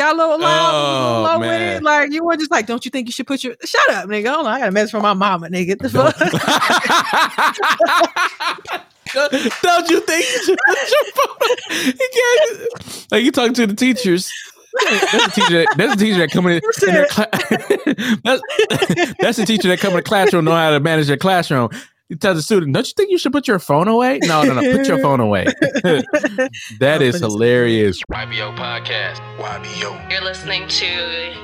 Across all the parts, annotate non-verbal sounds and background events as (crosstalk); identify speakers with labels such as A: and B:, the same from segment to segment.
A: got a little loud, oh, low with it. Like you were just like, don't you think you should put your shut up, nigga? Hold on, I got a message from my mama, nigga. The fuck? (laughs)
B: don't you think you should put your phone? You like you talking to the teachers. That's a teacher. That, that's a teacher that coming in, in class. (laughs) that's, (laughs) that's a teacher that come in the classroom know how to manage their classroom. You tell the student, don't you think you should put your phone away? No, no, no, put your (laughs) phone away. (laughs) that is hilarious.
C: YBO podcast.
D: YBO. You're listening to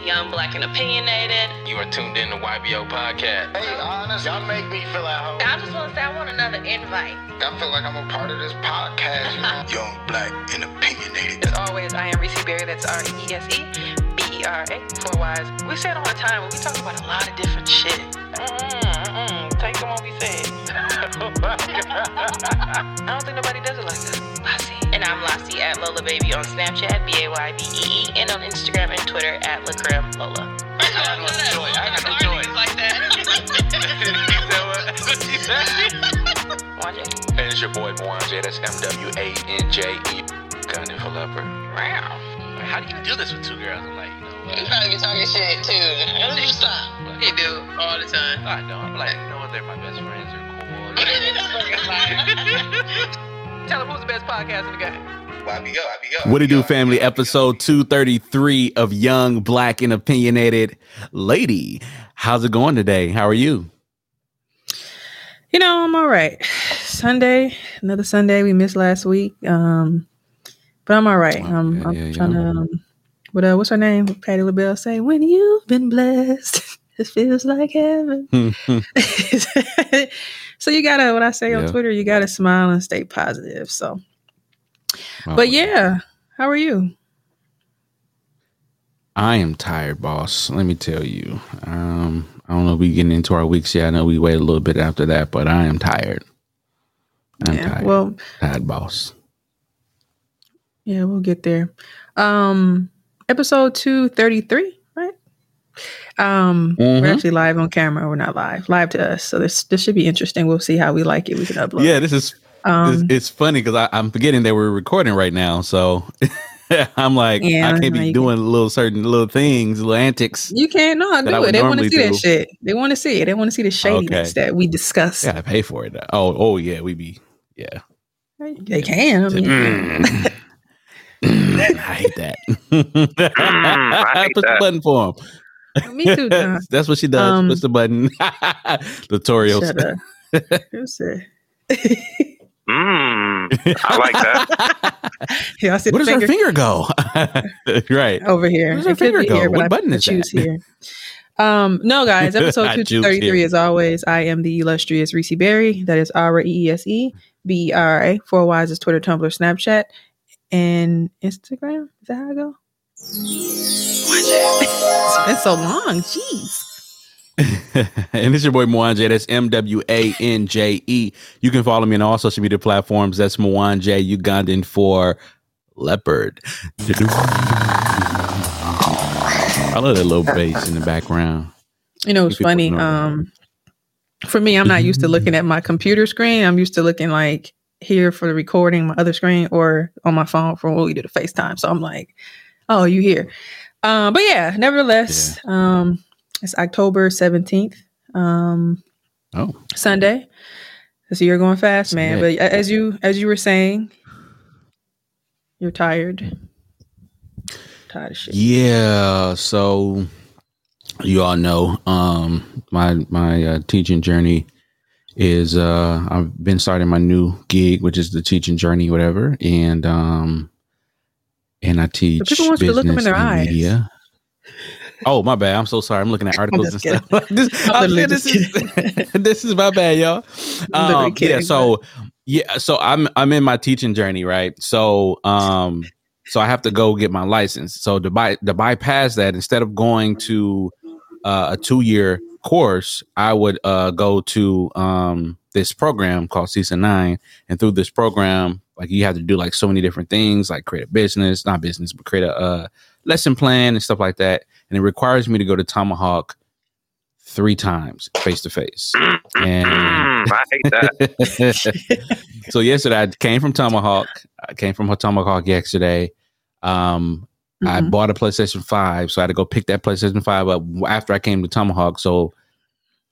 D: Young Black and Opinionated.
C: You are tuned in to YBO podcast.
E: Hey, honest, y'all make me feel at home.
D: I just want to say I want another invite.
E: I feel like I'm a part of this podcast. You (laughs) know?
F: Young Black and Opinionated.
D: As always, I am Reese Berry. That's R E S E B E R A. Four Wise. We say it all the time, but we talk about a lot of different shit. Mm-mm, mm-mm. Take them what we said. I don't think nobody does it like this. Lassie. And I'm Lassie at Lola Baby on Snapchat, B A Y B E E, and on Instagram and Twitter at Lacreme Lola.
E: I got no (laughs) joy. I got no joy.
D: Like that. (laughs)
C: and it's your boy Mwanje. That's M W A N J E. Gunning for leopard.
D: Wow.
E: How do you do this with two girls? I'm like, you know what?
D: Probably be talking shit too. Stop. He do all the time.
E: I don't. I'm like, you know what? They're my best friends. They're cool. (laughs) (laughs)
D: Tell them who's the best podcast in the game.
E: YBO, YBO.
B: What do do, family? Episode 233 of Young, Black, and Opinionated Lady. How's it going today? How are you?
A: You know, I'm all right. Sunday, another Sunday. We missed last week. Um, but I'm all right. I'm,
B: yeah,
A: I'm
B: yeah,
A: trying
B: yeah.
A: to, um, what, uh, what's her name? Patti LaBelle say, when you've been blessed, (laughs) it feels like heaven. (laughs) so you gotta, what I say on
B: Yeah.
A: Twitter, you gotta smile and stay positive. So,
B: Oh,
A: but yeah, how are you?
B: I am tired, boss. Let me tell you. Um, I don't know if we getting into our weeks yet. I know we wait a little bit after that, but I am tired. I'm
A: yeah,
B: tired.
A: well,
B: tired, boss.
A: yeah, we'll get there. Um, episode 233, right? Um,
B: Mhm.
A: we're actually live on camera. We're not live, live to us. So this this should be interesting. We'll see how we like it. We can upload.
B: Yeah, this is
A: Um,
B: it's, it's funny because I'm forgetting that we're recording right now. So (laughs) I'm like,
A: Yeah,
B: I can't be doing little certain little things, little antics.
A: You can't
B: I
A: do it. They want to see that shit. They want to see it. They want to see the shadiness
B: Okay.
A: that we discuss.
B: Yeah, I pay for it. Oh, oh yeah, we be yeah.
A: They can. I mean,
B: Mm. (laughs) (laughs) I hate that. (laughs)
E: I hate
B: Push the button for him.
A: me too. John. (laughs)
B: That's what she does.
A: Um,
B: Push the button. (laughs) Tutorials.
A: Shut up. Who said?
E: Mmm. I like that.
A: Yeah, I see
B: Where
A: the
B: does her
A: finger
B: finger go? right.
A: over here.
B: Where's her
A: It
B: finger go?
A: here,
B: What
A: I-
B: button
A: I
B: is
A: choose
B: that?
A: here. Um, no, guys, episode
B: I
A: 233 as always. I am the illustrious Reese Berry. That is R E E S E B E R A. Four Wise is Twitter, Tumblr, Snapchat, and Instagram. Is that how I go? (laughs) it's been so long. Jeez. (laughs)
B: and it's your boy Mwanje. That's M W A N J E. You can follow me on all social media platforms. That's Mwanje Ugandan for leopard. I love that little bass in the background.
A: You know, it's funny. Um, for me, I'm not used to looking at my computer screen. I'm used to looking like here for the recording, my other screen, or on my phone for when we do the FaceTime. So I'm like, oh, you here? Um, but yeah, nevertheless, um, it's October 17th, um,
B: Oh,
A: Sunday. This year going fast, man. But as you as you were saying, you're tired. Tired of shit.
B: yeah. So you all know um my my uh, teaching journey is uh I've been starting my new gig, which is the teaching journey, whatever, and um and I teach
A: people want you to look 'em in their eyes.
B: media. Oh my bad. I'm so sorry. I'm looking at (laughs) articles and
A: just
B: stuff. (laughs) this,
A: I'm
B: I'm this, is, (laughs) this is my bad, y'all. Um, yeah.
A: kidding,
B: So yeah. So I'm I'm in my teaching journey, right? So um so I have to go get my license. So to by to bypass that, instead of going to uh, a two year course, I would uh, go to um, this program called Season Nine, and through this program, like you have to do like so many different things, like create a business, not business, but create a uh, lesson plan and stuff like that. And it requires me to go to Tomahawk three times face to face. And
E: Mm, I hate that. (laughs)
B: so yesterday I came from Tomahawk. I came from Tomahawk yesterday. Um, I
A: Mhm.
B: bought a PlayStation 5, so I had to go pick that PlayStation 5 up after I came to Tomahawk. So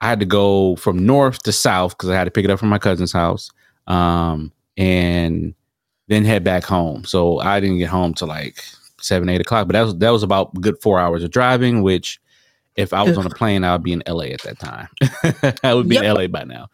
B: I had to go from north to south because I had to pick it up from my cousin's house. Um, and then head back home. So I didn't get home till like seven, eight o'clock. But that was that was about a good four hours of driving, which if I was on a plane, (laughs) I would be in LA at that time. I would be in LA by now.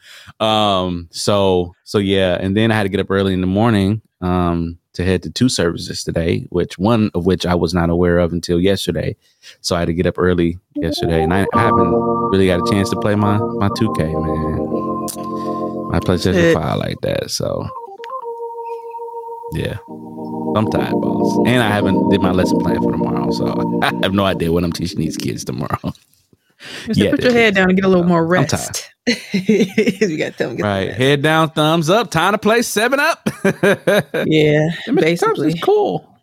B: Um, so so yeah, and then I had to get up early in the morning um to head to two services today, which one of which I was not aware of until yesterday. So I had to get up early yesterday, and I, I haven't really got a chance to play my my 2K, man. My PlayStation
A: Shit.
B: 5 like that. So yeah. I'm tired, boss. And I haven't did my lesson plan for tomorrow, so (laughs) I have no idea what I'm teaching these kids tomorrow.
A: Just (laughs)
B: Yeah,
A: put your head down and get a little more rest. You got to tell them
B: Right.
A: Right.
B: Head down, thumbs up. Time to play seven up. (laughs)
A: Yeah,
B: Mr. Thompson's
A: basically.
B: cool.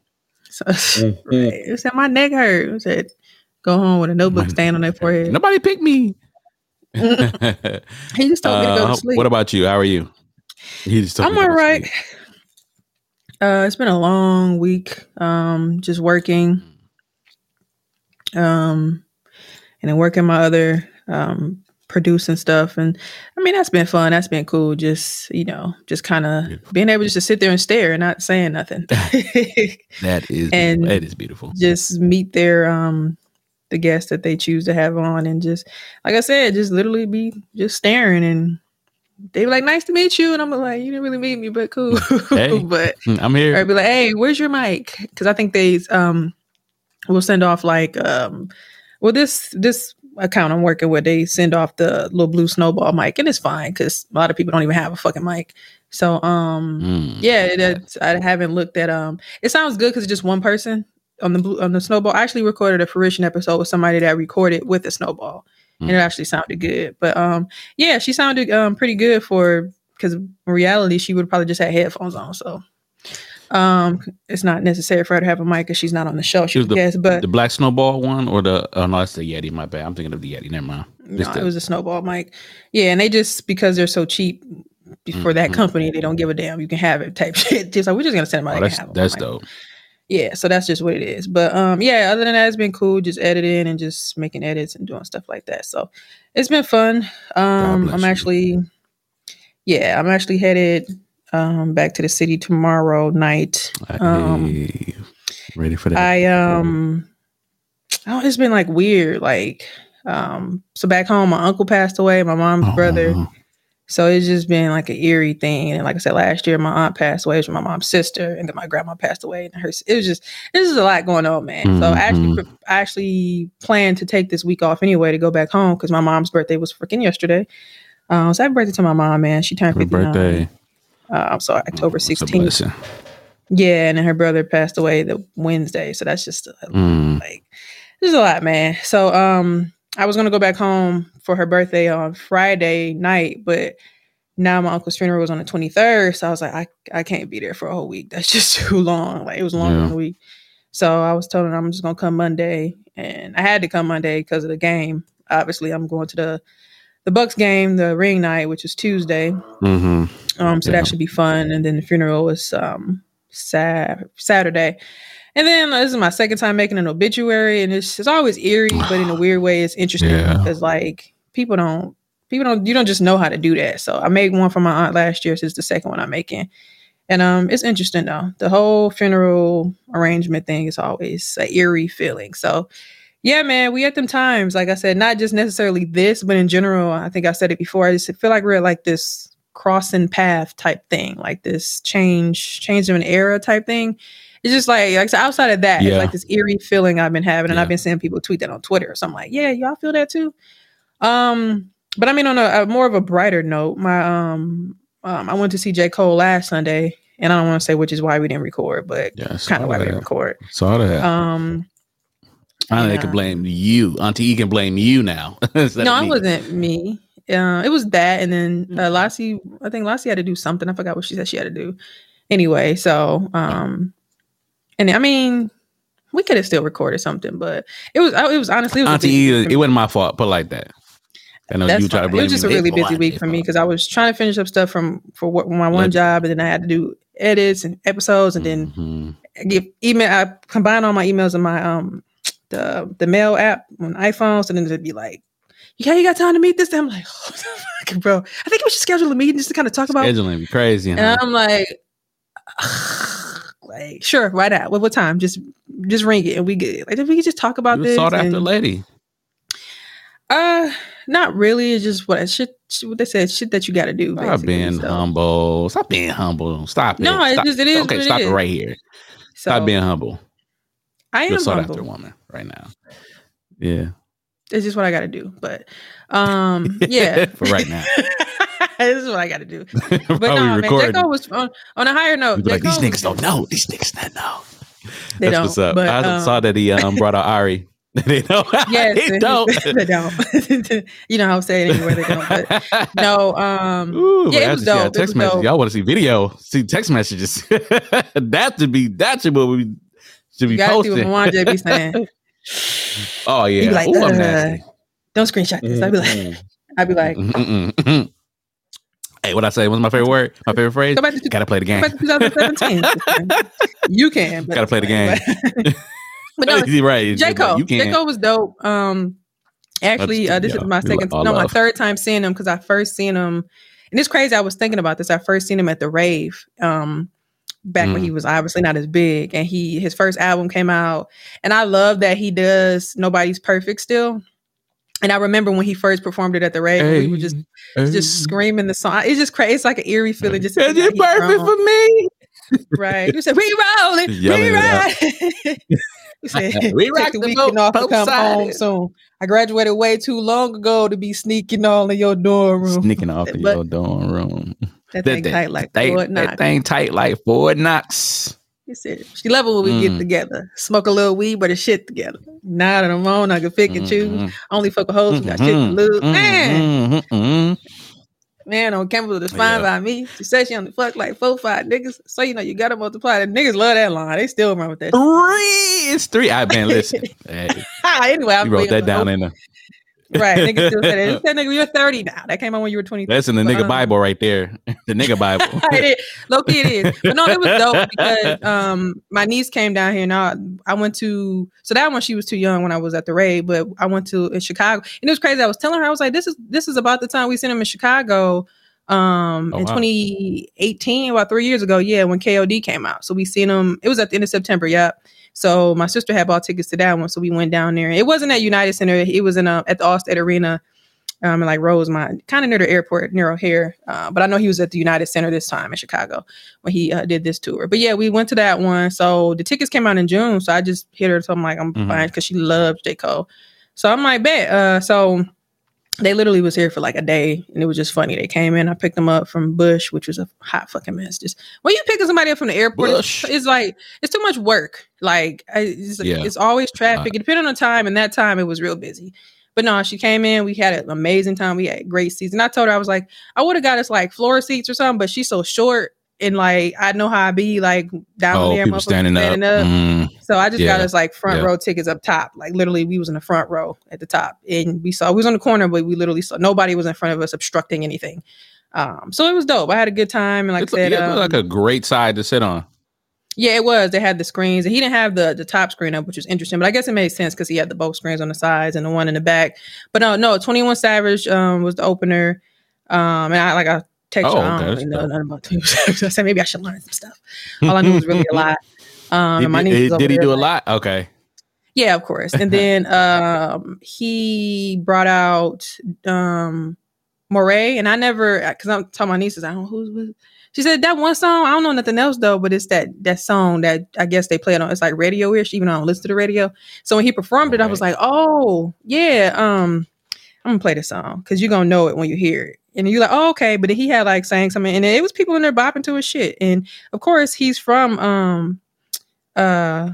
A: So, (laughs) right. It said my neck hurt. It said go home with a notebook
B: My-
A: staying on their forehead.
B: Nobody picked me. (laughs)
A: He just told me to go
B: Uh,
A: to sleep.
B: what about you? How are you? He just told
A: I'm
B: me to go
A: all
B: to
A: right.
B: sleep.
A: Uh, it's been a long week. Um, just working. Um, and then working my other um producing stuff, and I mean that's been fun. That's been cool. Just you know, just kind of
B: Beautiful.
A: being able just to sit there and stare and not saying nothing. (laughs)
B: That (laughs) is
A: And-
B: beautiful. that is beautiful.
A: just meet their um the guests that they choose to have on and just like I said, just literally be just staring and they were like, Nice to meet you. And I'm like, You didn't really meet me, but cool.
B: Hey. (laughs)
A: but
B: I'm here.
A: be like, Hey, where's your mic? Because I think they um will send off like um well this this account I'm working with, they send off the little blue snowball mic and it's fine because a lot of people don't even have a fucking mic. So um
B: Mm.
A: yeah, it, it's- I haven't looked at um. It sounds good because it's just one person on the blue on the snowball. I actually recorded a fruition episode with somebody that recorded with a snowball, and it
B: Mm.
A: actually sounded good. But um, yeah, she sounded um pretty good for because in reality she would probably just have headphones on. So um, it's not necessary for her to have a mic because she's not on the show. She
B: was
A: guess, but
B: The black snowball one or the oh no, that's the Yeti. My bad. I'm thinking of the Yeti. Never mind.
A: no,
B: the-
A: it was a snowball mic. Yeah, and they just because they're so cheap. For that
B: Mhm.
A: company, they don't give a damn. You can have it type (laughs) shit. Just like we're just gonna send them out.
B: Oh, that's that's
A: I'm
B: dope.
A: yeah so that's just what it is but um yeah other than that it's been cool just editing and just making edits and doing stuff like that so it's been fun um i'm
B: you.
A: actually yeah i'm actually headed um back to the city tomorrow night um
B: Hey, ready for that?
A: i um oh it's been like weird like um so back home my uncle passed away my mom's
B: Oh,
A: brother so it's just been like an eerie thing. And like I said, last year my aunt passed away from my mom's sister, and then my grandma passed away, and her. It was just this is a lot going on, man. So I actually,
B: Mhm.
A: I actually planned to take this week off anyway to go back home because my mom's birthday was freaking yesterday. Um, so happy birthday to my mom, man. She turned
B: Happy
A: 59.
B: birthday.
A: Uh, I'm sorry, October
B: It's
A: 16th. Yeah, and then her brother passed away the Wednesday. So that's just
B: Mm.
A: like there's a lot, man. So um I was gonna go back home for her birthday on Friday night, but now my uncle's funeral was on the 23rd. So I was like, I, I can't be there for a whole week. (laughs) That's just too long. Like it was longer
B: Yeah.
A: than a week. So I was told her I'm just gonna come Monday. And I had to come Monday because of the game. Obviously, I'm going to the the Bucks game, the ring night, which is Tuesday.
B: hmm
A: Um, so
B: Yeah.
A: that should be fun. And then the funeral was um Sat Saturday. And then uh, this is my second time making an obituary, and it's it's always eerie, but in a weird way, it's interesting
B: Yeah.
A: because like people don't people don't you don't just know how to do that. So I made one for my aunt last year. So it's the second one I'm making. And um, it's interesting though. The whole funeral arrangement thing is always a eerie feeling. So, yeah, man, we at them times. Like I said, not just necessarily this, but in general. I think I said it before. I just feel like we're at like this crossing path type thing, like this change, change of an era type thing. It's just like, like so outside of that,
B: Yeah.
A: it's like this eerie feeling I've been having, and
B: Yeah.
A: I've been seeing people tweet that on Twitter. So I'm like, yeah, y'all feel that too. Um, but I mean, on a, a more of a brighter note, my um, um, I went to see J Cole last Sunday, and I don't want to say which is why we didn't record, but
B: Yeah,
A: kind of why we didn't record.
B: Saw that.
A: Um,
B: Finally, they
A: yeah.
B: can blame you. Auntie E can blame you now. (laughs)
A: no,
B: of
A: it
B: me.
A: wasn't me. Uh, it was that, and then uh, Lassie. I think Lassie had to do something. I forgot what she said she had to do. Anyway, so um, and I mean, we could have still recorded something, but it was it was honestly it was
B: Auntie E, it wasn't my fault. Put like that. I know
A: That's
B: you try to blame
A: It was just
B: me.
A: a really busy week for me because I was trying to finish up stuff from for what, my one
B: Legend.
A: job, and then I had to do edits and episodes, and then
B: Mhm.
A: I give email. I combined all my emails in my um the the mail app on iPhones, and then it'd be like, "Yeah, you got time to meet this?" day?" I'm like, (laughs) oh, fuck, bro. I think we should schedule a meeting just to kind of talk about.
B: Scheduling be crazy.
A: And
B: Huh?
A: I'm like, (sighs) like sure, right at what what time? Just just ring it and we get like if we could just talk about
B: You
A: this.
B: sought after
A: and-
B: lady.
A: uh, not really. It's just what shit. shit- What they said, shit that you got to do.
B: Stop being
A: So-
B: humble. Stop being humble. Stop it.
A: No, it
B: Stop.
A: just- it is
B: Okay,
A: it
B: stop it
A: is.
B: right here.
A: So
B: Stop being humble.
A: I
B: You're a
A: am
B: sought after woman right now. Yeah.
A: It's just what I got to do. But um, yeah, (laughs)
B: For right now. (laughs)
A: this is what I got to do. (laughs)
B: But
A: But no, man, J. Cole was on, on a higher note.
B: Like, these niggas don't know. These niggas don't know.
A: They
B: That's
A: don't.
B: what's up.
A: But,
B: I
A: um,
B: saw that he um, brought out Ari. they don't.
A: Yes,
B: they don't.
A: they don't. you know how I say it anywhere they don't. But no, um,
B: Ooh,
A: yeah,
B: but
A: it
B: I
A: was
B: just got
A: dope. It
B: Text
A: was
B: messages.
A: dope.
B: Y'all want to see video? See text messages. that should be. That should what we should be
A: you gotta see what
B: posting.
A: Mwanje be saying.
B: Oh yeah.
A: He be like,
B: Ooh,
A: uh. Don't screenshot this. I'd be like,
B: Mm, (laughs)
A: I'd be like,
B: mm, mm, mm, mm. Hey, what I say? What's my favorite word? My favorite phrase?
A: go back to,
B: Gotta play the
A: go
B: game.
A: back to 2017. you can.
B: Gotta play the game.
A: But, (laughs) but no, (laughs)
B: You're right.
A: J. Cole. J. Cole was dope. Um, actually, uh, this
B: Yeah,
A: is my second, no, my third time seeing him because I first seen him, and it's crazy. I was thinking about this. I first seen him at the rave. Um, back
B: Mm.
A: when he was obviously not as big, and he his first album came out, and I love that he does Nobody's Perfect still. And I remember when he first performed it at the rave, we were just just screaming the song. It's just crazy. It's like an eerie feeling. Just
B: Is it perfect for me?
A: Right. You said
B: Yelling it out.
A: re-ride. you said (laughs)
B: Re-rock
A: the
B: the
A: weekend off come home soon. I graduated way too long ago to be sneaking all in your dorm room.
B: Sneaking off in your dorm room.
A: That
B: That
A: thing tight like
B: They,
A: Fort
B: that thing tight like Fort Knox.
A: He said she love it when we get
B: Mm.
A: together. Smoke a little weed, but the shit together. Now that I'm on, I can pick and choose.
B: Mhm.
A: Only fuck with hoes who got shit to
B: Mhm.
A: lose. Man,
B: Mhm. Mhm.
A: man, on camera was fine
B: Yeah.
A: by me. She said she only fuck like four, five niggas. So you know you gotta multiply. The niggas love that line. They still with that.
B: Three. It's three. I man, listen. (laughs) Hey,
A: anyway, I'm
B: you wrote that down in the.
A: Right, niggas still say that. That nigga, you're 30 now. That came out when you were 20.
B: That's in the nigga Bible right there. (laughs) The nigga Bible. (laughs)
A: it is. Low key it is. But no, it was dope (laughs) because um my niece came down here and I, I went to so that one she was too young when I was at the raid, but I went to in Chicago. And it was crazy. I was telling her, I was like, this is this is about the time we seen him in Chicago um
B: Oh,
A: in
B: wow.
A: 2018, about three years ago. Yeah, when KOD came out. So we seen him, it was at the end of September, yep. So my sister had bought tickets to that one. So we went down there. It wasn't at United Center, it was in a, at the Allstate Arena um, in like Rosemont, kind of near the airport, near O'Hare. Uh, but I know he was at the United Center this time in Chicago when he uh, did this tour. But yeah, we went to that one. So the tickets came out in June. So I just hit her. So I'm like, I'm
B: Mhm.
A: fine because she loves J. Cole. So I'm like, bet. Uh, so they literally was here for like a day and it was just funny. They came in, I picked them up from Bush, which was a hot fucking mess. Just when you picking somebody up from the airport, it's, it's like it's too much work. Like it's,
B: Yeah.
A: it's always traffic. It depended on the time, and that time it was real busy. But no, she came in. We had an amazing time. We had great seats. And I told her, I was like, I would have got us like floor seats or something, but she's so short. And like, I know how I be like down
B: Oh,
A: there,
B: people
A: motherfuckers
B: standing up. Mm,
A: So I just got us like front
B: Yeah.
A: row tickets up top. Like literally, we was in the front row at the top, and we saw we was on the corner, but we literally saw nobody was in front of us obstructing anything. Um, so it was dope. I had a good time, and like
B: it's
A: I said,
B: yeah,
A: um,
B: like a great side to sit on.
A: yeah, it was. They had the screens, and he didn't have the the top screen up, which was interesting. But I guess it made sense because he had the both screens on the sides and the one in the back. But no, no, Twenty One Savage um, was the opener, um, and I like I text
B: Oh,
A: I don't really know nothing about Savage. (laughs) I said maybe I should learn some stuff. All I knew was really a (laughs) lot. Um,
B: He did, did he do a lot? Okay.
A: yeah, of course. And (laughs) then um he brought out um Morray, and I never because I'm telling my nieces, I don't know who's with. She said that one song. I don't know nothing else though, but it's that that song that I guess they play it on. It's like radio-ish, even though I don't listen to the radio. So when he performed it, I was like, oh yeah, um, I'm gonna play the song because you're gonna know it when you hear it. And you're like, oh, okay. But then he had like saying something, and it was people in there bopping to his shit. And of course, he's from um uh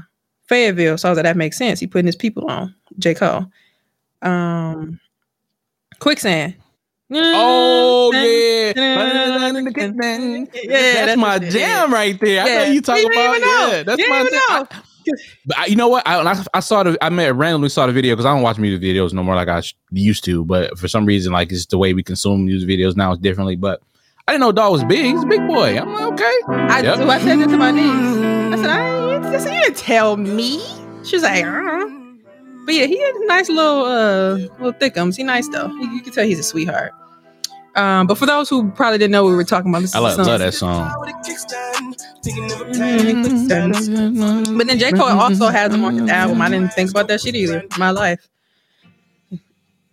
A: Fayetteville, so I was like, that makes sense. He putting his people on J. Cole. Um Quicksand.
B: Oh yeah,
A: Yeah,
B: that's,
A: that's
B: my jam right there. I know you talking about.
A: know.
B: Yeah, that's my jam. I- But I, you know what? I, I I saw the I met randomly saw the video because I don't watch music videos no more like I used to. But for some reason, like it's the way we consume music videos now is differently. But I didn't know Dog was big. He's a big boy. I'm like, okay.
A: I,
B: Yep.
A: so I said that to my niece. I said, I I said, you didn't tell me. She's like, uh-huh. But yeah, he had a nice little uh little thickums. He nice though. You, you can tell he's a sweetheart. Um, but for those who probably didn't know what we were talking about, this
B: I
A: is
B: love,
A: song.
B: love that song.
A: Mm-hmm. But then J. Cole also has him on his album. I didn't think about that shit either. My life.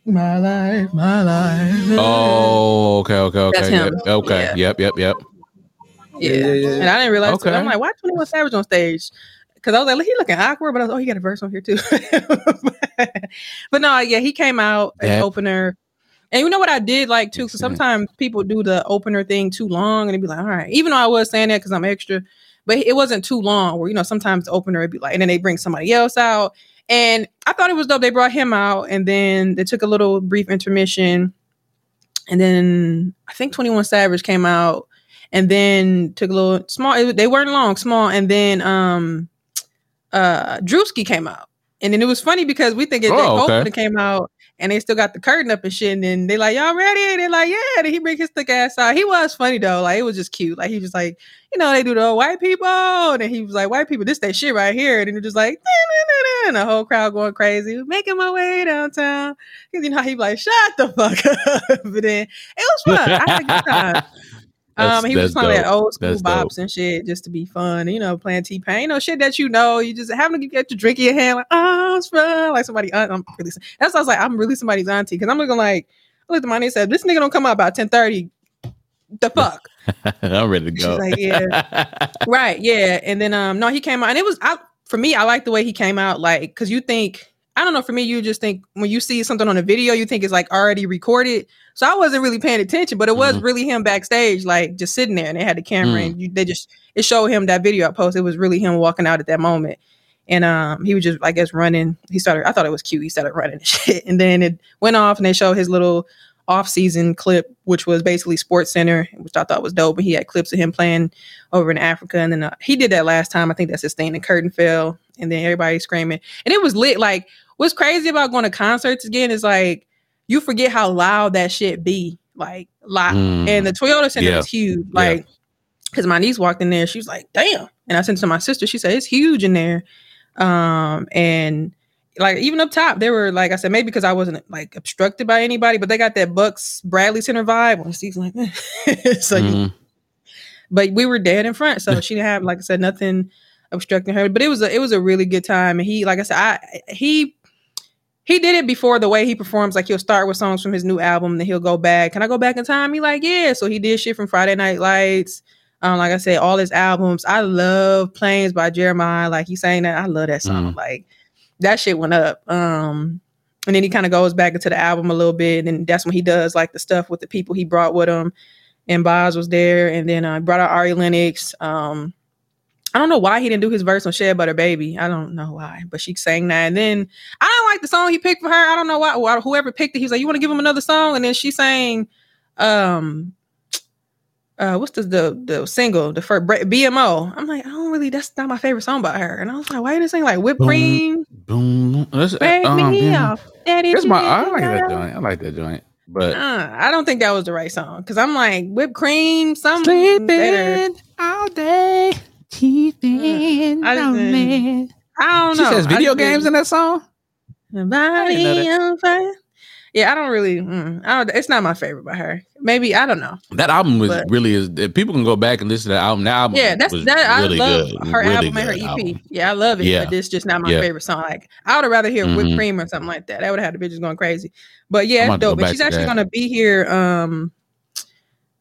A: My life, my life.
B: Oh, okay, okay, okay.
A: That's him.
B: Yep, okay.
A: Yeah.
B: Yep, yep, yep.
A: Yeah.
B: yeah, yeah.
A: And I didn't realize
B: Okay.
A: okay. I'm like, why 21 Savage on stage? Because I was like, he looking awkward, but I was oh, he got a verse on here too. (laughs) but no, yeah, he came out as
B: That-
A: opener. And you know what I did like too? Because sometimes people do the opener thing too long and it'd be like, all right, even though I was saying that because I'm extra, but it wasn't too long where, you know, sometimes the opener would be like, and then they bring somebody else out. And I thought it was dope. They brought him out and then they took a little brief intermission. And then I think 21 Savage came out and then took a little small, it- they weren't long, small. And then um uh Drewski came out. And then it was funny because we think it
B: Oh, okay.
A: came out and they still got the curtain up and shit. And then they like, y'all ready? And they're like, yeah. And he bring his thick ass out. He was funny though. Like it was just cute. Like he was like, you know, they do the white people. And he was like, white people, this that shit right here. And then they're just like, "Na-na-na-na," and the whole crowd going crazy, making my way downtown. Cause you know, he like, shut the fuck (laughs) up. but then it was fun. I had a good time. Um, he was playing
B: dope.
A: old school
B: That's dope.
A: bops and shit just to be fun. You know, playing T Pain, you know, shit that you know. You just having to get your drink in your hand, like oh, it's fun. Like somebody, I'm really. That's why I was like, I'm really somebody's auntie because I'm looking like, I looked at my and said, this nigga don't come out about ten thirty. The (laughs) fuck,
B: I'm ready to
A: She's
B: go.
A: like, yeah. (laughs) right? Yeah, and then um, no, he came out, and it was I for me. I like the way he came out, like because you think. I don't know. For me, you just think when you see something on a video, you think it's like already recorded. So I wasn't really paying attention, but it was
B: Mhm.
A: really him backstage, like just sitting there, and they had the camera,
B: Mm.
A: and you, they just it showed him that video I posted. It was really him walking out at that moment, and um, he was just I guess running. He started. I thought it was cute. He started running and (laughs) shit, and then it went off, and they showed his little off-season clip, which was basically Sports Center, which I thought was dope. And he had clips of him playing over in Africa, and then uh, he did that last time. I think that's his thing. The curtain fell, and then everybody screaming, and it was lit. Like what's crazy about going to concerts again is like you forget how loud that shit be. Like loud,
B: Mm.
A: and the Toyota Center
B: Yeah.
A: is huge. Like because my niece walked in there, she was like, "Damn!" And I sent it to my sister. She said it's huge in there, um, and like even up top, they were like I said, maybe because I wasn't like obstructed by anybody, but they got that Bucks Bradley Center vibe on seats like so, you-
B: Mhm.
A: but we were dead in front, so she didn't have like I said nothing obstructing her. But it was a it was a really good time, and he like I said, I he. He did it before the way he performs. Like he'll start with songs from his new album, then he'll go back. Can I go back in time? He like, yeah. So he did shit from Friday Night Lights. Um, like I said, all his albums. I love Planes by Jeremih. Like he's saying that. I love that song. Like that shit went up. Um, and then he kind of goes back into the album a little bit, and that's when he does like the stuff with the people he brought with him. And Bas was there, and then uh, brought out Ari Lennox. Um, I don't know why he didn't do his verse on Shea Butter Baby. I don't know why, but she sang that. And then I don't like the song he picked for her. I don't know why. why whoever picked it, he was like, "You want to give him another song?" And then she sang, um, uh, what's the the, the single, the first BMO. I'm like, I don't really. That's not my favorite song by her. And I was like, why you didn't like whipped
B: Boom.
A: cream?
B: Boom. That's,
A: Break
B: um,
A: me
B: yeah.
A: off. Daddy,
B: That's my. I like that joint. I like that joint. But
A: Uh, I don't think that was the right song because I'm like whipped cream, something better.
B: all day, keeping
A: I just didn't- I don't know.
B: She
A: says
B: video games in that song.
A: Body on fire. Yeah, I don't really. Mm, I don't, it's not my favorite by her. Maybe I don't know.
B: That album was
A: But-
B: really is. People can go back and listen to that album. That album,
A: Yeah, that's that. I
B: really
A: love
B: good.
A: her
B: really
A: album and her EP.
B: album.
A: Yeah, I love it.
B: Yeah.
A: But it's just not my
B: Yeah.
A: favorite song. Like I would have rather hear
B: Mhm.
A: whipped cream or something like that. That would have had the bitches going crazy. But yeah,
B: I'm
A: it's
B: about go
A: dope. And she's actually
B: that.
A: gonna be here um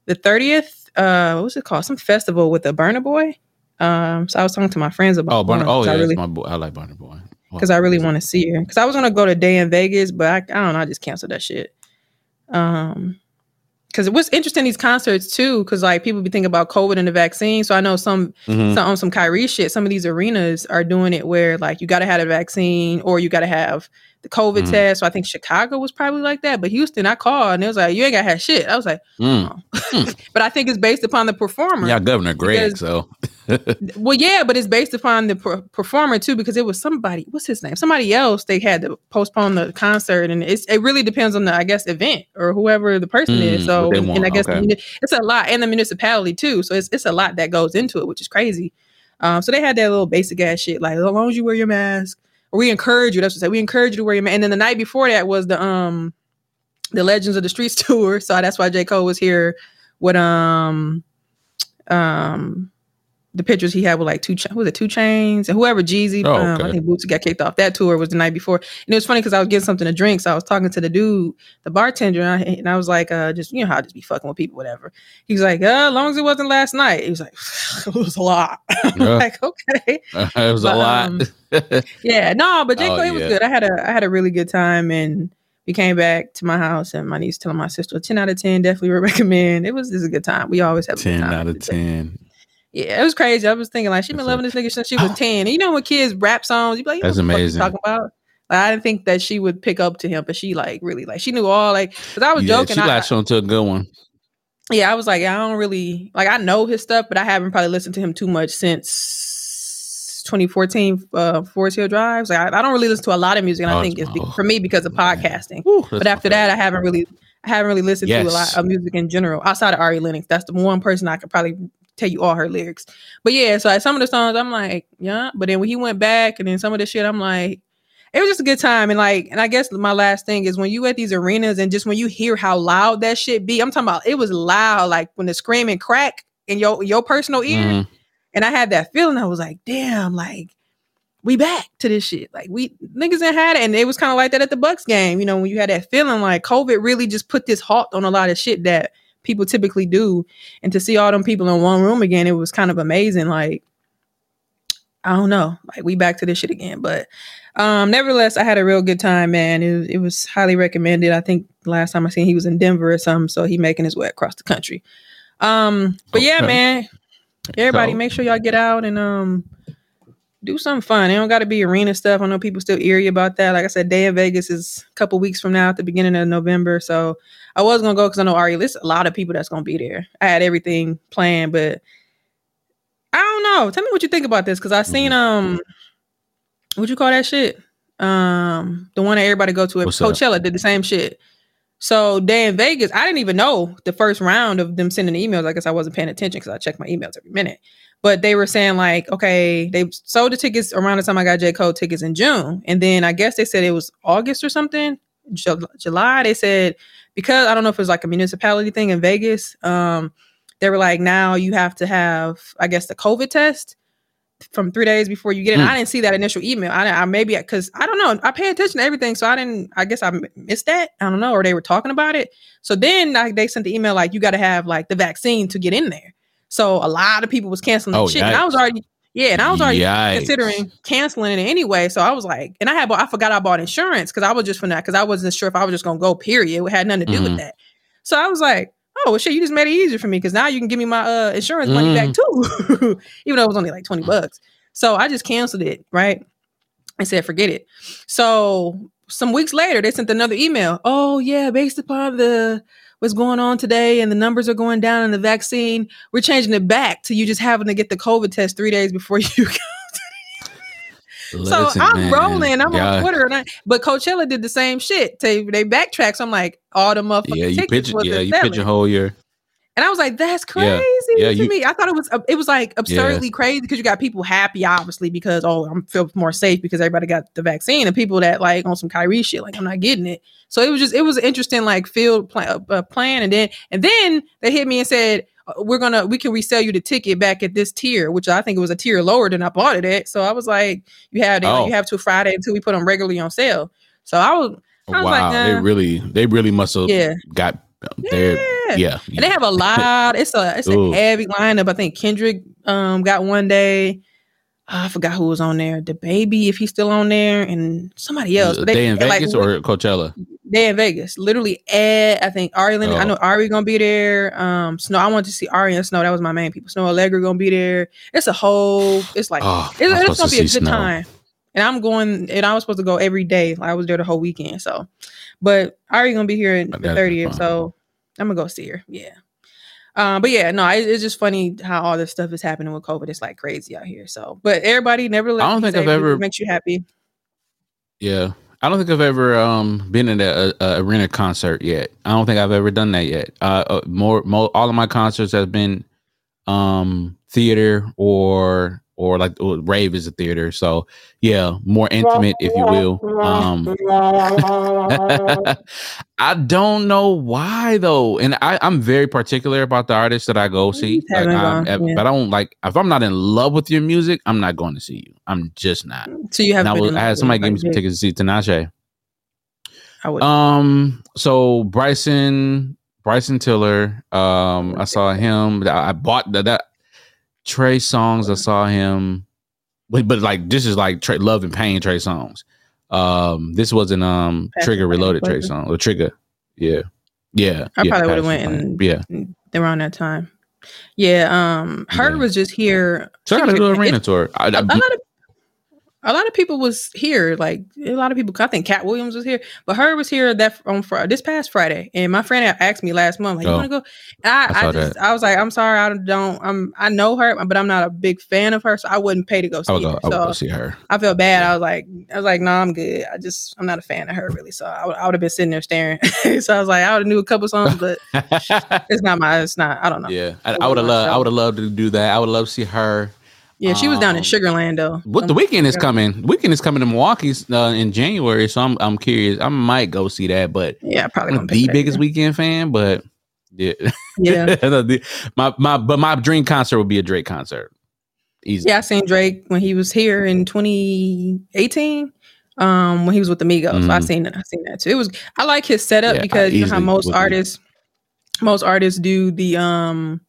A: the thirtieth. Uh, what was it called? Some festival with a Burna Boy. Um, so I was talking to my friends about.
B: Oh,
A: Burna.
B: oh yeah,
A: I really
B: my boy. I like Burna Boy.
A: Because I really want to see her. Because I was gonna go to Day N Vegas, but I, I don't know. I just canceled that shit. Um, because what's interesting these concerts too, because like people be thinking about COVID and the vaccine. So I know some
B: Mhm.
A: some on some Kyrie shit. Some of these arenas are doing it where like you got to have a vaccine or you got to have the COVID
B: Mhm.
A: test. So I think Chicago was probably like that, but Houston, I called and it was like you ain't got to have shit. I was like,
B: Mm. (laughs)
A: but I think it's based upon the performer.
B: Yeah, Governor Greg.
A: Because-
B: So (laughs)
A: Well, yeah, but it's based upon the per- performer too, because it was somebody. What's his name? Somebody else. They had to postpone the concert, and it's it really depends on the I guess event or whoever the person
B: Mm,
A: is. So and I guess
B: okay.
A: it's a lot, and the municipality too. So it's it's a lot that goes into it, which is crazy. Um, so they had that little basic ass shit, like as long as you wear your mask, we encourage you. That's what I say. We encourage you to wear your mask. And then the night before that was the um the Legends of the Streetz (laughs) tour. So that's why J. Cole was here with um um the pictures he had with like two Cha- who was it 2 Chainz and whoever Jeezy
B: Oh,
A: um, I think Boosie got kicked off that tour was the night before and it was funny because I was getting something to drink so I was talking to the dude the bartender and I, and I was like uh just you know how I just be fucking with people whatever he was like uh as long as it wasn't last night he was like (laughs) it was a lot (laughs)
B: Yeah.
A: like okay (laughs)
B: it was a lot.
A: um, yeah, no, but J.
B: Oh,
A: Cole, it was good. I had a I had a really good time and we came back to my house and my niece telling my sister 10 out of 10 definitely recommend. It was, was a good time. We always have a good
B: ten
A: time.
B: out of ten.
A: Yeah, it was crazy. I was thinking like she been loving this nigga since she was (sighs) 10. And you know when kids rap songs, you be like, you
B: That's
A: what the you
B: amazing.
A: talking about? Like, I didn't think that she would pick up to him, but she like really like she knew all like because I was
B: Yeah,
A: joking.
B: she latched onto a good one.
A: yeah, I was like, I don't really like I know his stuff, but I haven't probably listened to him too much since 2014 uh Forest Hill Drives. Like I, I don't really listen to a lot of music, and I
B: Oh,
A: think it's be-
B: oh,
A: for me because of podcasting. But after that, I haven't really I haven't really listened to a lot of music in general outside of Ari Lennox. That's the one person I could probably tell you all her lyrics. But yeah, so like, some of the songs I'm like, yeah. But then when he went back and then some of the shit, I'm like, it was just a good time. And like, and I guess my last thing is when you at these arenas and just when you hear how loud that shit be, I'm talking about it was loud, like when the screaming crack in your your personal ear.
B: Mhm.
A: And I had that feeling. I was like, damn, like we back to this shit. Like we niggas didn't had it. And it was kind of like that at the Bucks game. You know, when you had that feeling like COVID really just put this halt on a lot of shit that people typically do. And to see all them people in one room again, it was kind of amazing. Like, I don't know. Like we back to this shit again. But um nevertheless, I had a real good time, man. It, was- it was highly recommended. I think last time I seen he was in Denver or something. So he making his way across the country. Um, but yeah, man. Everybody,
B: So-
A: make sure y'all get out and um do something fun. It don't got to be arena stuff. I know people still eerie about that. Like I said, Day N Vegas is a couple weeks from now at the beginning of November. So I was gonna go because I know Ari. There's a lot of people that's gonna be there. I had everything planned, but I don't know. Tell me what you think about this because I seen
B: Mm-hmm.
A: um what you call that shit? Um the one that everybody go to at
B: What's that?
A: Coachella did the same shit. So Day N Vegas, I didn't even know the first round of them sending emails. I guess I wasn't paying attention because I check my emails every minute. But they were saying like, okay, they sold the tickets around the time I got J Cole tickets in June, and then I guess they said it was August or something, Ju- July. They said because I don't know if it was like a municipality thing in Vegas. Um, they were like, now you have to have, I guess, the COVID test from three days before you get in.
B: Hmm.
A: I didn't see that initial email. I, I maybe because I don't know. I pay attention to everything, so I didn't. I guess I missed that. I don't know, or they were talking about it. So then like, they sent the email like you got to have like the vaccine to get in there. So a lot of people was canceling the
B: Oh,
A: shit. And I was already yeah, and I was already
B: Yikes.
A: considering canceling it anyway. So I was like, and I had bought, I forgot I bought insurance because I was just from that because I wasn't sure if I was just gonna go. Period. It had nothing to do
B: Mhm.
A: with that. So I was like, oh well, shit, you just made it easier for me because now you can give me my uh, insurance money back too, (laughs) even though it was only like twenty bucks. So I just canceled it. Right. I said, forget it. So some weeks later, they sent another email. Oh yeah, based upon the what's going on today and the numbers are going down in the vaccine, we're changing it back to you just having to get the COVID test three days before (laughs) you go.
B: Listen,
A: so I'm
B: man,
A: rolling. I'm
B: y'all-
A: on Twitter, and I, but Coachella did the same shit. They they backtracked. So I'm like, all the motherfucking
B: Yeah, you
A: tickets
B: pitch. Yeah, you
A: selling.
B: pitch a whole year.
A: And I was like, that's crazy
B: Yeah. Yeah,
A: to
B: you-
A: me. I thought it was uh, it was like absurdly crazy because you got people happy, obviously, because oh, I'm feel more safe because everybody got the vaccine, and people that like on some Kyrie shit, like I'm not getting it. So it was just it was an interesting like field plan, uh, plan, and then and then they hit me and said uh, we're gonna we can resell you the ticket back at this tier, which I think it was a tier lower than I bought it at. So I was like, you have
B: Oh.
A: you have till Friday until we put them regularly on sale. So I was I was
B: wow,
A: like,
B: they really, they really must have
A: yeah.
B: got their
A: Yeah.
B: yeah.
A: And they have a lot. It's a it's
B: Ooh.
A: a heavy lineup. I think Kendrick um got one day. Ah, I forgot who was on there. The baby, if he's still on there, and somebody else. But
B: they in
A: like,
B: Vegas or Coachella?
A: they in Vegas. Literally, Ed. I think Ari. I
B: Oh.
A: know Ari gonna be there. Um, Snoh. I wanted to see Ari and Snoh. That was my main people. Snoh Aalegra gonna be there. It's a whole. It's like
B: Oh,
A: it's, it's gonna
B: to
A: be a good
B: Snoh.
A: time. And I'm going, and I was supposed to go every day. Like I was there the whole weekend. So, but Ari gonna be here in the 30th. So I'm gonna go see her. Yeah. Um, but yeah, no, it, it's just funny how all this stuff is happening with COVID. It's like crazy out here. So, but everybody, nevertheless,
B: I don't think I've
A: safe if it
B: ever-
A: makes you happy.
B: Yeah, I don't think I've ever um been in a, a, a arena concert yet. I don't think I've ever done that yet. Uh, uh more, more, all of my concerts have been um theater or or like or rave is a theater. So yeah, more (laughs) intimate, if you will. Um, (laughs) (laughs) I don't know why though, and I, I'm very particular about the artists that I go see. Like, if,
A: yeah.
B: But I don't like if I'm not in love with your music, I'm not going to see you. I'm just not.
A: So you have
B: I, was, I had somebody give me some tickets to see Tinashe.
A: I would.
B: Um, so Bryson, Bryson Tiller, um, I saw him. I I bought that, that Trey Songz. I saw him, but, but like this is like Trey, Love and Pain Trey Songz. Um, this wasn't um
A: Passion Trigga
B: Reloaded Trey song or Trigger. Yeah, yeah.
A: I
B: yeah,
A: probably would've went and-
B: yeah.
A: around that time. Yeah, um, H.E.R.
B: Yeah.
A: was just here.
B: So I got a little arena tour. I,
A: a, a
B: I,
A: lot of a lot of people was here. Like a lot of people. I think Katt Williams was here, but H.E.R. was here that on Fri- this past Friday. And my friend asked me last month, like, "You
B: Oh.
A: want to go?" I,
B: I
A: I, just,
B: that.
A: I was like, "I'm sorry, I don't. I'm. I know her, but I'm not a big fan of her, so I wouldn't pay to go see
B: I would go.
A: her."
B: I would
A: So
B: go see her.
A: I felt bad. I was like, I was like, no, I'm good. I just, I'm not a fan of her really. So I would, I would have been sitting there staring. (laughs) so I was like, I would have knew a couple songs, but (laughs) it's not my, it's not. I don't know. Yeah,
B: yeah, I, I would have loved. I would have loved to do that. I would love to see her.
A: She was down in
B: Um,
A: Sugarland though.
B: What the
A: Um,
B: Weeknd is
A: yeah.
B: coming? Weeknd is coming to Milwaukee uh, in January, so I'm I'm curious. I might go see that, but
A: Yeah, probably
B: I'm
A: gonna
B: not
A: pick
B: the biggest Weeknd fan. But yeah,
A: Yeah, (laughs)
B: my my but my dream concert would be a Drake concert. Easy.
A: yeah. I seen Drake when he was here in 2018. Um, when he was with the Migos, so I
B: Mhm.
A: seen that. I seen that too. It was. I like his setup
B: Yeah,
A: because you know how most artists, most artists do the um,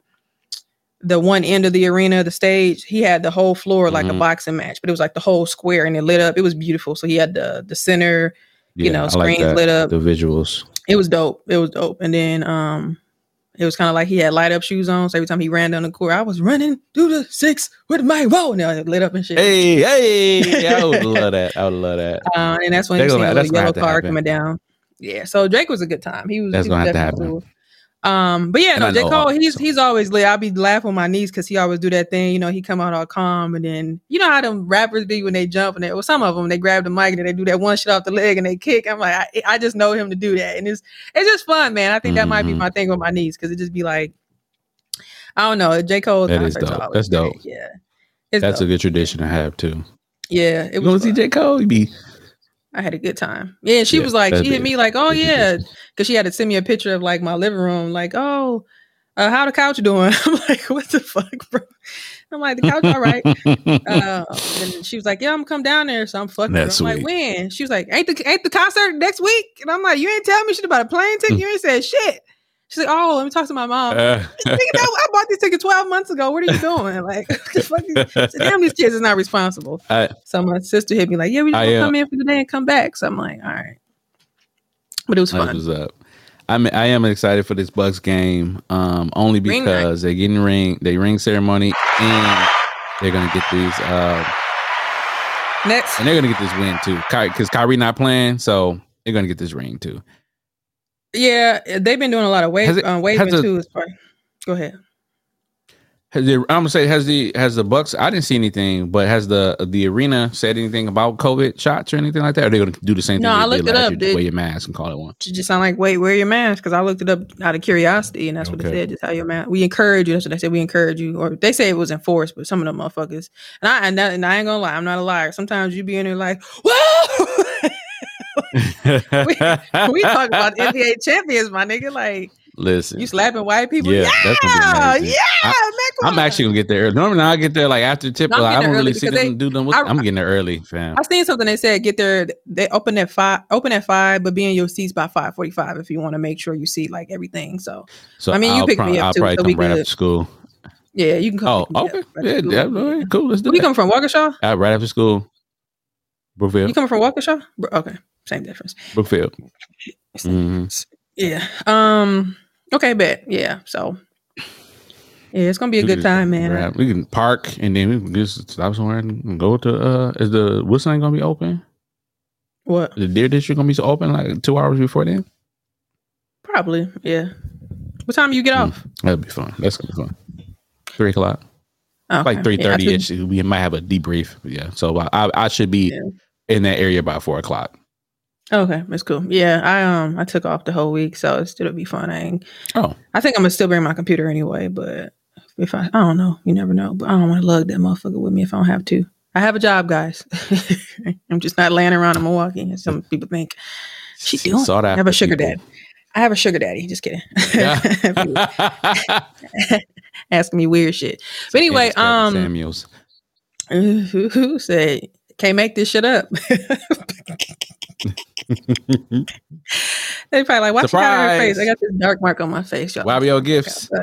A: the one end of the arena, the stage. He had the whole floor like a
B: Mhm.
A: boxing match, but it was like the whole square and it lit up. It was beautiful. So he had the the center. you know, screens
B: that,
A: lit up.
B: The visuals.
A: It was dope. It was dope. And then um, it was kind of like he had light up shoes on. So every time he ran down the court, I was running through the six with my whoa, and it lit up and shit.
B: Hey, hey! I would (laughs) love that. I would love that.
A: Uh, and that's when you see the
B: that's
A: little
B: gonna
A: yellow car
B: happen.
A: coming down. Yeah, so Drake was a good time. He was.
B: That's
A: he was
B: gonna have to happen.
A: cool. Um, but yeah, no, J Cole, he's he's always lit. I'll be laughing with my niece because he always do that thing. You know, he come out all calm, and then you know how them rappers be when they jump and they, well, some of them they grab the mic and they do that one shit off the leg and they kick. I'm like, I, I just know him to do that, and it's it's just fun, man. I think that might be
B: Mhm.
A: my thing with my niece because it just be like, I don't know, J Cole.
B: That is dope. That's dope.
A: Yeah,
B: That's
A: dope.
B: a good tradition to have too.
A: yeah. It
B: You want to see. J Cole? You be
A: I had a good time. Yeah, and she
B: Yeah,
A: was like, she hit me like, oh yeah, because she had to send me a picture of like my living room, like, oh, uh, how the couch doing? (laughs) I'm like, what the fuck, bro? I'm like, the couch all right. uh, (laughs) and she was like, yeah, I'm gonna come down there, so I'm fucking.
B: That's
A: I'm like, when? She was like, ain't the ain't the concert next week? And I'm like, you ain't tell me shit about a plane ticket. You ain't said shit. She's like, oh, let me talk to my mom.
B: Uh,
A: I bought this ticket 12 months ago. What are you doing? (laughs) Like, what the fuck is- damn, these kids is not responsible.
B: I-
A: So my sister hit me like, yeah, we just
B: I,
A: gonna
B: uh,
A: come in for the day and come back. So I'm like, all right. But it was fun.
B: what's up. I'm I am excited for this Bucks game, um, only because they're getting ring, they ring ceremony, and they're gonna get these, uh,
A: Nets,
B: and they're gonna get this win too, because Kyrie not playing, so they're gonna get this ring too.
A: Yeah, they've been doing a lot of wave,
B: it-
A: uh, waving
B: it-
A: too. As far, go ahead.
B: Has the, I'm gonna say has the has the Bucks? I didn't see anything, but has the the arena said anything about COVID shots or anything like that? Or are they gonna do the same
A: No,
B: thing?
A: I looked it up,
B: year. Wear your mask and call it one.
A: Did it just sound like, wait, wear your mask because I looked it up out of curiosity, and that's what it said. Just how your mask. We encourage you. That's what they said. We encourage you, or they say it was enforced, but some of them motherfuckers. And I and, that, and I ain't gonna lie, I'm not a liar. Sometimes you be in there like, (laughs) whoa. (laughs) we talk about NBA champions, my nigga. Like
B: Listen,
A: you slapping white people.
B: yeah,
A: Yeah, yeah.
B: I, I'm actually gonna get there. early. Normally, I get there like after tip.
A: No,
B: like, I don't really see them do them.
A: I-
B: I'm getting there early, fam.
A: I seen something they said get there. They open at five. Open at five, but be in your seats by five forty five if you want to make sure you see like everything. So
B: So
A: I mean, you
B: I'll
A: pick me up
B: I'll
A: too,
B: probably
A: so
B: come right after school.
A: yeah, you can come.
B: Oh,
A: me up
B: okay.
A: right
B: Yeah, yeah, cool. Let's do
A: you coming from? Waukesha?
B: Uh, right after school, Brookfield.
A: You coming from Waukesha? Okay, same difference.
B: Brookfield. hmm
A: Yeah. Um. Okay, bet. Yeah. So. Yeah, it's gonna be a good time, man.
B: We can park and then we can just stop somewhere and go to. uh Is the Woodson gonna be open?
A: What?
B: The Deer District gonna be open like two hours before then?
A: Probably. Yeah. What time you get off?
B: That'd be fun. That's gonna be fun. Three o'clock,
A: Oh,
B: like
A: okay.
B: three
A: I
B: thirty ish. We might have a debrief. Yeah, so I I should be
A: Yeah.
B: in that area by four o'clock.
A: Okay, that's cool. Yeah, I um I took off the whole week, so it's, it'll be fun. I
B: Oh,
A: I think I'm gonna still bring my computer anyway, but if I, I don't know, you never know, but I don't want to lug that motherfucker with me if I don't have to. I have a job, guys. (laughs) I'm just not laying around in Milwaukee. as Some people think she doing.
B: Sought
A: I have a sugar
B: people.
A: dad. I have a sugar daddy. Just kidding. (laughs) (laughs) Asking me weird shit. But anyway, um,
B: Samuels.
A: who, who said can't make this shit up? They probably like, why she got her face? I got this dark mark on my face. y'all.
B: Wabio gifts. (laughs)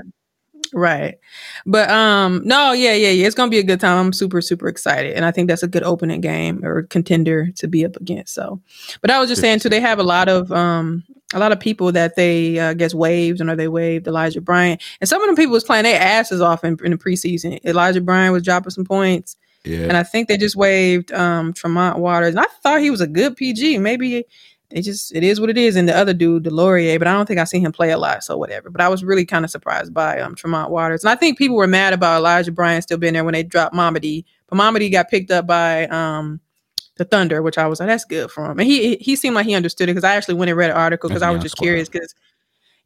A: Right. But um no, yeah, yeah, yeah. It's gonna be a good time. I'm super, super excited. And I think that's a good opening game or contender to be up against. So but I was just saying too, they have a lot of um a lot of people that they uh, guess waived and or they waived Elijah Bryant. And some of them people was playing their asses off in, in the preseason. Elijah Bryant was dropping some points.
B: Yeah.
A: And I think they just waived um Tremont Waters. And I thought he was a good PG. Maybe they just it is what it is. And the other dude, DeLaurier, but I don't think I seen him play a lot, so whatever. But I was really kind of surprised by um Tremont Waters. And I think people were mad about Elijah Bryant still being there when they dropped Mamadi. But Mamadi got picked up by um the Thunder, which I was like, that's good for him. And he he seemed like he understood it because I actually went and read an article because I was just curious because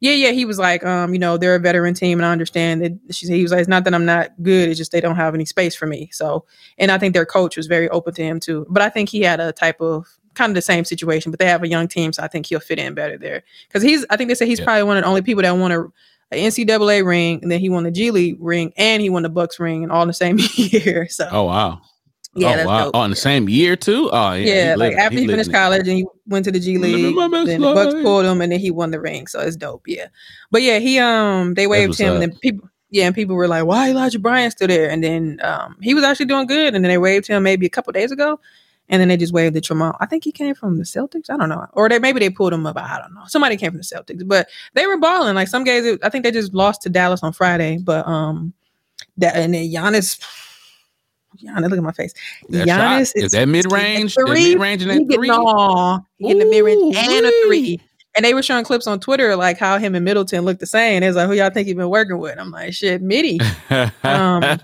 A: yeah, yeah, he was like, um, you know, they're a veteran team, and I understand that. She said he was like, it's not that I'm not good; it's just they don't have any space for me. So, and I think their coach was very open to him too. But I think he had a type of kind of the same situation, but they have a young team, so I think he'll fit in better there. Because he's, I think they said he's
B: Yeah.
A: probably one of the only people that won a, a NCAA ring, and then he won the G League ring, and he won the Bucks ring, and all in the same (laughs) year. So,
B: Oh wow.
A: Yeah,
B: oh
A: that's
B: wow.
A: dope.
B: Oh, in the same year too. Oh yeah.
A: Yeah,
B: he
A: like after he,
B: lived
A: finished college and he went to the G League, then the Bucks pulled him and then he won the ring. So it's dope. Yeah. But yeah, he um they waived him and
B: up.
A: then people yeah, and people were like, Why Elijah Bryant still there? And then um he was actually doing good and then they waived him maybe a couple days ago. And then they just waived the Tremont. I think he came from the Celtics. I don't know. Or they maybe they pulled him up. I don't know. Somebody came from the Celtics. But they were balling. Like some guys, I think they just lost to Dallas on Friday. But um that and then Giannis Giannis, look at my face.
B: That
A: Giannis
B: shot, is that mid range?
A: three,
B: Mid range and that three.
A: all getting the mid range and a three. And they were showing clips on Twitter like how him and Middleton look the same. It's like, who y'all think he been working with? I'm like, shit, Mitty. Um, (laughs)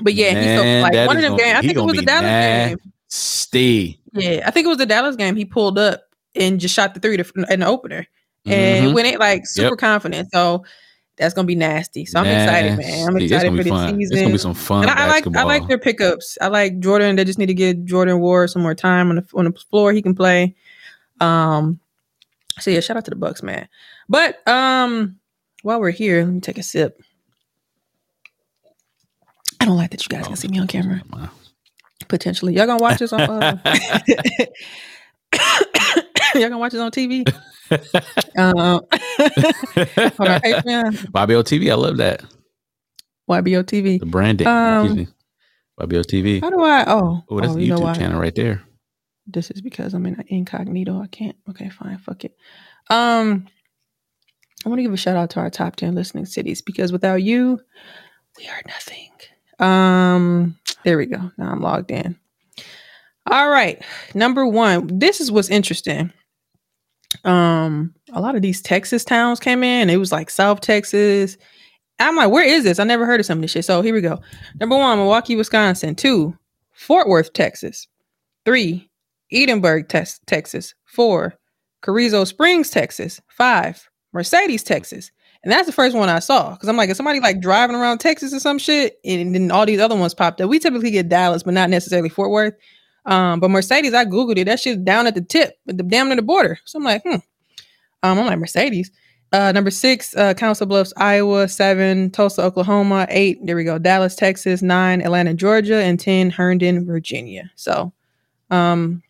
A: But yeah, he's so like one of them games. I think it was the Dallas game.
B: Steve.
A: Yeah, I think it was the Dallas game. He pulled up and just shot the three to, in the opener, and
B: Mhm.
A: went it like super
B: Yep.
A: confident. So that's gonna be nasty. So I'm excited, man. I'm
B: Nasty.
A: Excited for the season.
B: It's gonna be some fun
A: And I, I like I like their pickups. I like Jordan. They just need to get Jordan Nwora some more time on the on the floor. He can play. Um. So yeah, shout out to the Bucks, man. But um, while we're here, let me take a sip. I don't like that you guys can see me on camera. Potentially, y'all gonna watch this on. Uh, (laughs) (laughs) (laughs) y'all gonna watch this on TV? um, on our Patreon,
B: Bobby O TV. I love that.
A: YBO TV.
B: The branding.
A: Um,
B: Excuse me. Bobby O TV.
A: How do I? Oh,
B: Oh, that's
A: oh, you know
B: YouTube channel right there.
A: This is because I'm in incognito. I can't. Okay, fine. Fuck it. Um, I want to give a shout out to our top ten listening cities because without you, we are nothing. Um, there we go. Now I'm logged in. All right, number one. This is what's interesting. Um, a lot of these Texas towns came in. It was like South Texas. I'm like, where is this? I never heard of some of this shit. So here we go. Number one, Milwaukee, Wisconsin. Two, Fort Worth, Texas. Three, Edinburg, Tex- Texas. Four, Carrizo Springs, Texas. Five, Mercedes, Texas. And that's the first one I saw because I'm like, is somebody like driving around Texas or some shit? And then all these other ones popped up. We typically get Dallas, but not necessarily Fort Worth. Um, but Mercedes, I googled it. That shit down at the tip, at the damn near the border. So I'm like, hmm. Um, I'm like Mercedes. Uh, number six, uh, Council Bluffs, Iowa. Seven, Tulsa, Oklahoma. Eight, there we go. Dallas, Texas. Nine, Atlanta, Georgia, and ten, Herndon, Virginia. So, um,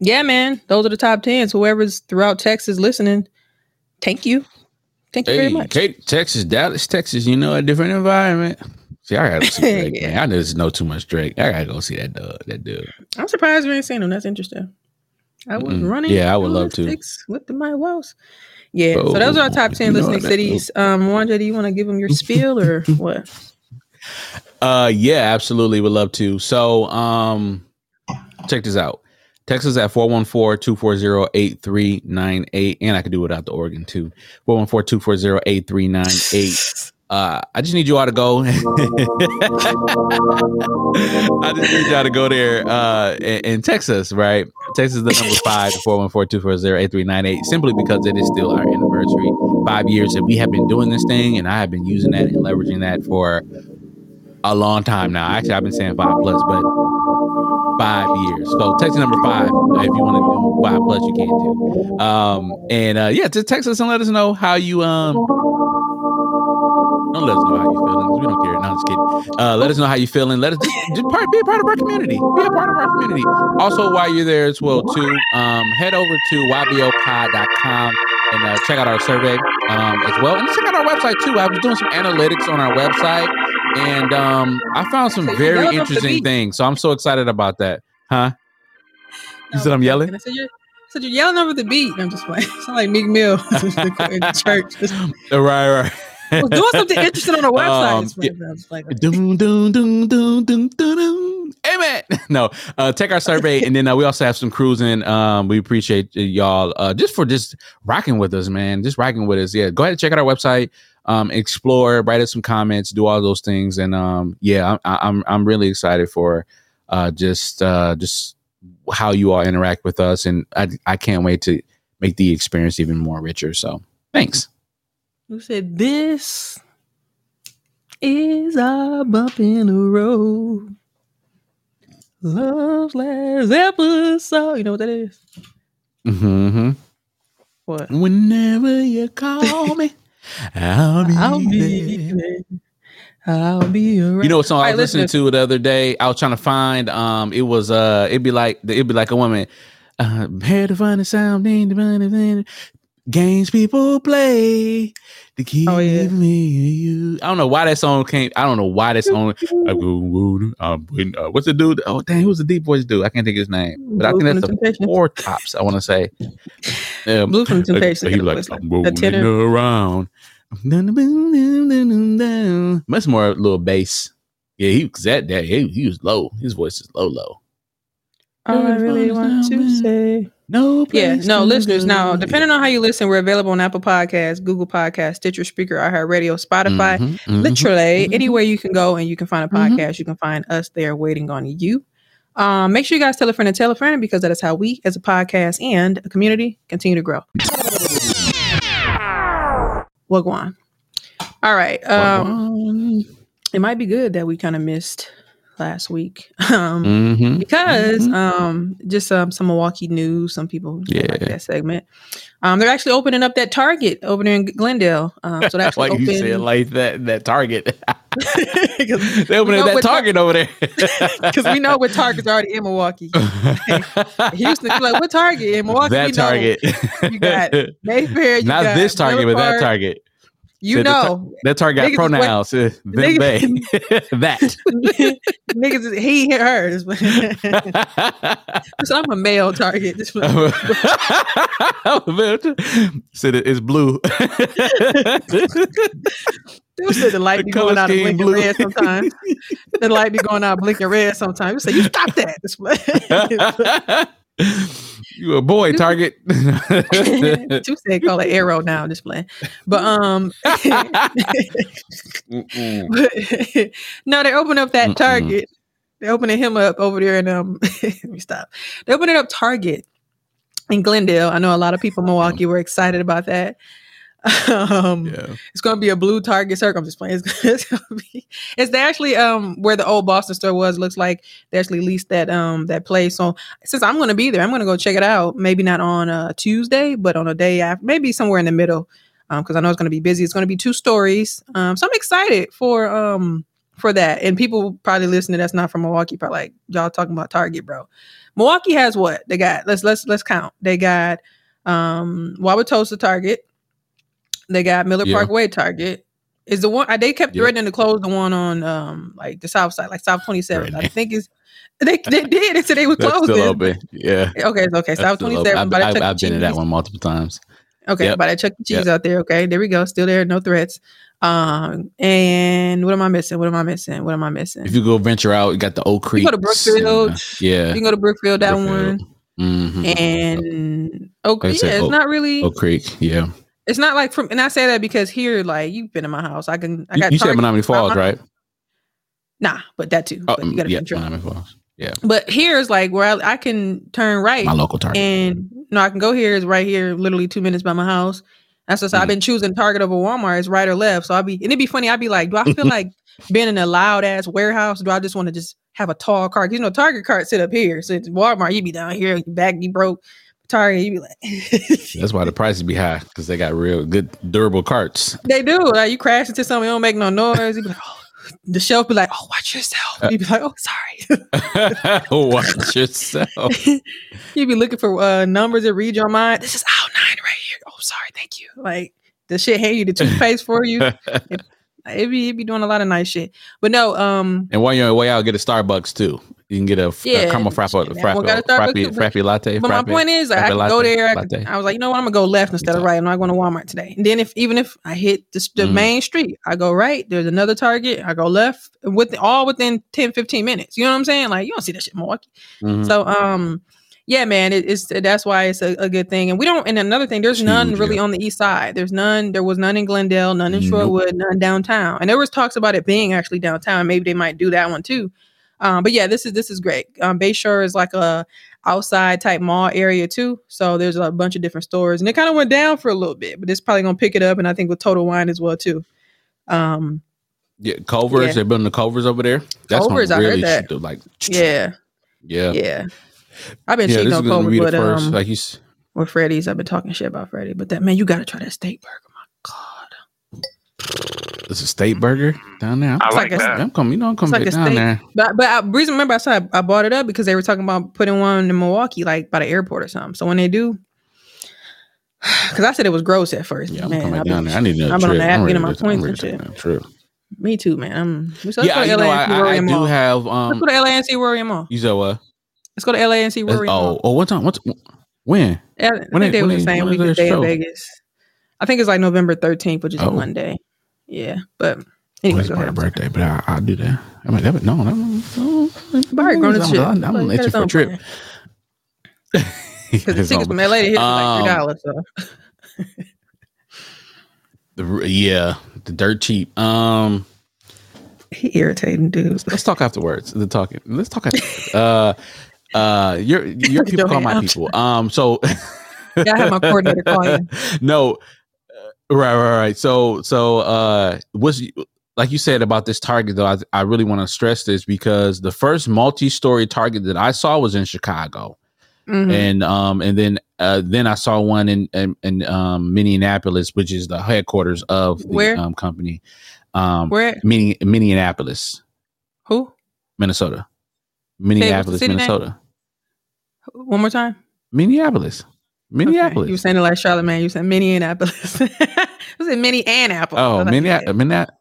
A: yeah, man, those are the top tens. Whoever's throughout Texas listening, thank you, thank you very much.
B: Kate, Texas, Dallas, Texas. You know, a different environment. See, I gotta see Drake. (laughs)
A: Yeah.
B: man. I just know too much Drake. I gotta go see that dude. That dude.
A: I'm surprised we ain't seen him. That's interesting. I was
B: Mm-mm.
A: running.
B: Yeah, I would love to.
A: With the my woes. Yeah. so those are our top ten listening cities. Um, Wanda, do you want to give them your spiel or (laughs) what?
B: Uh, yeah, absolutely. Would love to. So, um, check this out. Texas at 414-240-8398. And I could do without the organ too. 414-240-8398. (laughs) uh, I just need you all to go. (laughs) I just need y'all to go there uh, and text us, right? Text us the number five four one four two four zero eight three nine eight. Simply because it is still our anniversary, five years that we have been doing this thing, and I have been using that and leveraging that for a long time now. Actually, I've been saying five plus, but five years. So text number five if you want to do five plus, you can do. Um, and uh, yeah, just text us and let us know how you um. Don't let us know how you feeling. We don't care. No, I'm just kidding. Uh, let us know how you feeling. Let us just, part, be a part of our community. Be a part of our community. Also, while you're there as well, too, um, head over to ybopod.com and uh, check out our survey um, as well. And check out our website too. I was doing some analytics on our website, and um, I found some
A: So
B: very
A: yelled up the
B: interesting things. So I'm so excited about that. Huh? You said I'm yelling?
A: I said you're, I said you're yelling over the beat. I'm just like, (laughs) sound like Meek Mill (laughs) in the church. (laughs)
B: Right, right.
A: Was doing something interesting on the website.
B: Um,
A: It's like- like,
B: Doom, doom, doom, doom, doom, doom. Amen. (laughs) No, uh, take our survey, and then uh, we also have some cruising. Um, we appreciate y'all uh, just for just rocking with us, man. Just rocking with us. Yeah, go ahead and check out our website. Um, explore, write us some comments, do all those things, and um, yeah, I, I- I'm I'm really excited for uh, just uh, just how you all interact with us, and I I can't wait to make the experience even more richer. So, thanks.
A: Who said this is a bump in the road? Love's last episode. You know what that is?
B: Mm-hmm.
A: What?
B: Whenever you call me, I'll be,
A: I'll be
B: there.
A: there. I'll be around.
B: You know what song I was listening
A: listeners,
B: to the other day? I was trying to find. Um, it was uh, it'd be like it'd be like a woman. Uh, here to find the sound, games people play to keep
A: Oh, yeah.
B: me you. I don't know why that song came. I don't know why that song. I go, woo, uh, what's the dude? Oh, dang, who's the deep voice dude? I can't think of his name, but I think that's
A: the Temptations.
B: four tops. I want to say. Um,
A: Blue from
B: like,
A: Temptations.
B: he like, I'm rolling around. Much more little bass. Yeah, he was that day. He, he was low. His voice is low, low.
A: All I really want to say.
B: No,
A: Yeah, no,
B: to
A: listeners. Now, depending on how you listen, we're available on Apple Podcasts, Google Podcasts, Stitcher Spreaker, iHeartRadio, Spotify,
B: Mhm, mhm,
A: literally
B: mhm.
A: anywhere you can go and you can find a
B: Mhm.
A: podcast, you can find us there waiting on you. Um, make sure you guys tell a friend and tell a friend because that is how we, as a podcast and a community, continue to grow. Well, go on. All right. Um, it might be good that we kind of missed last week. (laughs) Um,
B: Mhm.
A: because
B: Mhm.
A: um just um some Milwaukee news. Some people yeah. like that segment. Um, they're actually opening up that Target over there in Glendale. Um, so that's (laughs)
B: like you said, like that that Target. (laughs) they opening that
A: what Tar-
B: Target over there.
A: Because we know what Target's already in Milwaukee. Houston, you're like what Target in Milwaukee?
B: that
A: know
B: Target.
A: you got Mayfair. You
B: Not
A: got
B: this Target,
A: Miller
B: but that Target.
A: You
B: tar-
A: know,
B: That Target got
A: Niggas is
B: pronouns. uh, (laughs) Them
A: Niggas- (laughs) (laughs)
B: that.
A: niggas, is- he hers. so I'm a male Target.
B: Said it- it's blue.
A: Dude said the light be going out and blinking
B: blue.
A: red sometimes. the light be going out blinking red sometimes. You say, you stop that.
B: You a boy, Target. (laughs)
A: Two say call it arrow now, just playing. But um (laughs) but, no, they open up that
B: Mm-mm.
A: Target. They're opening him up over there and um (laughs) let me stop. They opening up Target in Glendale. I know a lot of people in Milwaukee were excited about that. (laughs) Um
B: yeah.
A: It's gonna be a blue Target circle. I'm just playing. It's, (laughs) it's gonna be. It's actually um where the old Boston store was. Looks like they actually leased that um that place. So since I'm gonna be there, I'm gonna go check it out. Maybe not on a Tuesday, but on a day after. Maybe somewhere in the middle. Um, because I know it's gonna be busy. It's gonna be two stories. Um, so I'm excited for um for that. And people probably listening that's not from Milwaukee, probably like y'all talking about Target, bro. Milwaukee has what they got? Let's let's let's count. They got um Wauwatosa Target. They got Miller
B: Yeah.
A: Parkway Target. Is the one uh, they kept
B: Yep.
A: threatening to close the one on um like the south side, like South Twenty Seven.
B: I
A: think is (laughs) they they did. They said they would
B: That's
A: close (laughs)
B: still open. Yeah.
A: Okay, okay. South 27th.
B: open. I've, I've. I've been to that one multiple times.
A: Okay,
B: Yep.
A: by that Chuck E. Cheese
B: Yep.
A: out there. Okay, there we go. Still there. No threats. Um, and what am I missing? What am I missing? What am I missing?
B: If you go venture out, you got the Oak Creek.
A: You go to Brookfield.
B: Yeah.
A: You can go to Brookfield, that
B: Brookfield.
A: one.
B: Mhm.
A: And
B: Like I
A: yeah, it's
B: Oak-
A: not really.
B: Oak Creek. Yeah.
A: It's not like from, and I say that because here, like you've been in my house. I can. I got.
B: you said
A: Menomonee
B: Falls, right?
A: Nah, but that too.
B: Oh,
A: but you gotta
B: yeah. Menomonee Falls. Yeah,
A: But here's like where I, I can turn right
B: my local Target.
A: and no, I can go here. Is right here, literally two minutes by my house. That's just I've
B: Mhm.
A: been choosing Target over Walmart. It's right or left. So I'll be and it'd be funny. I'd be like, do I feel (laughs) like being in a loud ass warehouse? Do I just want to just have a tall cart? 'Cause, You know, Target cart sit up here. So it's Walmart, you'd be down here, your back be broke. Target, you be like, (laughs)
B: That's why the prices be high because they got real good durable carts.
A: they do. Like you crash into something, don't make no noise. You be like, oh, the shelf be like, oh, watch yourself. You be like, oh, sorry. (laughs)
B: Watch yourself. (laughs)
A: you be looking for uh, numbers that read your mind. This is aisle nine right here. Oh, sorry, thank you. Like the shit hand you the toothpaste for you. It, it be it be doing a lot of nice shit. But no, um,
B: And while you're on your way out, get a Starbucks too. You can get a, f- a
A: Yeah,
B: caramel frappo,
A: shit, man.
B: frappo,
A: got a Starbucks
B: frappy, frappy latte.
A: but my point is, I
B: latte,
A: go there. I, can, I was like, you know what, I'm gonna go left instead of right. I'm not going to Walmart today. And then if even if I hit the, the
B: Mhm.
A: main street, I go right. There's another Target. I go left. With all within 10, 15 minutes. You know what I'm saying? Like you don't see that shit in Milwaukee.
B: Mhm.
A: So um yeah, man, it, it's that's why it's a, a good thing. And we don't and another thing, there's
B: It's
A: none really
B: yeah.
A: on the east side. There's none, there was none in Glendale, none in
B: Nope.
A: Shorewood, none downtown. And there was talks about it being actually downtown. Maybe they might do that one too. Um, but yeah, this is this is great. Um Bayshore is like a outside type mall area too. So there's a bunch of different stores. And it kind of went down for a little bit, but it's probably gonna pick it up. And I think with Total Wine as well too. Um
B: yeah, Culver's.
A: yeah.
B: They're building the Culver's over there. That's
A: Culver's,
B: gonna
A: I heard that.
B: shoot like (tsk)
A: yeah,
B: yeah.
A: yeah. I've been
B: Yeah,
A: cheating on
B: gonna
A: Culver,
B: be the
A: but
B: first.
A: um
B: like you, s-
A: with Freddy's. I've been talking shit about Freddy, but that man, you gotta try that steak burger. My God,
B: it's a state burger down there. I'm,
E: I like
A: like
E: that.
B: I'm coming. You know, I'm coming
A: like
B: back down
A: steak.
B: there.
A: but but I, reason remember I said I, I bought it up because they were talking about putting one in Milwaukee, like by the airport or something. So when they do, (sighs) because I said it was gross at first.
B: Yeah, I'm
A: man,
B: coming down
A: been-
B: there. I need another
A: I've been on
B: trip.
A: the app
B: I'm
A: getting
B: ready
A: my
B: to- I'm
A: points
B: ready
A: and shit.
B: another trip.
A: Me too, man. I'm, let's go
B: Yeah,
A: to
B: you
A: LA
B: know,
A: and
B: I, I, I do
A: Mall.
B: have.
A: Let's
B: Um,
A: go to LA and see Rory Mall.
B: you said what?
A: Let's go to LA and see Rory Mall.
B: Oh, oh, what time? What's when?
A: Yeah, I
B: when
A: think
B: they-
A: they
B: when
A: was the same week
B: their
A: as Day
B: N?
A: Vegas. I think it's like November 13th, which is
B: Oh.
A: a Monday. Yeah, but anyway, go
B: my
A: ahead.
B: birthday, but I, I'll do that. I mean, that, would- no, no, no, no.
A: Barry grown as
B: I'm,
A: shit.
B: I'm, I'm
A: Like,
B: gonna let you for a trip.
A: Because (laughs) the tickets from LA here is like three
B: Um,
A: dollars. So (laughs)
B: The, yeah, the dirt cheap. Um,
A: he irritating dudes.
B: let's talk afterwards. The talking. Let's talk afterwards. uh, uh, your your (laughs) people call my people. Um, so
A: Yeah, I have my coordinator call you.
B: no, right, right, right. So, so, uh, was like you said about this target though. I, I really want to stress this because the first multi-story target that I saw was in Chicago.
A: Mhm.
B: and um and then uh then I saw one in in, in um Minneapolis, which is the headquarters of the
A: Where?
B: um company. Um
A: Where?
B: Minne- Minneapolis,
A: Who?
B: Minnesota. Minneapolis,
A: city name?
B: Minnesota.
A: One more time.
B: Minneapolis.
A: Okay.
B: Minneapolis.
A: You were saying it like Charlemagne. You said (laughs) Minneapolis. (laughs) I said Minneapolis.
B: oh,
A: I was like,
B: Minneapolis. (laughs)
A: Manassas.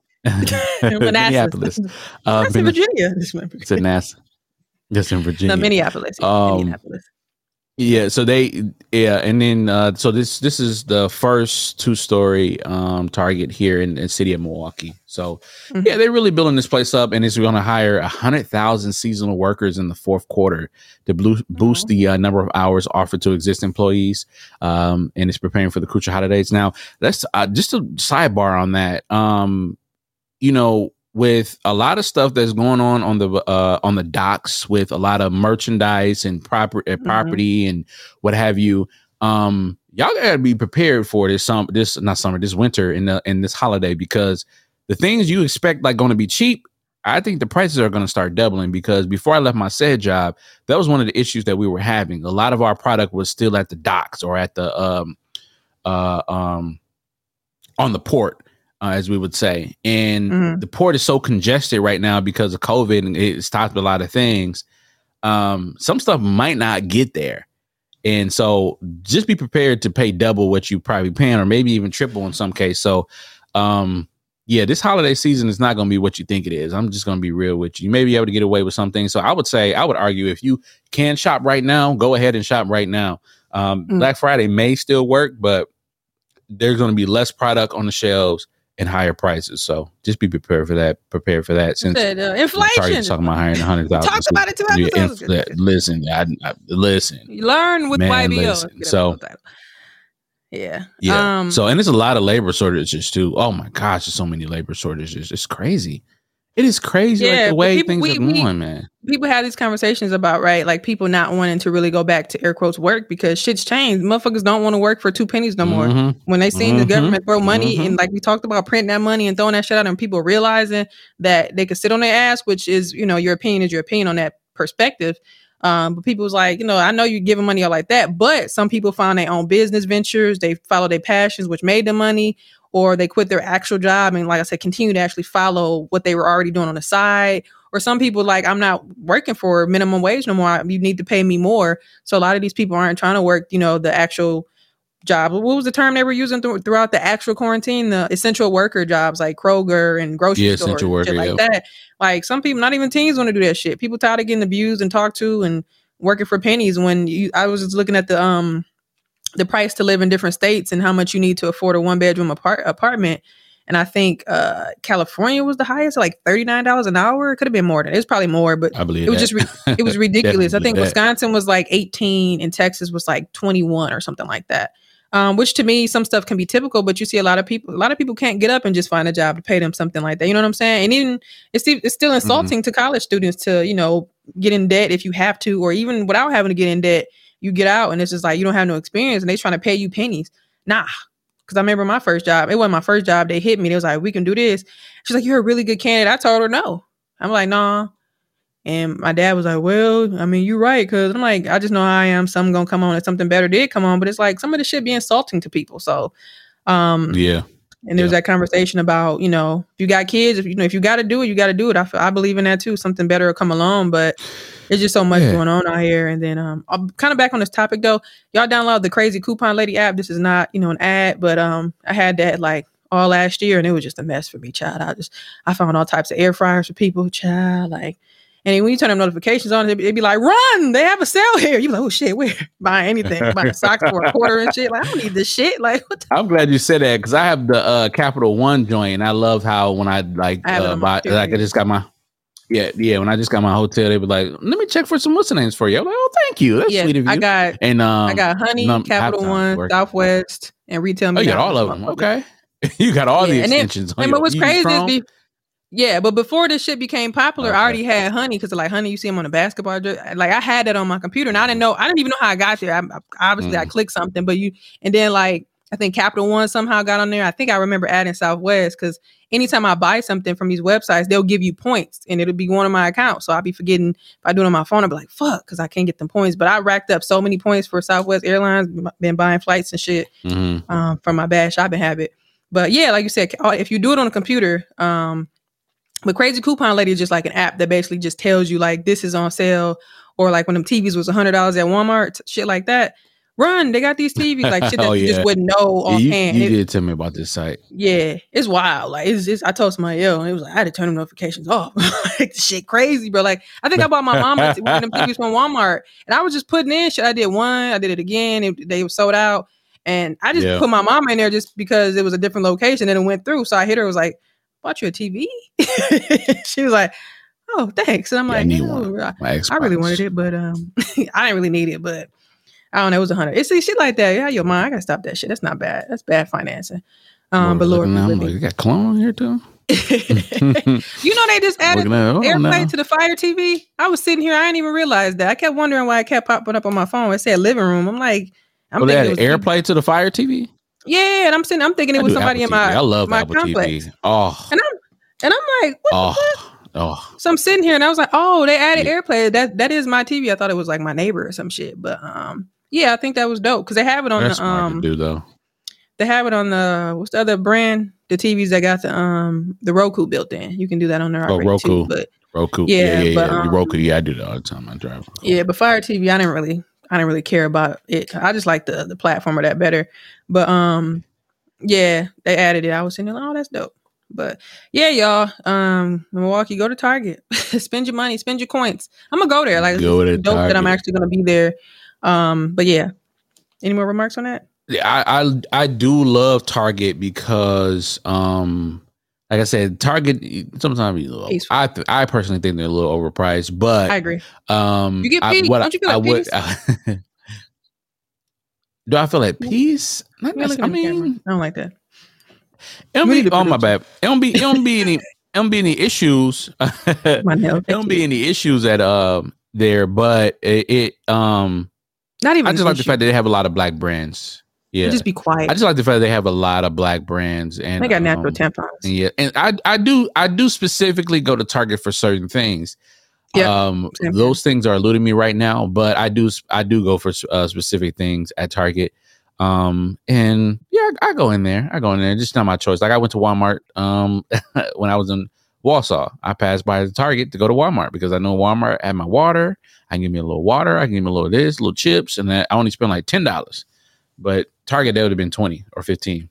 B: Minneapolis. Uh,
A: That's in Virginia.
B: it's in NASA. That's in Virginia.
A: No, Minneapolis.
B: Um,
A: Minneapolis.
B: Yeah, so they yeah, and then uh so this this is the first two story um target here in the city of Milwaukee. So
A: Mhm.
B: yeah, they're really building this place up and it's going to hire a hundred thousand seasonal workers in the fourth quarter to blu- boost the uh, number of hours offered to existing employees. Um, and it's preparing for the crucial holidays. Now, that's uh, just a sidebar on that. Um, you know, with a lot of stuff that's going on on the uh, on the docks with a lot of merchandise and property, uh, property and what have you. Um, y'all gotta be prepared for this summer, this not summer, this winter and the and this holiday because the things you expect like going to be cheap. I think the prices are going to start doubling because before I left my said job, that was one of the issues that we were having. A lot of our product was still at the docks or at the um uh um on the port uh, as we would say. And
A: Mhm.
B: the port is so congested right now because of COVID and it stopped a lot of things. Um, some stuff might not get there. And so just be prepared to pay double what you probably paying or maybe even triple in some case. So um yeah, this holiday season is not going to be what you think it is. I'm just going to be real with you. You may be able to get away with something. So I would say, I would argue if you can shop right now, go ahead and shop right now. Um,
A: Mm.
B: Black Friday may still work, but there's going to be less product on the shelves and higher prices. So just be prepared for that. Prepare for that. Since
A: Said, uh, inflation.
B: talking about hiring 100,000. (laughs)
A: Talked about it two episodes
B: infl- listen, I, I, listen.
A: You learn with
B: Man,
A: YBO.
B: listen, so-
A: Yeah.
B: Yeah.
A: Um,
B: so and there's a lot of labor shortages too. Oh my gosh, there's so many labor shortages. It's crazy. It is crazy
A: Yeah,
B: like the way
A: people-
B: things
A: we-
B: are
A: we-
B: going, man.
A: people have these conversations about right, like people not wanting to really go back to air quotes work because shit's changed. Motherfuckers don't want to work for two pennies no more.
B: Mhm.
A: When they seen the
B: Mhm.
A: government throw money
B: Mhm.
A: and like we talked about printing that money and throwing that shit out and people realizing that they could sit on their ass, which is you know your opinion is your opinion on that perspective. Um, but people was like, you know, I know you're giving money out like that, but some people found their own business ventures. They follow their passions, which made them money, or they quit their actual job and, like I said, continue to actually follow what they were already doing on the side. Or some people like, I'm not working for minimum wage no more. You need to pay me more. So a lot of these people aren't trying to work, you know, the actual job. What was the term they were using thro- throughout the actual quarantine? The essential worker jobs like Kroger and grocery
B: Yeah,
A: stores,
B: essential
A: and shit
B: worker,
A: like that. Like some people, not even teens, want to do that shit. People tired of getting abused and talked to and working for pennies. When you, I was just looking at the um the price to live in different states and how much you need to afford a one bedroom apart- apartment. And I think uh California was the highest, like thirty nine dollars an hour. It could have been more. Than it was probably more, but
B: I believe
A: it was
B: that.
A: just re- (laughs) it was ridiculous. I think
B: that.
A: Wisconsin was like 18 and Texas was like 21 or something like that. Um, which to me, some stuff can be typical, but you see a lot of people, a lot of people can't get up and just find a job to pay them something like that. You know what I'm saying? And even it's it's still insulting to college students to you know get in debt if you have to, or even without having to get in debt, you get out and it's just like you don't have no experience and they trying to pay you pennies. Nah, because I remember my first job. It wasn't my first job. They hit me. They was like, "We can do this." She's like, "You're a really good candidate." I told her no. I'm like, "Nah." And my dad was like, "Well, I mean, you're right." Because I'm like, I just know how I am. Something gonna come on, and something better did come on. But it's like some of the shit be insulting to people. So, um,
B: yeah.
A: and there was
B: Yeah.
A: that conversation about, you know, if you got kids, if you know, if you got to do it, you got to do it. I I believe in that too. Something better will come along, but it's just so much
B: Yeah.
A: going on out here. And then, um, I'm kind of back on this topic though. Y'all download the Krazy Coupon Lady app. This is not, you know, an ad, but um, I had that like all last year, and it was just a mess for me, child. I just, I found all types of air fryers for people, child, like. And when you turn them notifications on, it'd be, it'd be like, run, they have a sale here. You're like, oh shit, where? (laughs) Buying anything, buying (laughs) socks for a quarter and shit. Like, I don't need this shit. Like, what the
B: I'm glad you said that because I have the uh, Capital One joint, and I love how when I like
A: I
B: uh, buy, like I just got my yeah yeah when I just got my hotel, they were like, "Let me check for some what's the names for you." I'm like, "Oh, thank you, that's
A: yeah,
B: sweet of you."
A: I got
B: and um,
A: I got Honey,
B: num-
A: Capital One,
B: working.
A: Southwest, and Retail.
B: oh, you got all of them. Okay, (laughs) you got all the
A: Yeah, and then-
B: extensions. on
A: And
B: your-
A: but what's crazy is, be, yeah, but before this shit became popular, I already had Honey because like Honey, you see him on the basketball. jer- Like I had that on my computer, and I didn't know. I didn't even know how I got there. I, I- obviously, I
B: Mm.
A: clicked something, but you and then like I think Capital One somehow got on there. I think I remember adding Southwest because anytime I buy something from these websites, they'll give you points, and it'll be one of my accounts. So I'll be forgetting if I do it on my phone. I'll be like, "Fuck," because I can't get them points. But I racked up so many points for Southwest Airlines. Been buying flights and shit
B: Mhm.
A: um, from my bad shopping habit. But yeah, like you said, if you do it on a computer, um, but Krazy Coupon Lady is just like an app that basically just tells you like this is on sale, or like when them TVs was hundred dollars at Walmart, shit like that. Run, they got these TVs like shit that (laughs)
B: Oh,
A: you
B: yeah.
A: just wouldn't know
B: Yeah, you, you
A: It-
B: did tell me about this site.
A: yeah, it's wild. Like it's, it's I told somebody else, and it was like I had to turn them notifications off. (laughs) like shit crazy, bro. Like I think I bought my mom one of them TVs from Walmart, and I was just putting in shit. I did one, I did it again. It, they were sold out, and I just
B: Yeah.
A: put my mom in there just because it was a different location, and it went through. So I hit her, was like, "Bought you a TV?" (laughs) she was like, "Oh, thanks." And I'm
B: Yeah, I
A: like,
B: need
A: "No,
B: one.
A: I, I really wanted it, but um, I didn't really need it, but." I don't know. It was a hundred. It's shit like that. Yeah, your mind. I gotta stop that shit. That's not bad. That's bad financing. Um, but Lord,
B: looking I'm like, you got clone here too. (laughs)
A: you know they just added
B: at, oh,
A: AirPlay to the Fire TV. I was sitting here, I didn't even realize that. I kept wondering why it kept popping up on my phone. It said living room. I'm like, I'm
B: Oh, they
A: thinking
B: had
A: it was
B: AirPlay to the Fire TV.
A: Yeah, and I'm sitting, I'm thinking it
B: I
A: was somebody in my
B: TV. I love
A: my
B: Apple
A: complex.
B: TV. Oh,
A: And I'm and I'm like, what the
B: oh, oh.
A: So I'm sitting here and I was like, oh, they added
B: Yeah.
A: AirPlay. That that is my TV. I thought it was like my neighbor or some shit. But um, yeah, I think that was dope because they have it on
B: That's
A: the um,
B: to do though.
A: they have it on the what's the other brand? The TVs that got the um the Roku built in. You can do that on there
B: Oh, Roku.
A: too. But
B: Roku.
A: Yeah,
B: Yeah, yeah, yeah.
A: um,
B: Roku. Yeah, I do that all the time. I drive.
A: yeah, but Fire TV, I didn't really I didn't really care about it. I just like the the platform of that better. But um, yeah, they added it. I was sitting there like, oh, that's dope. But yeah, y'all, um, Milwaukee, go to Target, (laughs) spend your money, spend your coins. I'm gonna go there. Like, it's
B: Go to
A: dope that I'm actually gonna be there. Um, but yeah, any more remarks on that?
B: Yeah, I, I I do love Target because um like I said, Target sometimes you know, I th- I personally think they're a little overpriced, but
A: I agree.
B: um
A: You get
B: I,
A: peace.
B: what
A: Don't you feel
B: I
A: like
B: would (laughs) do I feel at peace? Not
A: Yeah, look
B: necess-
A: at
B: I mean,
A: I don't like that.
B: it don't be. Oh my bad. It don't be. It don't be any. It don't be any issues. it (laughs)
A: My nail.
B: don't be any issues at um there, but it, it um.
A: Not even.
B: I just like the fact that they have a lot of black brands. Yeah,
A: Just be quiet.
B: I just like the fact that they have a lot of black brands and
A: they got natural
B: um,
A: tampons.
B: and Yeah, and I I do I do specifically go to Target for certain things.
A: Yeah,
B: um, those things are eluding me right now, but I do I do go for uh, specific things at Target. Um, and yeah, I, I go in there. I go in there. Just not my choice. Like I went to Walmart um (laughs) when I was in Warsaw. I passed by the Target to go to Walmart because I know Walmart had my water. I can give me a little water. I can give me a little this, little chips, and I only spent like ten dollars. But Target that would have been twenty or fifteen.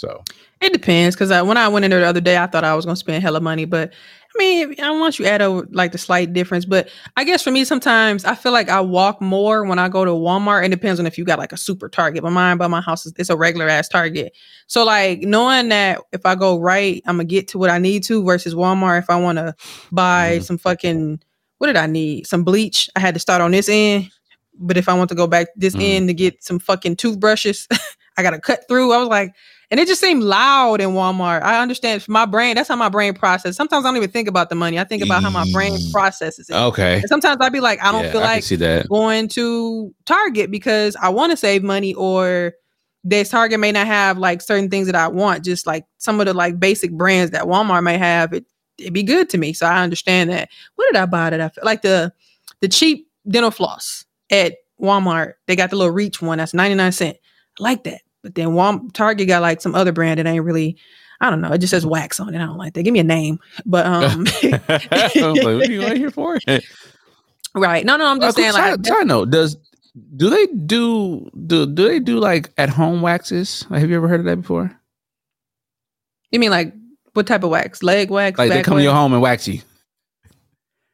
B: So
A: It depends because when I went in there the other day, I thought I was going to spend hella money, but I mean, I want you add over like the slight difference. But I guess for me, sometimes I feel like I walk more when I go to Walmart. It depends on if you got like a super Target. But mine by my house is it's a regular ass Target. So like knowing that if I go right, I'm gonna get to what I need to versus Walmart. If I want to buy
B: Mhm.
A: some fucking what did I need? Some bleach. I had to start on this end. But if I want to go back this
B: Mhm.
A: end to get some fucking toothbrushes, (laughs) I gotta cut through. I was like, and it just seemed loud in Walmart. I understand my brain, that's how my brain processes. Sometimes I don't even think about the money. I think about how my brain
B: Mm.
A: processes it.
B: okay,
A: And sometimes I'd be like, I don't
B: Yeah,
A: feel
B: I
A: like
B: see that.
A: going to Target because I want to save money or this Target may not have like certain things that I want, just like some of the like basic brands that Walmart may have. It it'd be good to me. So I understand that. What did I buy that I feel like the the cheap dental floss at Walmart? They got the little reach one that's 99 cent. I like that. But then Walmart Target got like some other brand that ain't really I don't know. It just says wax on it. I don't like that. Give me a name. But (laughs) um
B: like, what are you here for? (laughs)
A: right. No, no, I'm just
B: Uh,
A: saying like
B: side note, does do they do do do they do like at home waxes? Like, have you ever heard of that before?
A: You mean like what type of wax? Leg wax?
B: Like they come to your home and wax you,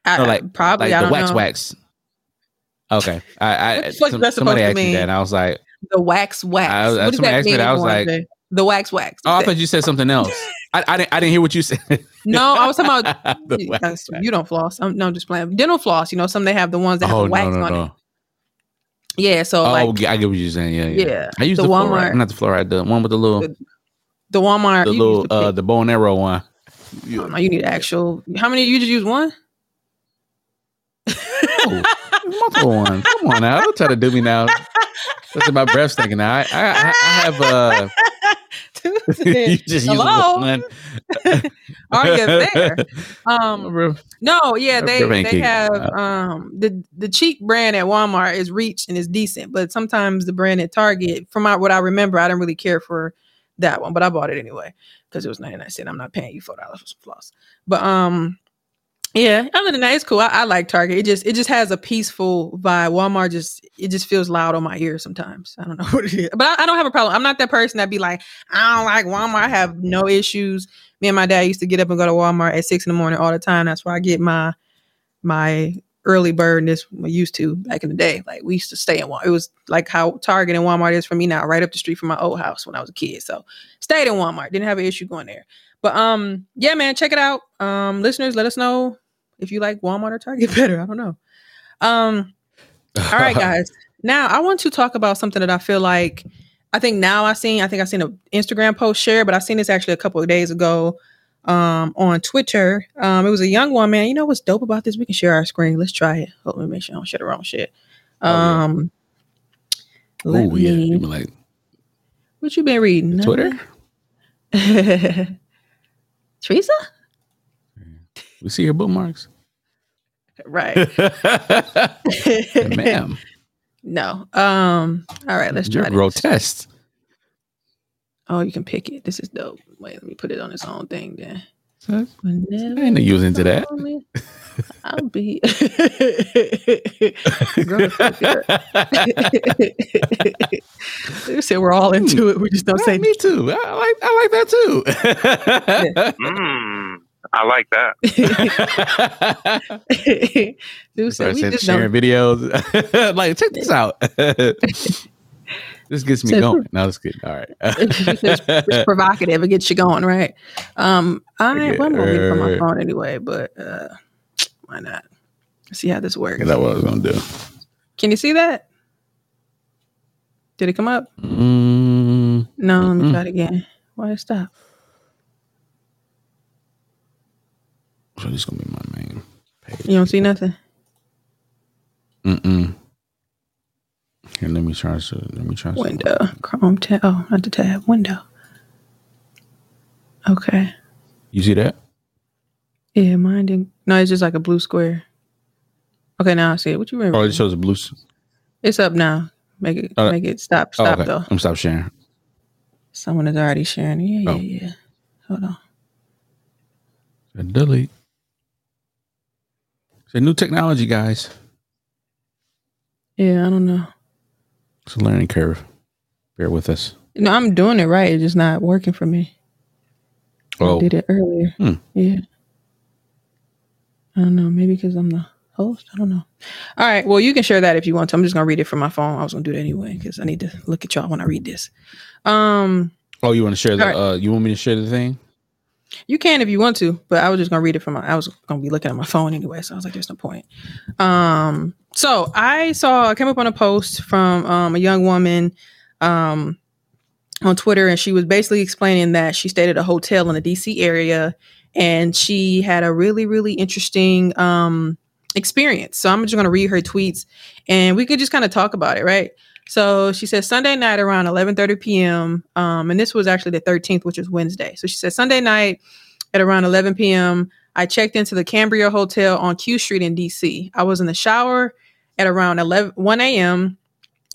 A: I, I-
B: like
A: probably.
B: like
A: I
B: the wax
A: know.
B: wax. Okay, I, I
A: What the fuck is
B: some- somebody asked me that, and I was like,
A: The wax wax.
B: I was-
A: what does
B: somebody
A: that
B: asked
A: mean?
B: that, I was like-
A: the wax wax.
B: oh, I thought you said something else. I, I didn't I didn't hear what you said. (laughs)
A: no, I was talking about. (laughs)
B: The wax
A: you don't floss. I'm, no, I'm just playing. Dental floss. You know, some they have the ones that have
B: oh
A: the wax
B: no no
A: on it. Yeah, so
B: Oh,
A: like
B: I get what you're saying. Yeah, yeah.
A: Yeah,
B: I use
A: the
B: the,
A: Walmart-
B: fluoride, not the fluoride, the one with the little,
A: The- the Walmart.
B: the little,
A: the,
B: uh, the bow and arrow one.
A: oh, no, you need actual. How many? You just use one?
B: Oh, multiple one. Come on now, don't try to do me now. (laughs) That's my breath stinking. Now I, I, I I have (laughs) (laughs) a. you just
A: Hello? (laughs) Are you there? Um, No, yeah, they they have um the the cheap brand at Walmart is Reach and is decent, but sometimes the brand at Target, from my, what I remember, I didn't really care for that one, but I bought it anyway because it was ninety nine cent. I'm not paying you four dollars for some floss, but um. Yeah, other than that, it's cool. I, I like Target. It just it just has a peaceful vibe. Walmart just it just feels loud on my ears sometimes. I don't know (laughs) what it is, but I, I don't have a problem. I'm not that person that be like, I don't like Walmart. I have no issues. Me and my dad used to get up and go to Walmart at six in the morning all the time. That's where I get my my early bird and this I used to back in the day. Like we used to stay in Walmart. It was like how Target and Walmart is for me now, right up the street from my old house when I was a kid. So stayed in Walmart. Didn't have an issue going there. But um, yeah, man, check it out. Um, listeners, let us know if you like Walmart or Target (laughs) better. I don't know. Um, all right, (laughs) guys. Now I want to talk about something that I feel like I think now I seen. I think I seen an Instagram post share, but I seen this actually a couple of days ago um, on Twitter. Um, it was a young woman. You know what's dope about this? We can share our screen. Let's try it. Hold on, make sure I don't share the wrong shit.
B: Oh, yeah.
A: Um,
B: Oh yeah,
A: me-
B: like
A: what you been reading?
B: Twitter. (laughs)
A: Teresa?
B: We see your bookmarks,
A: Right. (laughs)
B: ma'am.
A: no. Um. All right. Let's
B: You're
A: try this.
B: grotesque.
A: Oh, you can pick it. This is dope. Wait, let me put it on its own thing then.
B: I ain't no use into that.
A: me, (laughs) I'll be. (laughs) (laughs) You they said we're all into it. We just don't
B: Yeah,
A: say
B: me too. I like I like that too.
E: Mm, I like that.
A: Dude said we just
B: sharing
A: don't.
B: videos. like check this out. This gets me
A: So-
B: going. (laughs) No, it's good. All right. (laughs)
A: it's, it's (laughs) provocative. It gets you going, right? Um, I
B: Okay,
A: well, I'm gonna read it from my
B: uh,
A: phone anyway, but uh, why not? Let's see how this works.
B: That's what I was gonna do.
A: Can you see that? Did it come up?
B: Mm-hmm.
A: No, let me try it again. Why did it stop?
B: So this is going to be my main page.
A: You don't see nothing?
B: Mm-mm. Here, let me try. To, let me try.
A: Window. Chrome tab. Oh, not the tab. Window. Okay.
B: You see that?
A: Yeah, mine didn't. No, it's just like a blue square. Okay, now I see it. What you remember?
B: Oh, it shows a blue.
A: It's up now. Make it
B: Uh,
A: make it stop.
B: Oh,
A: Stop
B: okay.
A: though.
B: I'm stop sharing.
A: Someone is already sharing. Yeah,
B: Oh.
A: yeah, yeah. Hold on.
B: Delete. It's a new technology, guys.
A: Yeah, I don't know.
B: It's a learning curve. Bear with us.
A: No, I'm doing it right. It's just not working for me. I
B: Oh,
A: did it earlier.
B: Hmm.
A: Yeah. I don't know. Maybe because I'm the host. I don't know. All right. Well, you can share that if you want to. I'm just gonna read it from my phone. I was gonna do that anyway because I need to look at y'all when I read this. Um,
B: oh, you want to share the?
A: Right.
B: Uh, you want me to share the thing?
A: You can if you want to, but I was just gonna read it from my. I was gonna be looking at my phone anyway, so I was like, "There's no point." Um, so I saw I came up on a post from um, a young woman um, on Twitter, and she was basically explaining that she stayed at a hotel in the DC area, and she had a really really interesting um, experience. So I'm just gonna read her tweets, and we could just kind of talk about it, right? So she says Sunday night around 11:30 p.m. Um, and this was actually the 13th, which is Wednesday. So she says Sunday night at around 11 p.m. I checked into the Cambria Hotel on Q Street in DC. I was in the shower at around 11 1 a.m.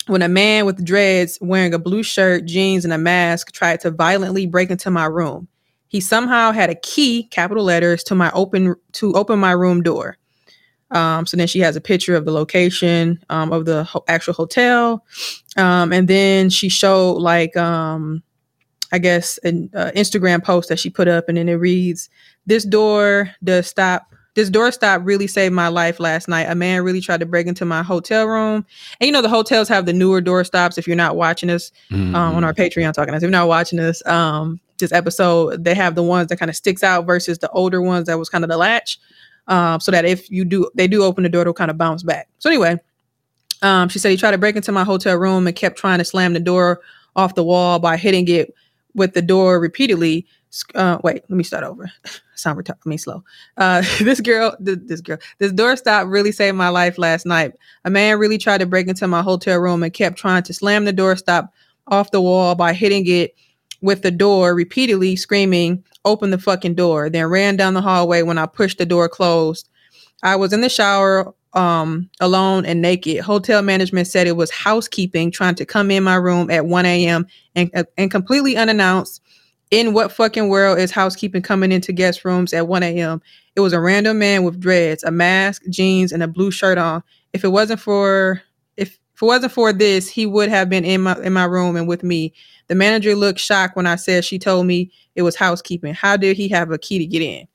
A: when a man with dreads wearing a blue shirt, jeans, and a mask tried to violently break into my room. He somehow had a key, capital letters, to my open to open my room door. Um, so then she has a picture of the location um, of the ho- actual hotel, um, and then she showed like um, I guess an uh, Instagram post that she put up, and then it reads, "This door does stop. This door stop really saved my life last night. A man really tried to break into my hotel room, and you know the hotels have the newer door stops. If you're not watching us um, on our Patreon, talking us, if you're not watching this, um, this episode, they have the ones that kind of sticks out versus the older ones that was kind of the latch, um, so that if you do, they do open the door, it'll kind of bounce back. So anyway, um, she said he tried to break into my hotel room and kept trying to slam the door off the wall by hitting it with the door repeatedly. Uh, wait, let me start over. (laughs) Sound retarded. Slow. Uh, (laughs) this girl, th- this girl, this door stop really saved my life last night. A man really tried to break into my hotel room and kept trying to slam the door stop off the wall by hitting it with the door repeatedly, screaming, "Open the fucking door!" Then ran down the hallway when I pushed the door closed. I was in the shower um alone and naked. Hotel management said it was housekeeping trying to come in my room at 1 a.m. and uh, and completely unannounced. In what fucking world is housekeeping coming into guest rooms at 1 a.m.? It was a random man with dreads, a mask, jeans, and a blue shirt on. If it wasn't for if if it wasn't for this, he would have been in my in my room and with me. The manager looked shocked when I said she told me it was housekeeping. How did he have a key to get in?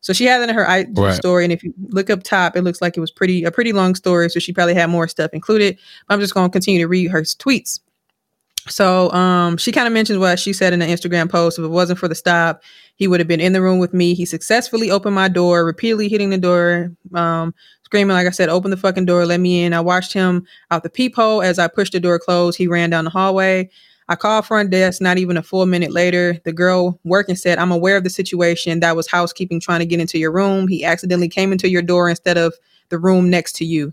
A: So she had it in her IG
B: Right.
A: story, and if you look up top, it looks like it was pretty a pretty long story. So she probably had more stuff included. I'm just going to continue to read her tweets. So um, she kind of mentions what she said in the Instagram post. If it wasn't for the stop, he would have been in the room with me. He successfully opened my door, repeatedly hitting the door, um, screaming, like I said, open the fucking door, let me in. I watched him out the peephole as I pushed the door closed. He ran down the hallway. I called front desk. Not even a full minute later, the girl working said, "I'm aware of the situation. That was housekeeping trying to get into your room. He accidentally came into your door instead of the room next to you."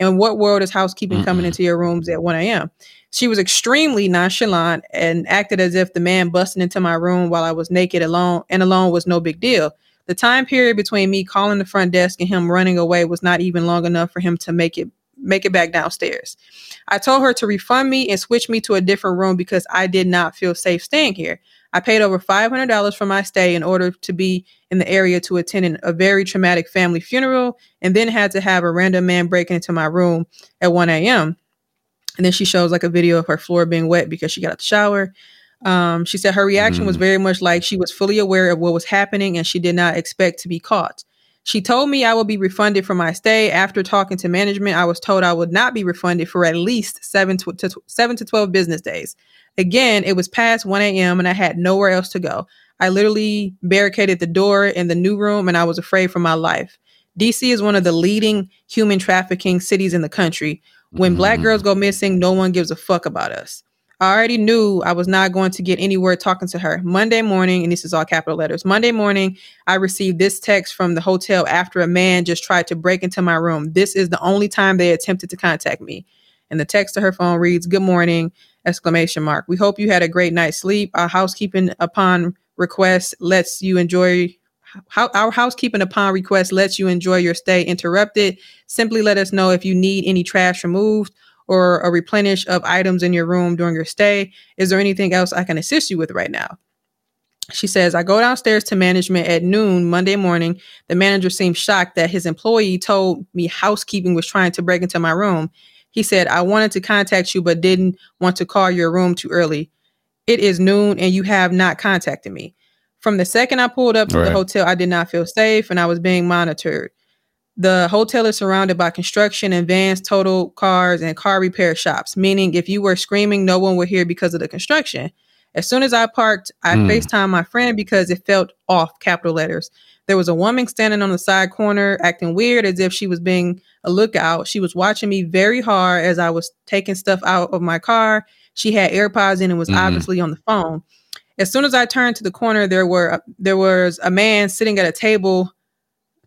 A: In what world is housekeeping coming
B: Mm-mm.
A: into your rooms at 1 a.m.? She was extremely nonchalant and acted as if the man busting into my room while I was naked alone and alone was no big deal. The time period between me calling the front desk and him running away was not even long enough for him to make it make it back downstairs. I told her to refund me and switch me to a different room because I did not feel safe staying here. I paid over $500 for my stay in order to be in the area to attend an- a very traumatic family funeral and then had to have a random man break into my room at 1 a.m. And then she shows like a video of her floor being wet because she got out the shower. Um, she said her reaction was
B: Mhm.
A: very much like she was fully aware of what was happening and she did not expect to be caught. She told me I would be refunded for my stay. After talking to management, I was told I would not be refunded for at least seven to, to seven to twelve business days. Again, it was past 1 a.m. and I had nowhere else to go. I literally barricaded the door in the new room and I was afraid for my life. DC is one of the leading human trafficking cities in the country. When black
B: Mhm.
A: girls go missing, no one gives a fuck about us. I already knew I was not going to get anywhere talking to her. Monday morning, and this is all capital letters. Monday morning, I received this text from the hotel after a man just tried to break into my room. This is the only time they attempted to contact me. And the text to her phone reads, "Good morning!" exclamation mark. We hope you had a great night's sleep. Our housekeeping upon request lets you enjoy how our housekeeping upon request lets you enjoy your stay interrupted. Simply let us know if you need any trash removed or a replenish of items in your room during your stay. Is there anything else I can assist you with right now? She says, I go downstairs to management at noon Monday morning. The manager seemed shocked that his employee told me housekeeping was trying to break into my room. He said, I wanted to contact you, but didn't want to call your room too early. It is noon and you have not contacted me. From the second I pulled up to
B: Right.
A: the hotel, I did not feel safe and I was being monitored. The hotel is surrounded by construction and vans, total cars, and car repair shops, meaning if you were screaming, no one would hear because of the construction. As soon as I parked, I
B: Hmm.
A: FaceTimed my friend because it felt off, capital letters. There was a woman standing on the side corner acting weird as if she was being a lookout. She was watching me very hard as I was taking stuff out of my car. She had AirPods in and was
B: Mhm.
A: obviously on the phone. As soon as I turned to the corner, there were there was a man sitting at a table,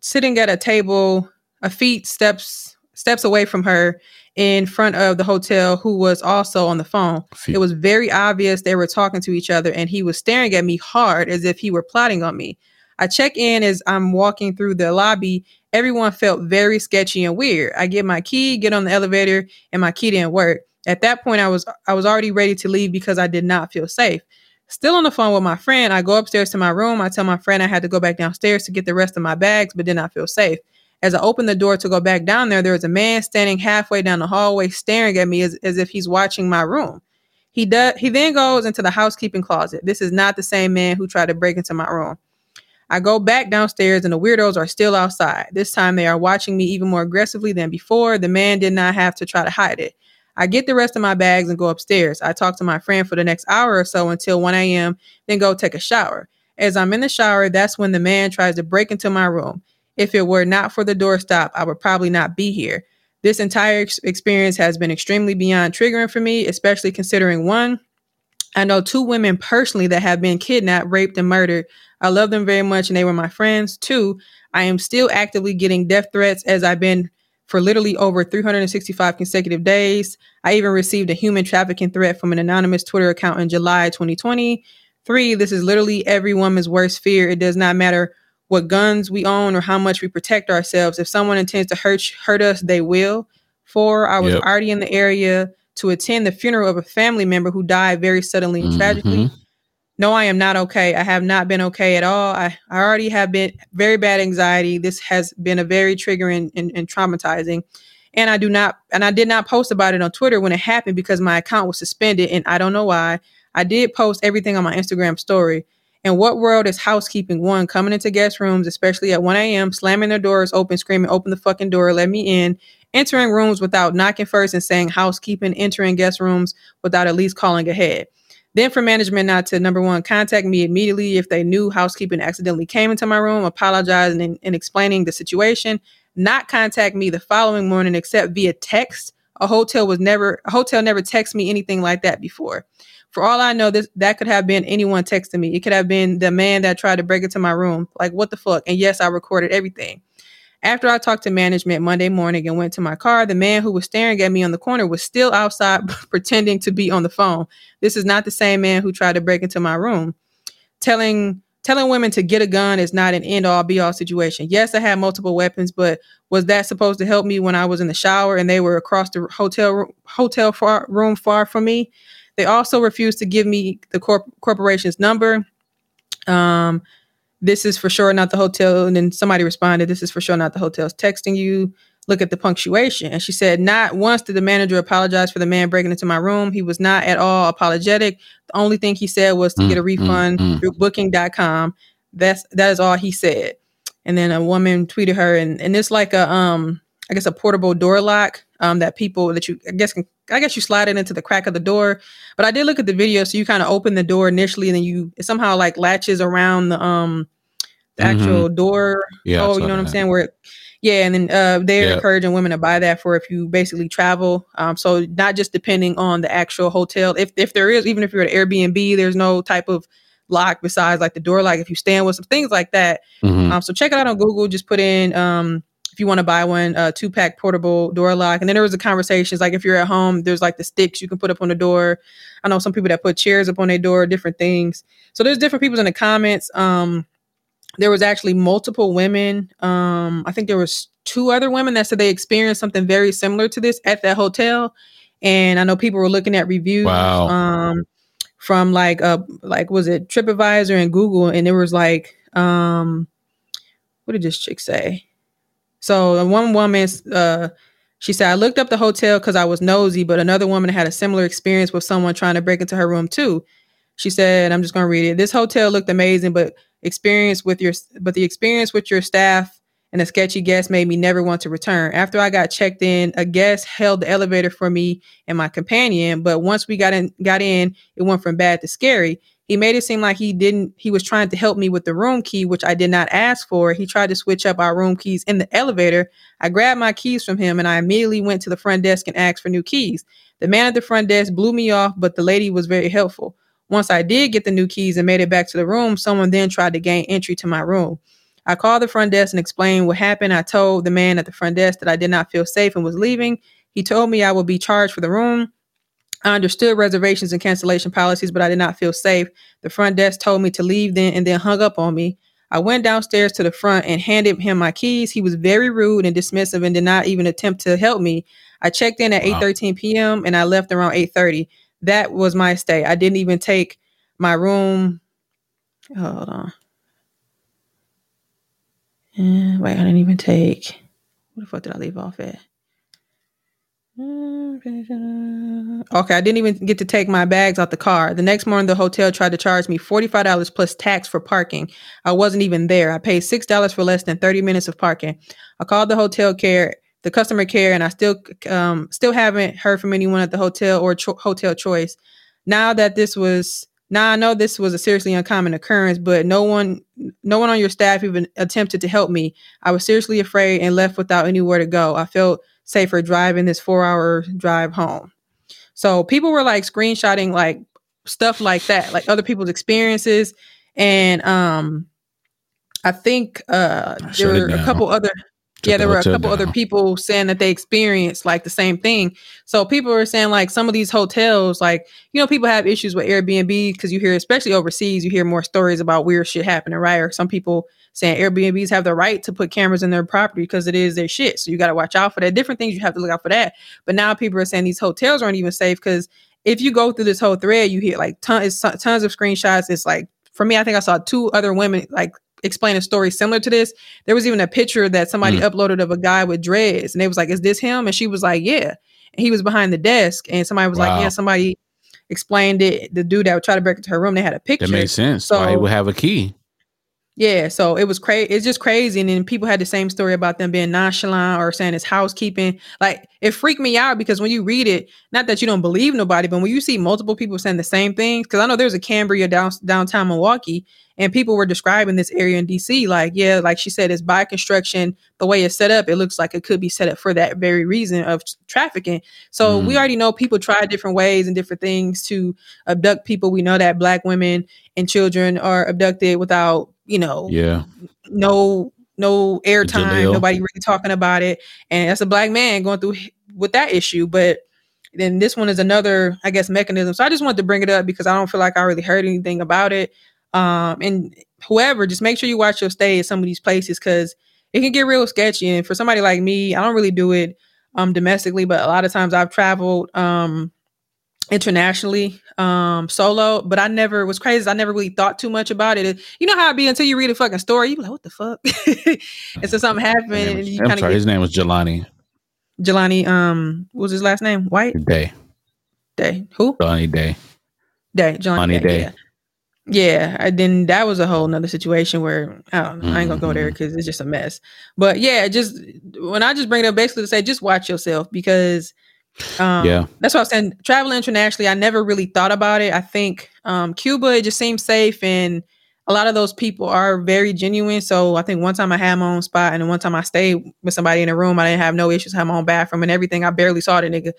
A: sitting at a table a feet steps steps away from her in front of the hotel who was also on the phone.
B: Feet.
A: It was very obvious they were talking to each other and he was staring at me hard as if he were plotting on me. I check in as I'm walking through the lobby. Everyone felt very sketchy and weird. I get my key, get on the elevator, and my key didn't work. At that point, I was I was already ready to leave because I did not feel safe. Still on the phone with my friend, I go upstairs to my room. I tell my friend I had to go back downstairs to get the rest of my bags, but did I feel safe. As I open the door to go back down there, there is a man standing halfway down the hallway staring at me as, as if he's watching my room. He does he then goes into the housekeeping closet. This is not the same man who tried to break into my room. I go back downstairs and the weirdos are still outside. This time they are watching me even more aggressively than before. The man did not have to try to hide it. I get the rest of my bags and go upstairs. I talk to my friend for the next hour or so until 1 a.m., then go take a shower. As I'm in the shower, that's when the man tries to break into my room. If it were not for the doorstop, I would probably not be here. This entire ex- experience has been extremely beyond triggering for me, especially considering one, I know two women personally that have been kidnapped, raped, and murdered. I love them very much and they were my friends. Two, I am still actively getting death threats as I've been for literally over 365 consecutive days. I even received a human trafficking threat from an anonymous Twitter account in July 2020. Three, this is literally every woman's worst fear. It does not matter what guns we own or how much we protect ourselves. If someone intends to hurt hurt us, they will. Four, I was
B: Yep.
A: already in the area to attend the funeral of a family member who died very suddenly and mm-hmm.
B: tragically.
A: No, I am not okay. I have not been okay at all. I, I already have been very bad anxiety. This has been a very triggering and, and traumatizing. And I do not, and I did not post about it on Twitter when it happened because my account was suspended and I don't know why. I did post everything on my Instagram story. And what world is housekeeping one coming into guest rooms, especially at 1 a.m., slamming their doors open, screaming, open the fucking door, let me in, entering rooms without knocking first and saying housekeeping, entering guest rooms without at least calling ahead. Then for management not to number one, contact me immediately if they knew housekeeping accidentally came into my room, apologizing and, and explaining the situation, not contact me the following morning except via text. A hotel was never a hotel never texted me anything like that before. For all I know, this that could have been anyone texting me. It could have been the man that tried to break into my room. Like what the fuck? And yes, I recorded everything. After I talked to management Monday morning and went to my car, the man who was staring at me on the corner was still outside (laughs) pretending to be on the phone. This is not the same man who tried to break into my room. Telling telling women to get a gun is not an end all be all situation. Yes, I had multiple weapons, but was that supposed to help me when I was in the shower and they were across the hotel hotel far, room far from me? They also refused to give me the corp- corporation's number. Um, this is for sure not the hotel. And then somebody responded, This is for sure not the hotel's texting you. Look at the punctuation. And she said, Not once did the manager apologize for the man breaking into my room. He was not at all apologetic. The only thing he said was to
B: Mm,
A: get a
B: mm,
A: refund
B: mm.
A: through booking.com. That's that is all he said. And then a woman tweeted her and, and it's like a um I guess a portable door lock um that people that you I guess can I guess you slide it into the crack of the door. But I did look at the video, so you kind of open the door initially and then you it somehow like latches around the um the
B: Mhm.
A: actual door
B: Yeah,
A: oh, you know what I'm
B: that.
A: saying? Where it, Yeah, and then uh, they're
B: Yeah.
A: encouraging women to buy that for if you basically travel. Um, so not just depending on the actual hotel. If if there is, even if you're at Airbnb, there's no type of lock besides like the door lock. If you stand with some things like that,
B: Mhm.
A: um, so check it out on Google. Just put in um, if you want to buy one, uh, two pack portable door lock. And then there was a conversations like if you're at home, there's like the sticks you can put up on the door. I know some people that put chairs up on their door, different things. So there's different people in the comments. Um, there was actually multiple women. Um, I think there was two other women that said they experienced something very similar to this at that hotel. And I know people were looking at reviews.
B: Wow.
A: Um, from like uh like was it TripAdvisor and Google, and there was like um what did this chick say? So the one woman uh she said I looked up the hotel because I was nosy, but another woman had a similar experience with someone trying to break into her room too. She said, I'm just gonna read it. This hotel looked amazing, but experience with your but the experience with your staff and a sketchy guest made me never want to return. After I got checked in, a guest held the elevator for me and my companion, but once we got in got in, it went from bad to scary. He made it seem like he didn't he was trying to help me with the room key, which I did not ask for. He tried to switch up our room keys in the elevator. I grabbed my keys from him and I immediately went to the front desk and asked for new keys. The man at the front desk blew me off, but the lady was very helpful. Once I did get the new keys and made it back to the room, someone then tried to gain entry to my room. I called the front desk and explained what happened. I told the man at the front desk that I did not feel safe and was leaving. He told me I would be charged for the room. I understood reservations and cancellation policies, but I did not feel safe. The front desk told me to leave then and then hung up on me. I went downstairs to the front and handed him my keys. He was very rude and dismissive and did not even attempt to help me. I checked in at
B: Wow.
A: 8:13 p.m. and I left around 8:30. That was my stay. I didn't even take my room. Hold on. Uh, wait, I didn't even take. What the fuck did I leave off at? Okay, I didn't even get to take my bags out the car. The next morning, the hotel tried to charge me $45 plus tax for parking. I wasn't even there. I paid $6 for less than 30 minutes of parking. I called the hotel care, the customer care, and I still um, still haven't heard from anyone at the hotel or cho- hotel choice. Now that this was now I know this was a seriously uncommon occurrence, but no one no one on your staff even attempted to help me. I was seriously afraid and left without anywhere to go. I felt safer driving this four hour drive home. So people were like screenshotting like stuff like that, like other people's experiences. And um I think uh there
B: Shut
A: were a couple other yeah, there were a couple other people saying that they experienced like the same thing. So people were saying like some of these hotels, like you know, people have issues with Airbnb because you hear, especially overseas, you hear more stories about weird shit happening, right? Or some people saying Airbnbs have the right to put cameras in their property because it is their shit. So you got to watch out for that. Different things you have to look out for that. But now people are saying these hotels aren't even safe because if you go through this whole thread, you hear like tons, tons of screenshots. It's like for me, I think I saw two other women like explain a story similar to this. There was even a picture that somebody hmm. uploaded of a guy with dreads, and they was like, "Is this him?" And she was like, "Yeah." And he was behind the desk, and somebody was
B: Wow.
A: like, "Yeah." Somebody explained it. The dude that would try to break into her room, they had a picture.
B: That makes sense.
A: So-
B: Why he would have a key?
A: Yeah, so it was crazy. It's just crazy. And then people had the same story about them being nonchalant or saying it's housekeeping. Like it freaked me out because when you read it, not that you don't believe nobody, but when you see multiple people saying the same things, because I know there's a Cambria down, downtown Milwaukee, and people were describing this area in DC. Like, yeah, like she said, it's by construction. The way it's set up, it looks like it could be set up for that very reason of trafficking. So we
B: Mhm.
A: already know people try different ways and different things to abduct people. We know that black women and children are abducted without, you know,
B: Yeah.
A: no no airtime, nobody really talking about it, and that's a black man going through with that issue. But then this one is another, I guess, mechanism. So I just wanted to bring it up because I don't feel like I really heard anything about it. Um, and whoever, just make sure you watch your stay at some of these places because it can get real sketchy. And for somebody like me, I don't really do it um domestically, but a lot of times I've traveled um internationally um solo but i never was crazy i never really thought too much about it you know how it be until you read a fucking story you be like what the fuck (laughs) and so something happened
B: His name
A: and
B: was-
A: you
B: I'm sorry.
A: of
B: His name was Jelani
A: jelani um what was his last name white
B: Day.
A: day who
B: Jelani Day.
A: day jelani day,
B: Day.
A: yeah yeah and then that was a whole nother situation where i don't know i ain't gonna go
B: Mm-hmm.
A: there because it's just a mess but yeah just when i just bring it up basically to say just watch yourself because um,
B: Yeah.
A: that's what I'm saying. Traveling internationally, I never really thought about it. I think um, Cuba, it just seems safe, and a lot of those people are very genuine. So I think one time I had my own spot, and one time I stayed with somebody in a room. I didn't have no issues, had my own bathroom and everything. I barely saw the nigga.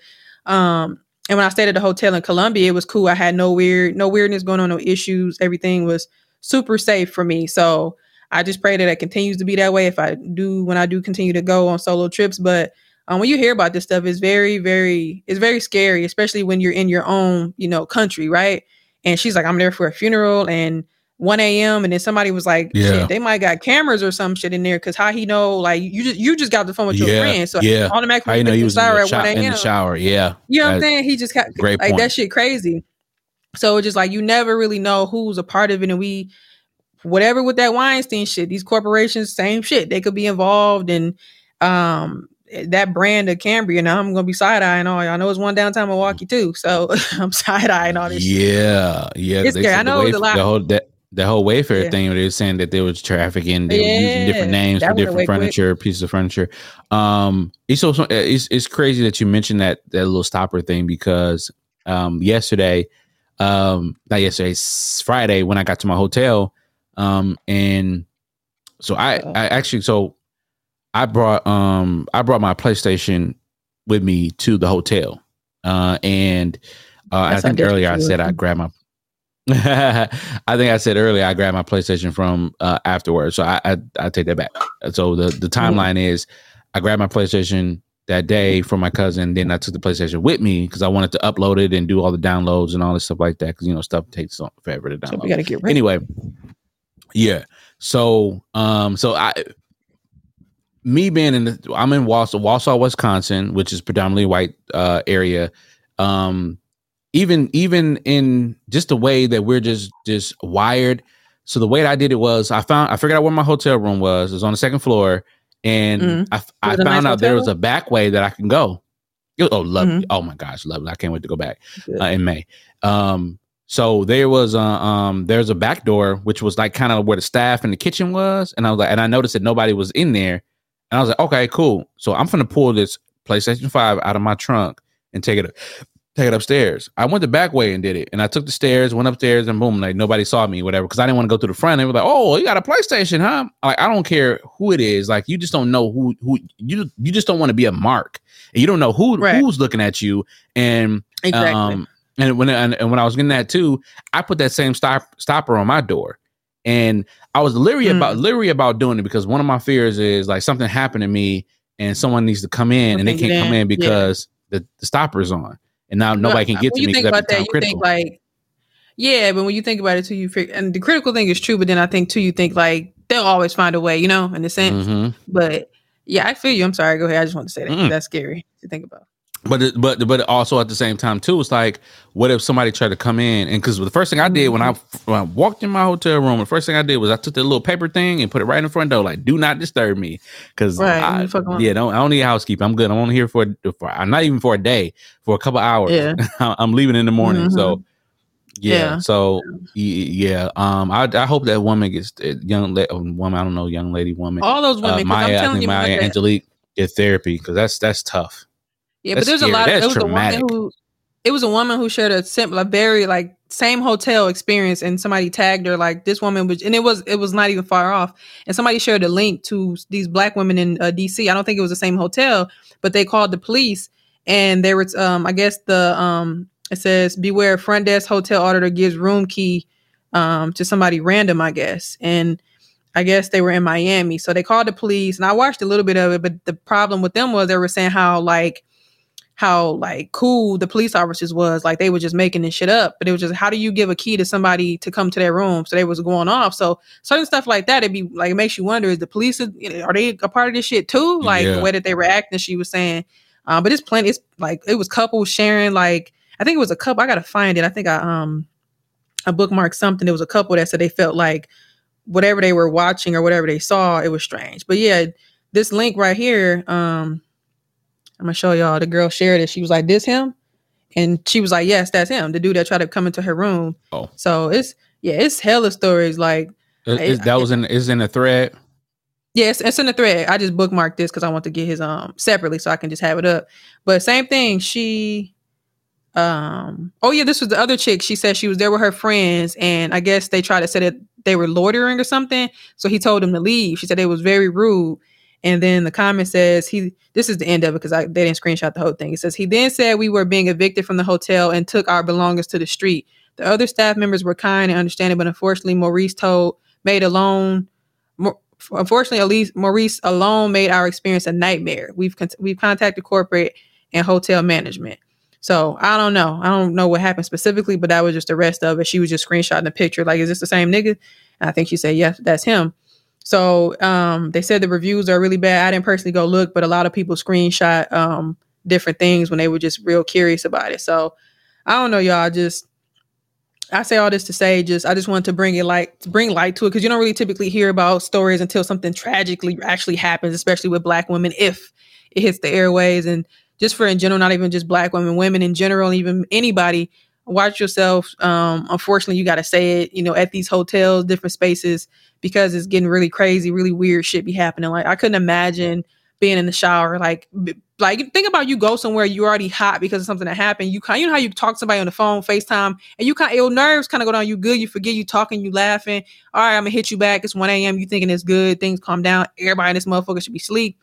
A: Um, and when I stayed at the hotel in Colombia, it was cool. I had no weird, no weirdness going on, no issues. Everything was super safe for me. So I just pray that it continues to be that way if I do when I do continue to go on solo trips. But um, when you hear about this stuff, it's very, very, it's very scary, especially when you're in your own, you know, country, right? And she's like, I'm there for a funeral and 1 a.m. and then somebody was like,
B: Yeah.
A: shit, they might got cameras or some shit in there because how he know like you just you just got the phone with your
B: Yeah,
A: friend, so
B: yeah.
A: automatically
B: you know he was in the,
A: at
B: sho-
A: 1
B: in the shower? Yeah.
A: You know what I'm saying? He just got
B: Great
A: like
B: point.
A: that shit crazy. So it's just like you never really know who's a part of it, and we whatever with that Weinstein shit. These corporations, same shit. They could be involved and um that brand of Cambria. Now I'm gonna be side eyeing all. y'all. I know it's one downtown Milwaukee too, so (laughs) I'm side eyeing all this. shit.
B: Yeah, yeah. 'cause
A: It's scary. I know
B: the,
A: it was a lot.
B: the whole that the whole Wayfair
A: Yeah.
B: thing where they were saying that they was trafficking, they were using different names
A: that
B: for different
A: quick.
B: furniture, pieces of furniture. Um, it's also it's it's crazy that you mentioned that that little stopper thing because um yesterday, um not yesterday, Friday when I got to my hotel, um and so I. I actually so I brought um I brought my PlayStation with me to the hotel, uh and uh, I think earlier I said. I grabbed my. (laughs) I think I said earlier I grabbed my PlayStation from uh, afterwards, so I, I I take that back. So the the timeline is I grabbed my PlayStation that day from my cousin, then I took the PlayStation with me because I wanted to upload it and do all the downloads and all this stuff like that because you know stuff takes forever to download.
A: So we gotta get ready.
B: anyway yeah so um so i me being in the i'm in Wausau, Wausau, wisconsin which is predominantly white uh area. Um even even in just the way that we're just just wired. So the way that i did it was i found i figured out where my hotel room was. It was on the second floor. And
A: Mhm.
B: i, I
A: Was
B: found
A: nice
B: out there was a back way that i can go. It- oh lovely
A: Mhm.
B: oh my gosh lovely i can't wait to go back uh, in May. Um, so there was a um, there's a back door which was like kind of where the staff and the kitchen was, and I was like, and I noticed that nobody was in there, and I was like, okay, cool. So I'm gonna pull this PlayStation Five out of my trunk and take it take it upstairs. I went the back way and did it, and I took the stairs, went upstairs, and boom, like nobody saw me, whatever, because I didn't want to go to the front. They were like, oh, you got a PlayStation, huh? Like I don't care who it is, like you just don't know who who you you just don't want to be a mark. And you don't know who
A: Right.
B: who's looking at you, and
A: exactly.
B: um, and when and, and when I was getting that too, I put that same stop stopper on my door, and I was leery
A: Mm.
B: about leery about doing it because one of my fears is like something happened to me and someone needs to come in and they can't come
A: in,
B: in
A: yeah.
B: because the, the stopper's on, and now nobody can get
A: when
B: to me
A: you think
B: because
A: about that, you think like, yeah, but when you think about it too, you figure, and the critical thing is true, but then I think too, you think like they'll always find a way, you know, in a sense.
B: Mhm.
A: But yeah, I feel you. I'm sorry. Go ahead. I just want to say that
B: Mm.
A: that's scary to think about.
B: But it, but but also at the same time too, it's like, what if somebody tried to come in and because the first thing I did when I
A: Mm-hmm.
B: when I walked in my hotel room, the first thing I did was I took the little paper thing and put it right in the front door, like, do not disturb me, because
A: Right, you fuck around.
B: yeah, don't I don't need housekeeping. I'm good. I'm only here for, for I'm not even for a day, for a couple hours.
A: Yeah. (laughs)
B: I'm leaving in the morning, so. Yeah,
A: Yeah.
B: so yeah, um, I, I hope that woman gets uh, young la- woman. I don't know, young lady woman.
A: All those women,
B: uh, Maya,
A: I'm
B: I think Maya, Angelique get therapy because that's that's tough.
A: Yeah, but there's a lot. Of, it was a woman who. It was a woman who shared a simple, a very like same hotel experience, and somebody tagged her like this woman was, and it was it was not even far off. And somebody shared a link to these black women in uh, D.C. I don't think it was the same hotel, but they called the police, and there was um I guess the um it says beware front desk hotel auditor gives room key um to somebody random I guess, and I guess they were in Miami. So they called the police and I watched a little bit of it, but the problem with them was they were saying how like how like cool the police officers was. Like they were just making this shit up. But it was just how do you give a key to somebody to come to their room? So they was going off. So certain stuff like that, it'd be like it makes you wonder, is the police are they a part of this shit too? Like
B: Yeah.
A: the way that they were acting, she was saying. Um, but it's plenty, it's like it was couples sharing like I think it was a couple. I gotta find it. I think I um I bookmarked something. There was a couple that said they felt like whatever they were watching or whatever they saw, it was strange. But yeah, this link right here, um, I'm gonna show y'all. The girl shared it. She was like, "This him," and she was like, "Yes, that's him." The dude that tried to come into her room.
B: Oh.
A: so it's yeah, it's hella stories. Like,
B: Is-
A: I-
B: is- that was in is in a thread.
A: yes, it's in the thread. I just bookmarked this because I want to get his um separately so I can just have it up. But same thing. She, um, oh yeah, this was the other chick. She said she was there with her friends, and I guess they tried to say that they were loitering or something. So he told them to leave. She said it was very rude. And then the comment says he this is the end of it because I they didn't screenshot the whole thing. It says he then said we were being evicted from the hotel and took our belongings to the street. The other staff members were kind and understanding, but unfortunately Maurice told made alone unfortunately at least Maurice alone made our experience a nightmare. We've con- we've contacted corporate and hotel management. So I don't know. I don't know what happened specifically, but that was just the rest of it. She was just screenshotting the picture. Like, is this the same nigga? And I think she said, yes, that's him. So um, they said the reviews are really bad. I didn't personally go look, but a lot of people screenshot um, different things when they were just real curious about it. So I don't know, y'all. Just I say all this to say, just I just want to bring it to bring light to it because you don't really typically hear about stories until something tragically actually happens, especially with Black women, if it hits the airways and just for in general, not even just Black women, women in general, even anybody. Watch yourself. Um, unfortunately, you got to say it. You know, at these hotels, different spaces, because it's getting really crazy, really weird shit be happening. Like I couldn't imagine being in the shower, like like think about you go somewhere you already hot because of something that happened. You kind you know how you talk to somebody on the phone, FaceTime, and you kind your nerves kind of go down. You good, you forget, you talking, you laughing. All right, I'm gonna hit you back. It's 1 a.m. You thinking it's good, things calm down. Everybody in this motherfucker should be asleep.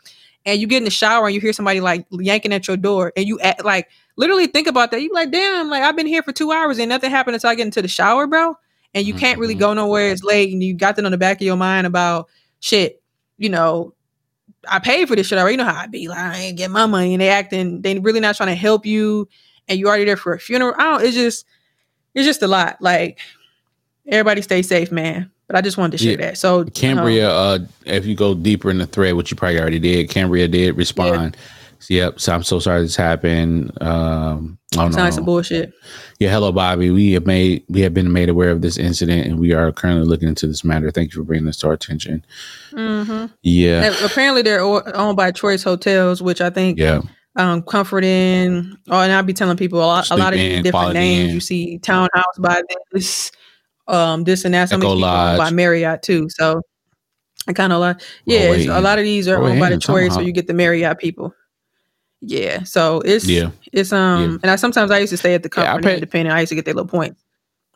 A: And you get in the shower and you hear somebody like yanking at your door, and you act like literally think about that. You like, damn, like I've been here for two hours and nothing happened until I get into the shower, bro. And you can't really
B: Mhm.
A: go nowhere. It's late, and you got that on the back of your mind about shit. You know, I paid for this shit already. You know how I be like, I ain't get my money, and they acting, they really not trying to help you, and you already there for a funeral. I don't. It's just, it's just a lot. Like everybody, stay safe, man. But I just wanted to share
B: Yeah.
A: that. So
B: Cambria, uh, if you go deeper in the thread, which you probably already did, Cambria did respond. Yep. So I'm so sorry this happened. Um, I don't
A: sounds like some bullshit.
B: Yeah. Hello, Bobby. We have made we have been made aware of this incident, and we are currently looking into this matter. Thank you for bringing this to our attention.
A: hmm
B: Yeah.
A: apparently, they're owned by Choice Hotels, which I think
B: Yeah.
A: um, Comfort Inn. Oh, and I'll be telling people a lot, a lot of
B: Inn,
A: different names.
B: Inn.
A: You see Townhouse by this, um, this and that. Some
B: Echo
A: people by Marriott too. So I kind of like, yeah,
B: Oh,
A: a lot of these are
B: Oh,
A: owned by the Choice, so you get the Marriott people. Yeah, so it's
B: Yeah.
A: it's um,
B: Yeah.
A: and I sometimes I used to stay at the
B: Yeah, I pay-
A: Independent. I used to get their little points,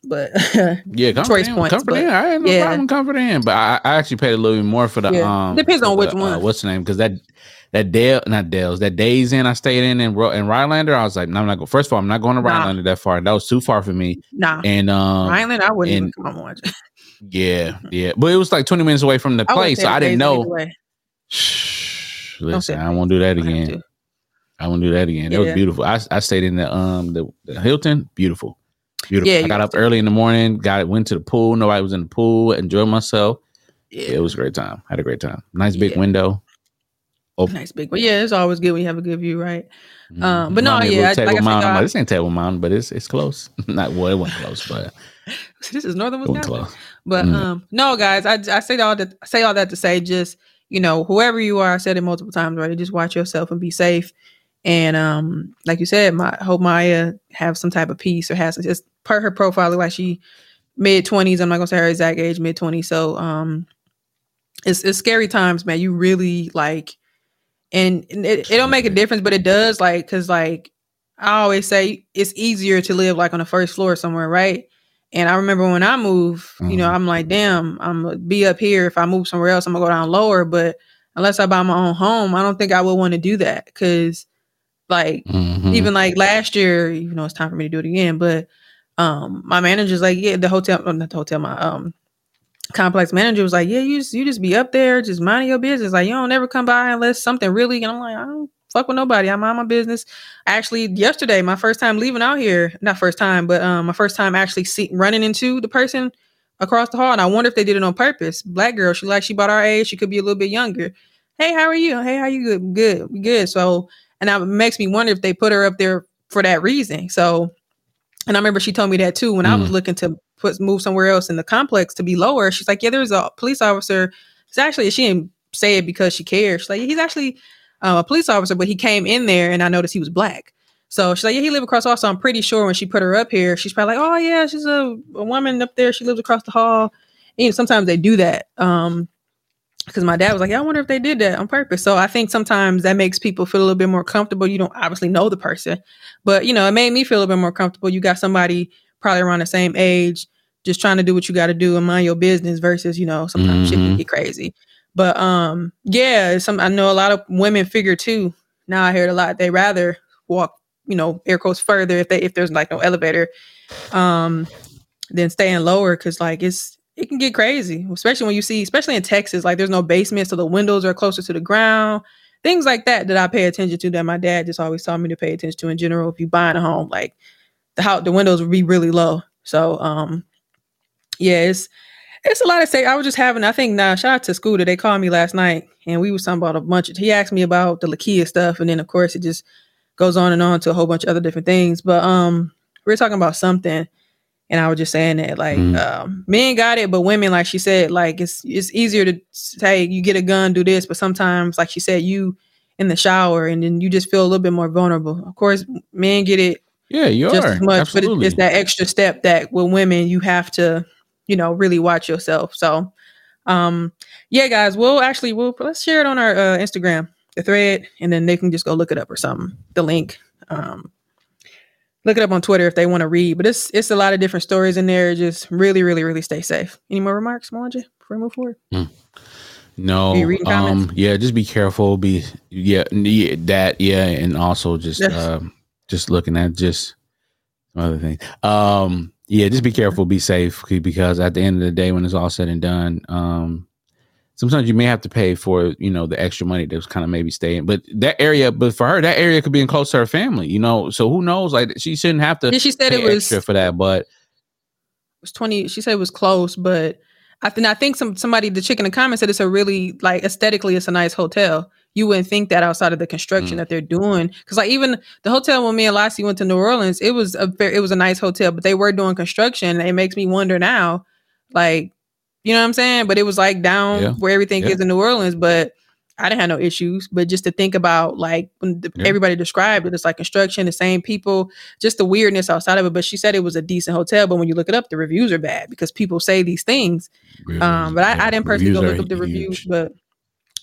A: but (laughs)
B: Yeah, comfort
A: Choice
B: in,
A: points,
B: comfort
A: but-
B: in. I ain't no
A: yeah.
B: problem comfort in, but I, I actually paid a little bit more for the
A: Yeah.
B: um.
A: Depends on
B: for
A: which
B: the,
A: one.
B: Uh, what's the name? Because that that Dale, not Dale's, that Days Inn I stayed in in, Ro- in Rhinelander. I was like, no, I'm not going. First of all, I'm not going to
A: Nah.
B: That far. That was too far for me.
A: nah,
B: And um,
A: Island, I wouldn't even
B: and-
A: come on. (laughs)
B: yeah, yeah, but it was like 20 minutes away from the
A: I
B: place, so I didn't know.
A: way.
B: Shh,
A: Don't say
B: listen, I won't do that
A: I
B: again.
A: to.
B: Won't do that again. It was beautiful. I I stayed in the um the, the Hilton. Beautiful, beautiful.
A: Yeah,
B: I got up early in the morning. Got went to the pool. Nobody was in the pool. Enjoyed myself.
A: Yeah.
B: It was a great time. Had a great time. Nice big
A: Yeah.
B: window. Open.
A: Nice big, but yeah, it's always good when you have a good view, right? Um,
B: Mhm.
A: but no, yeah,
B: Table
A: like I
B: Mountain. I'm
A: I-
B: like, this ain't Table Mountain, but it's it's close. (laughs) Not well, it wasn't close, but (laughs)
A: this is Northern Wisconsin.
B: close.
A: But
B: Mm.
A: um, no, guys, I I say all that say all that to say just you know whoever you are, I said it multiple times already. Just watch yourself and be safe. And um, like you said, my hope Maya have some type of peace or has just per her profile like she mid twenties. I'm not gonna say her exact age, mid twenties. So um, it's it's scary times, man. You really like, and, and it, it don't make a difference, but it does like because like I always say it's easier to live like on the first floor somewhere, right? And I remember when I moved, you know,
B: Mhm.
A: I'm like, damn, I'm gonna be up here. If I move somewhere else, I'm gonna go down lower. But unless I buy my own home, I don't think I would want to do that because, like,
B: Mhm.
A: even like last year, you know, it's time for me to do it again. But um, my manager's like, yeah, the hotel, uh, not the hotel, my um complex manager was like, yeah, you just you just be up there, just minding your business. Like you don't never come by unless something really. And I'm like, I don't fuck with nobody. I mind my business. Actually, yesterday, my first time leaving out here, not first time, but um, my first time actually see, running into the person across the hall, and I wonder if they did it on purpose. Black girl, she like she about our age, she could be a little bit younger. Hey, how are you? Hey, how you good? Good, good. So, and that makes me wonder if they put her up there for that reason. So, and I remember she told me that too when I was looking to put move somewhere else in the complex to be lower. She's like, yeah, there's a police officer. It's actually she didn't say it because she cares. She's like, he's actually uh, a police officer, but he came in there and I noticed he was black. So she's like, yeah, he lived across the hall. So I'm pretty sure when she put her up here, she's probably like, oh yeah, she's a, a woman up there. She lives across the hall. And, you know, sometimes they do that. Um, because my dad was like, yeah, I wonder if they did that on purpose. So I think sometimes that makes people feel a little bit more comfortable. You don't obviously know the person, but you know, it made me feel a little bit more comfortable. You got somebody probably around the same age just trying to do what you got to do and mind your business versus you know sometimes shit
B: Mhm.
A: can get crazy. But um, yeah, some I know a lot of women figure too. Now I hear it a lot. They rather walk, you know, air quotes further if they if there's like no elevator, um, than staying lower because like it's it can get crazy, especially when you see, especially in Texas, like there's no basement, so the windows are closer to the ground. Things like that that I pay attention to that my dad just always taught me to pay attention to in general. If you buying a home, like the house, the windows would be really low. So um, yeah, it's it's a lot to say. I was just having, I think, now shout out to Scooter. They called me last night and we was talking about a bunch of, he asked me about the Lakia stuff. And then of course it just goes on and on to a whole bunch of other different things. But um, we are talking about something and I was just saying that like
B: Mm.
A: um, men got it, but women, like she said, like it's it's easier to say you get a gun, do this, but sometimes, like she said, you in the shower and then you just feel a little bit more vulnerable. Of course, men get it
B: Yeah, you
A: just
B: are.
A: as much,
B: Absolutely.
A: but it, it's that extra step that with women you have to, you know, really watch yourself. So, um, yeah, guys, we'll actually we'll let's share it on our uh, Instagram, the thread, and then they can just go look it up or something. The link, um, look it up on Twitter if they want to read. But it's it's a lot of different stories in there. Just really, really, really stay safe. Any more remarks, Mwanje, before we move forward?
B: No,
A: Are you
B: um, yeah, just be careful. Be yeah, yeah, that yeah, and also just
A: Yes.
B: um, just looking at just some other things. Um, yeah, just be careful, be safe, because at the end of the day, when it's all said and done, um, sometimes you may have to pay for you know the extra money that's kind of maybe staying, but that area, but for her, that area could be in close to her family, you know. So who knows? Like she shouldn't have to
A: Yeah, she said
B: pay
A: it was
B: extra for that, but it
A: was 20 she said it was close but i think i think some somebody the chick in the comments said it's a really like aesthetically it's a nice hotel you wouldn't think that outside of the construction
B: Mm.
A: that they're doing because like even the hotel when me and Lassie went to new orleans it was a very, it was a nice hotel but they were doing construction it makes me wonder now like you know what i'm saying but it was like down
B: Yeah.
A: where everything
B: Yeah.
A: is in new orleans but I didn't have no issues, but just to think about like when the,
B: Yeah.
A: everybody described it, it's like construction, the same people, just the weirdness outside of it. But she said it was a decent hotel, but when you look it up, the reviews are bad because people say these things. Um, but I, I didn't personally go look up the reviews,
B: huge.
A: but but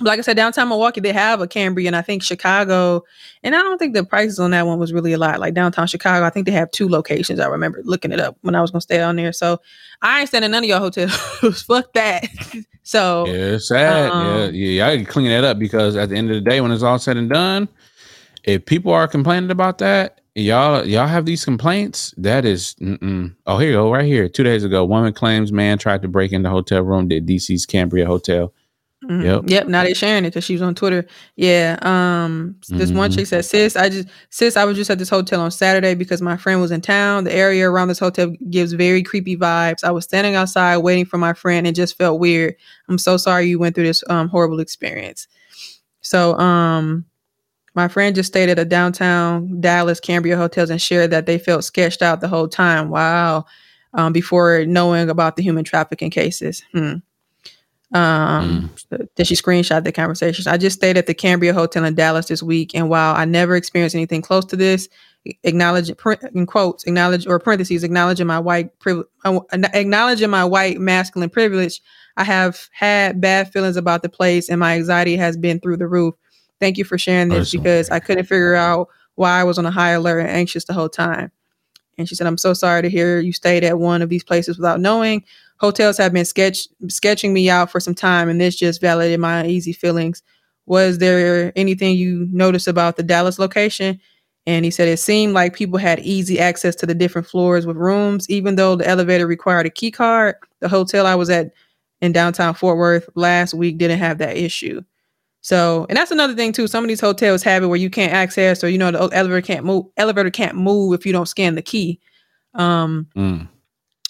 A: like I said, downtown Milwaukee, they have a Cambria, and I think Chicago, and I don't think the prices on that one was really a lot. Like downtown Chicago, I think they have two locations. I remember looking it up when I was gonna stay down there. So I ain't staying in none of your hotels. (laughs) Fuck that. (laughs) so
B: Yeah, it's sad.
A: Um,
B: yeah, yeah, y'all can clean that up because at the end of the day, when it's all said and done, if people are complaining about that, y'all y'all have these complaints. That is, mm-mm. oh here you go, right here. Two days ago, woman claims man tried to break into hotel room at DC's Cambria Hotel.
A: Mhm.
B: Yep.
A: Yep. Now they're sharing it because she was on Twitter. Yeah. Um. This one
B: Mhm.
A: chick said, "Sis, I just sis, I was just at this hotel on Saturday because my friend was in town. The area around this hotel gives very creepy vibes. I was standing outside waiting for my friend and just felt weird. I'm so sorry you went through this um horrible experience. So um." My friend just stayed at a downtown Dallas Cambria hotels and shared that they felt sketched out the whole time. Wow. Um, before knowing about the human trafficking cases. Hmm. Um, then she screenshot the conversations. I just stayed at the Cambria Hotel in Dallas this week, and while I never experienced anything close to this, acknowledge in quotes, acknowledge or parentheses, acknowledging my white privilege, acknowledging my white masculine privilege, I have had bad feelings about the place, and my anxiety has been through the roof. Thank you for sharing this
B: Personal.
A: because I couldn't figure out why I was on a high alert and anxious the whole time. And she said, I'm so sorry to hear you stayed at one of these places without knowing. Hotels have been sketch sketching me out for some time, and this just validated my uneasy feelings. Was there anything you noticed about the Dallas location? And he said it seemed like people had easy access to the different floors with rooms, even though the elevator required a key card. The hotel I was at in downtown Fort Worth last week didn't have that issue. So, and that's another thing too. Some of these hotels have it where you can't access, or you know, the elevator can't move. Elevator can't move if you don't scan the key. Um,
B: Mm.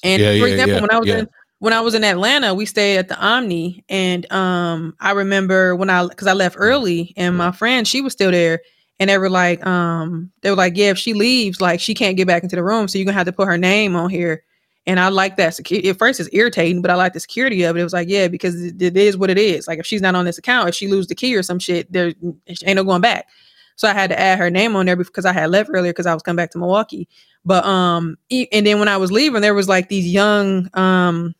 A: and
B: Yeah,
A: for
B: yeah,
A: example,
B: yeah,
A: when I was in when I was in Atlanta, we stayed at the Omni, and um, I remember when I because I left early, and my friend she was still there, and they were like, um, they were like, yeah, if she leaves, like she can't get back into the room, so you're gonna have to put her name on here. And I like that security. At first, it's irritating, but I like the security of it. It was like, yeah, because it, it is what it is. Like if she's not on this account, if she lose the key or some shit, there ain't no going back. So I had to add her name on there because I had left earlier because I was coming back to Milwaukee. But um, and then when I was leaving, there was like these young um,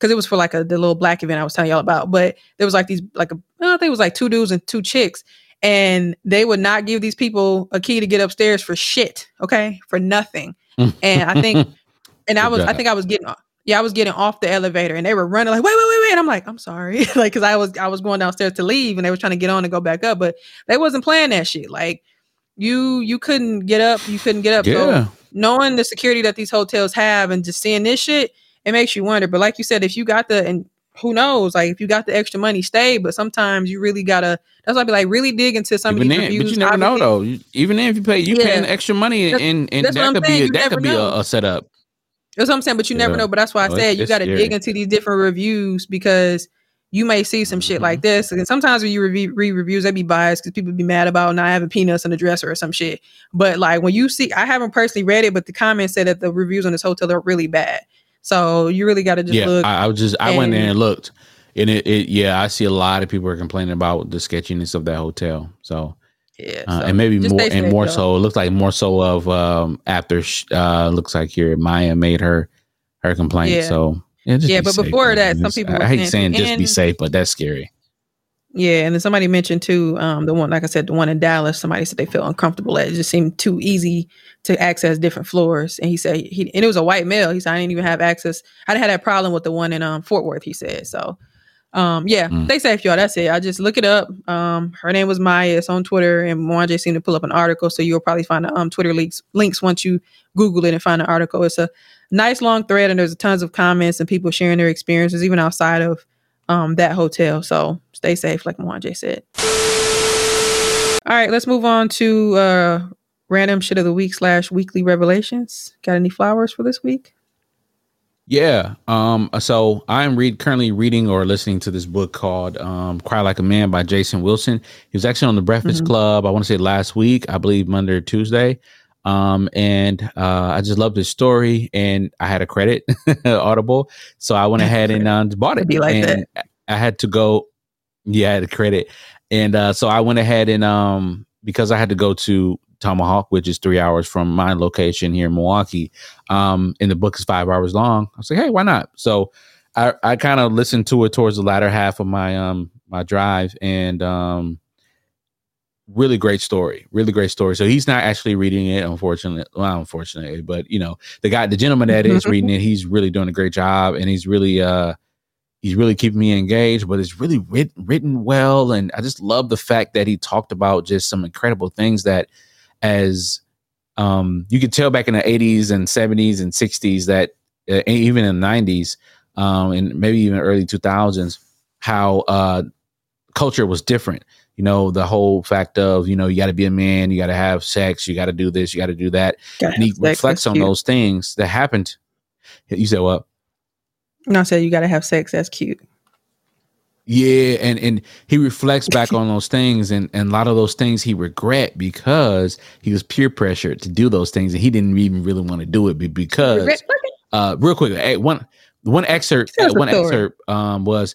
A: because it was for like a the little black event I was telling y'all about. But there was like these like a I think it was like two dudes and two chicks, and they would not give these people a key to get upstairs for shit. Okay, for nothing. And I think, (laughs) and I was I think I was getting yeah, I was getting off the elevator and they were running like, wait, wait, wait, wait. I'm like, I'm sorry. (laughs) like, cause I was, I was going downstairs to leave and they were trying to get on and go back up, but they wasn't playing that shit. Like you, you couldn't get up. You couldn't get up.
B: Yeah.
A: So knowing the security that these hotels have and just seeing this shit, it makes you wonder. But like you said, if you got the, and who knows, like if you got the extra money, stay. But sometimes you really gotta, that's why I be like, really dig into some
B: Even
A: of these
B: then,
A: reviews.
B: but you never know though. You- Even if you pay, you
A: Yeah.
B: paying extra money,
A: That's-
B: and and that could be a, that could be
A: know.
B: a, a setup.
A: That's what I'm saying, but you never know. But that's why I
B: Oh,
A: said you got to dig into these different reviews because you may see some shit like mm-hmm. this. And sometimes when you review read reviews, they be biased because people be mad about not having peanuts on the dresser or some shit. But like when you see, I haven't personally read it, but the comments said that the reviews on this hotel are really bad. So you really got to just
B: yeah,
A: look.
B: I, I was just I went there and looked, and it, it yeah, I see a lot of people are complaining about the sketchiness of that hotel. So
A: yeah,
B: uh, and maybe more and more
A: y'all.
B: so. It looks like more so of um after sh- uh looks like here Maya made her her complaint.
A: Yeah.
B: So yeah, just
A: Yeah, but
B: safe,
A: before
B: man.
A: that, some people
B: I, I hate
A: saying
B: just be safe, but that's scary.
A: Yeah, and then somebody mentioned too, um, the one like I said, the one in Dallas. Somebody said they feel uncomfortable. It just seemed too easy to access different floors. And he said he and it was a white male. He said I didn't even have access. I didn't have that problem with the one in um Fort Worth. He said so. Um, yeah,
B: Mm.
A: stay safe, y'all. That's it. I just look it up. Um, her name was Maya. It's on Twitter, and Mwanje seemed to pull up an article, so you'll probably find the um Twitter links links once you Google it and find the article. It's a nice long thread, and there's tons of comments and people sharing their experiences, even outside of um that hotel. So stay safe, like Mwanje said. All right, let's move on to uh random shit of the week slash weekly revelations. Got any flowers for this week?
B: Yeah. Um. So I'm read currently reading or listening to this book called um, "Cry Like a Man" by Jason Wilson. He was actually on the Breakfast
A: Mhm.
B: Club. I want to say last week, I believe Monday or Tuesday. Um. And uh, I just loved his story, and I had a credit (laughs) Audible, so I went (laughs) ahead and uh, bought it.
A: Be like
B: and I had to go. Yeah, I had a credit, and uh, so I went ahead and um because I had to go to Tomahawk, which is three hours from my location here in Milwaukee um and the book is five hours long i was like hey why not so i i kind of listened to it towards the latter half of my um my drive and um really great story really great story. So he's not actually reading it unfortunately well unfortunately but you know the guy the gentleman that is (laughs) reading it he's really doing a great job and he's really uh he's really keeping me engaged but it's really writ- written well. And i just love the fact that he talked about just some incredible things that as um, you could tell back in the 80s and 70s and 60s that uh, even in the 90s um, and maybe even early 2000s how uh, culture was different you know the whole fact of you know you got to be a man you got to have sex you got to do this you got to do that
A: Gotta
B: and he reflects on
A: cute.
B: those things that happened you said what
A: No, I said you gotta have sex. That's cute.
B: Yeah, and and he reflects (laughs) back on those things, and and a lot of those things he regret because he was peer pressured to do those things, and he didn't even really want to do it, because uh, real quick, hey, one one excerpt, uh, one excerpt um was.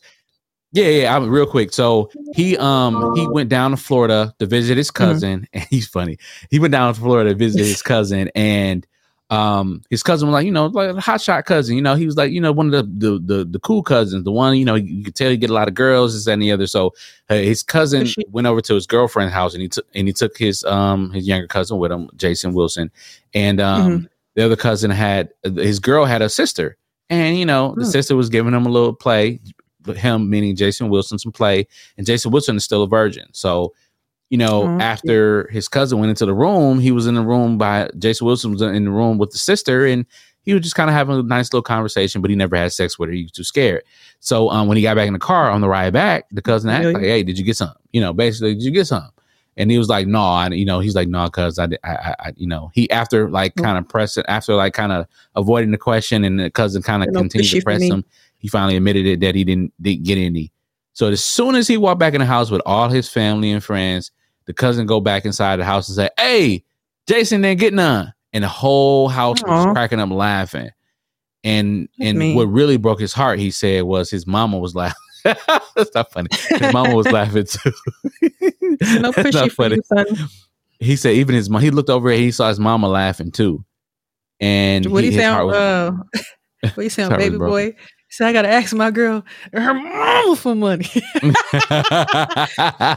B: Yeah, yeah, I'm real quick. So he um he went down to Florida to visit his
A: Mm-hmm.
B: cousin, (laughs) and he's funny. He went down to Florida to visit his cousin, and um his cousin was like, you know, like a hot shot cousin. You know, he was like, you know, one of the the the, the cool cousins, the one you know you could tell you get a lot of girls, this and the other. So uh, his cousin
A: she-
B: went over to his girlfriend's house, and he took and he took his um his younger cousin with him, Jason Wilson, and um
A: Mhm.
B: the other cousin had his girl had a sister, and you know the
A: Hmm.
B: sister was giving him a little play, him meaning Jason Wilson some play, and Jason Wilson is still a virgin, so. You know,
A: Oh,
B: after his cousin went into the room, he was in the room by Jason Wilson was in the room with the sister, and he was just kind of having a nice little conversation, but he never had sex with her. He was too scared. So um, when he got back in the car on the ride back, the cousin asked,
A: Really?
B: like, "Hey, did you get some? You know, basically, did you get some?" And he was like, "No, I, you know." He's like, "No, cause I, I, I, I- you know." He after like
A: Mm.
B: kind of pressing, after like kind of avoiding the question, and the cousin kind of continued to press him. He finally admitted it that he didn't, didn't get any. So as soon as he walked back in the house with all his family and friends, the cousin go back inside the house and say, "Hey, Jason didn't get none," and the whole house was cracking up laughing. And
A: That's
B: and
A: mean.
B: what really broke his heart, he said, was his mama was laughing. (laughs) That's not funny. His mama was laughing too.
A: No (laughs)
B: That's not
A: pushy for you, son.
B: He said even his mom. He looked over and he saw his mama laughing too. And
A: What do
B: he-
A: you
B: his
A: say
B: heart was-
A: uh, (laughs) what do you
B: Sorry,
A: baby boy? So I gotta ask my girl her mama for money. (laughs) you think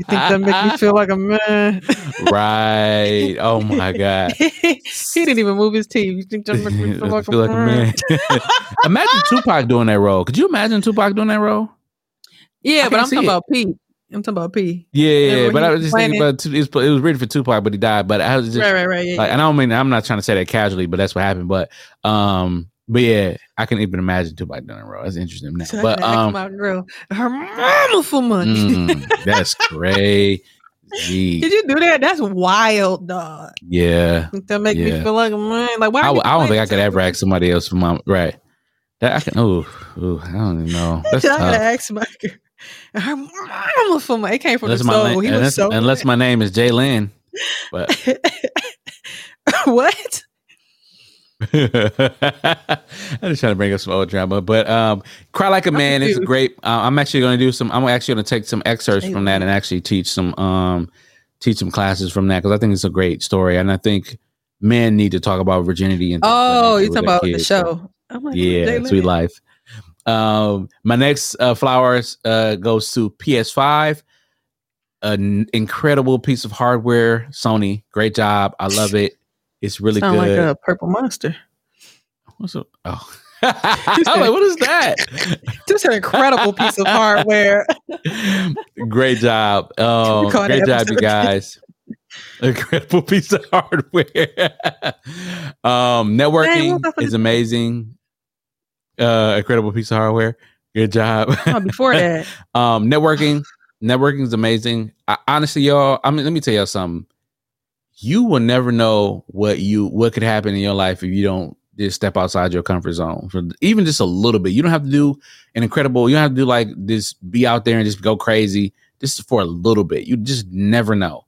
A: that make me feel like a man?
B: right. Oh my god. (laughs)
A: he didn't even move his teeth. You think that make me feel like,
B: Feel
A: a, man? (laughs)
B: imagine Tupac doing that role. Could you imagine Tupac doing that role?
A: Yeah, but I'm talking
B: it.
A: about P. I'm talking about P.
B: Yeah, yeah, yeah. But I
A: was
B: just thinking about it was, it was written for Tupac, but he died. But I was just
A: right, right, right. Yeah,
B: like, and I don't mean I'm not trying to say that casually, but that's what happened. But um, but yeah, I can even imagine doing that role. That's interesting now.
A: So
B: But um,
A: my girl her mama for money.
B: mm, that's (laughs) crazy.
A: Did you do that? That's wild, dog.
B: Yeah,
A: That make me feel like man. Like why?
B: I,
A: are
B: w-
A: you
B: I don't think I could ever ask somebody else for my right. That I can. Oh, I don't even know. That's
A: I gotta ask my her mama for money. It came from
B: Unless
A: the
B: my,
A: soul.
B: name,
A: he was
B: unless,
A: so
B: unless my name is Jay Lynn. But (laughs)
A: what? (laughs)
B: I'm just trying to bring up some old drama, but um, "Cry Like a Man" is great. Uh, I'm actually going to do some. I'm actually going to take some excerpts from that and actually teach some um, teach some classes from that because I think it's a great story, and I think men need to talk about virginity and
A: Oh, you
B: their
A: about the
B: kids. So,
A: show? I'm like,
B: yeah, sweet life. Um, my next uh, flowers uh, goes to PS5. An incredible piece of hardware, Sony. Great job. I love it. It's really
A: Sound
B: good.
A: like a purple monster.
B: What's up? Oh. (laughs) I'm like, what is that? (laughs)
A: Just an incredible piece of hardware.
B: Great job. Um, great job, you (laughs) guys. Incredible piece of hardware. um, networking
A: what the fuck
B: is
A: is-
B: amazing. Uh, incredible piece of hardware. Good job.
A: Oh, before that,
B: um, networking, networking is amazing. I, honestly, y'all, I mean, let me tell y'all something. You will never know what you what could happen in your life if you don't just step outside your comfort zone for even just a little bit. You don't have to do an incredible. You don't have to do like this. Be out there and just go crazy. Just for a little bit. You just never know.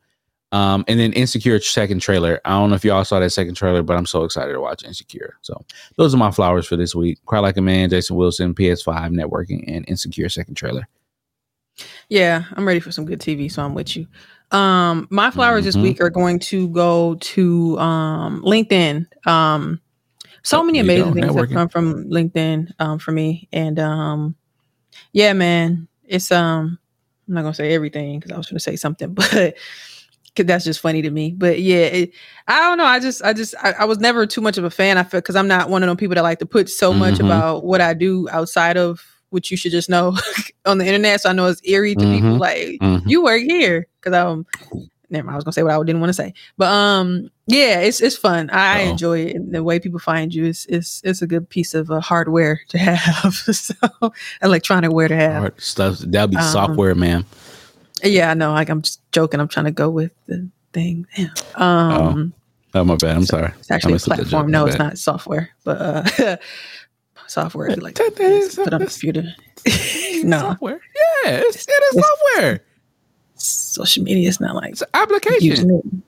B: Um, and then Insecure second trailer. I don't know if y'all saw that second trailer, but I'm so excited to watch Insecure. So those are my flowers for this week. Cry Like a Man, Jason Wilson, PS5, Networking, and Insecure second trailer.
A: yeah, I'm ready for some good TV, so I'm with you. Um, my flowers this
B: Mhm.
A: week are going to go to um LinkedIn. Um, so
B: Oh,
A: many amazing things have come from LinkedIn um for me, and um, yeah, man, it's um, I'm not gonna say everything because I was gonna say something, (laughs) but. Cause that's just funny to me, but yeah, it, I don't know. I just, I just, I, I was never too much of a fan. I feel because I'm not one of them people that like to put so much
B: Mhm.
A: about what I do outside of what you should just know (laughs) on the internet. So I know it's eerie to people
B: Mhm.
A: like
B: Mhm.
A: you work here because um, never mind. I was gonna say what I didn't want to say, but um, yeah, it's it's fun. I enjoy it. And the way people find you is is it's a good piece of uh, hardware to have. (laughs) so electronic wear to have.
B: Right, stuff that'll be
A: Um,
B: software, man.
A: Yeah, I know. Like I'm just joking. I'm trying to go with the thing. Yeah. Um,
B: Oh my bad. I'm sorry.
A: it's actually a
B: messed up that
A: platform. No, it's not software, but uh, (laughs) software. You like
B: That- that is-
A: put on a computer. (laughs) (laughs) no,
B: software. Yeah, it's, it is
A: It's-
B: software.
A: social media is not like
B: It's application.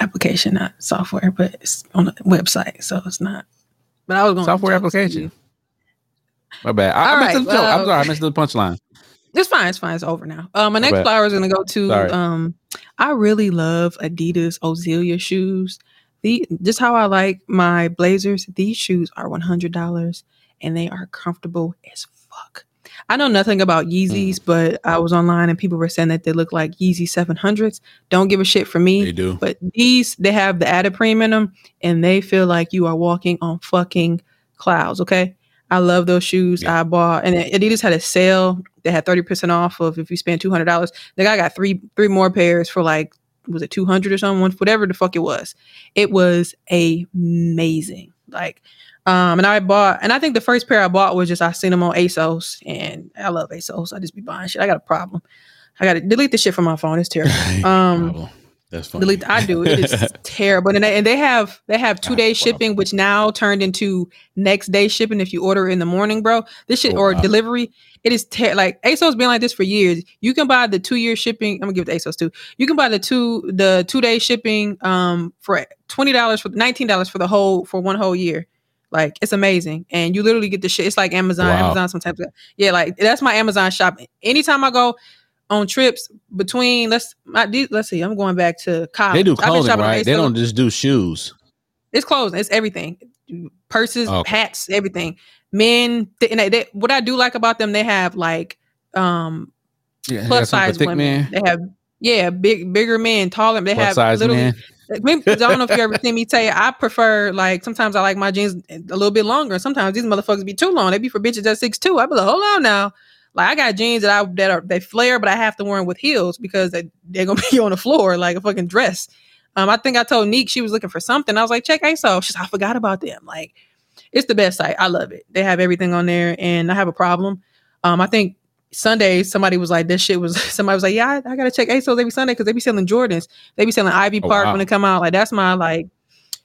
A: Application, not software, but it's on a website, so it's not. But I was going
B: Software application. My bad. I, I missed
A: right,
B: the joke. I'm sorry. I missed the punchline.
A: It's fine. It's fine. It's over now. Uh, my next flower is going to go to.
B: Sorry.
A: Um, I really love Adidas Ozelia shoes. The just how I like my blazers. These shoes are one hundred dollars, and they are comfortable as fuck. I know nothing about Yeezys,
B: Mm.
A: but I was online and people were saying that they look like Yeezy seven hundreds. Don't give a shit for me.
B: They do.
A: But these, they have the added premium in them, and they feel like you are walking on fucking clouds. Okay, I love those shoes.
B: Yeah.
A: I bought, and Adidas had a sale. They had thirty percent off of if you spend two hundred dollars. The guy got three three more pairs for like was it two hundred or something, whatever the fuck it was. It was amazing. Like, um, and I bought, and I think the first pair I bought was just I seen them on ASOS, and I love ASOS. I just be buying shit. I got a problem. I got to delete the shit from my phone. It's terrible. (laughs) Um.
B: That's funny.
A: delete i do it is (laughs) terrible. And they, and they have they have two day shipping which now turned into next day shipping if you order in the morning bro. This shit
B: Oh,
A: or
B: wow.
A: delivery it is ter- like asos been like this for years. You can buy the two year shipping i'm gonna give it to asos too. You can buy the two the two day shipping um for $20 for $19 for the whole for one whole year. Like it's amazing. And you literally get the shit it's like amazon
B: Wow.
A: amazon sometimes yeah like that's my amazon shop. Anytime i go on trips between let's my, let's see i'm going back to college
B: they do clothing, right? They don't just do shoes.
A: It's clothes. It's everything. Purses,
B: Okay.
A: hats, everything. men. th- and they, they, what I do like about them, they have like um
B: Yeah,
A: plus size women.
B: men,
A: They have yeah, big bigger men, taller. They
B: plus
A: have
B: size
A: literally.
B: men.
A: Maybe, I don't know if you ever seen me tell you. I prefer like sometimes I like my jeans a little bit longer. Sometimes these motherfuckers be too long. They be for bitches at six two. I be like, hold on now. Like I got jeans that I that are they flare, but I have to wear them with heels because they they're gonna (laughs) be on the floor like a fucking dress. Um, I think I told Neek she was looking for something. I was like, check ASO. She's I forgot about them. Like, it's the best site. I love it. They have everything on there, and I have a problem. Um, I think Sunday somebody was like, this shit was. (laughs) Somebody was like, yeah, I, I gotta check ASOS every Sunday because they be selling Jordans. They be selling Ivy
B: Oh,
A: Park
B: wow.
A: when they come out. Like that's my like,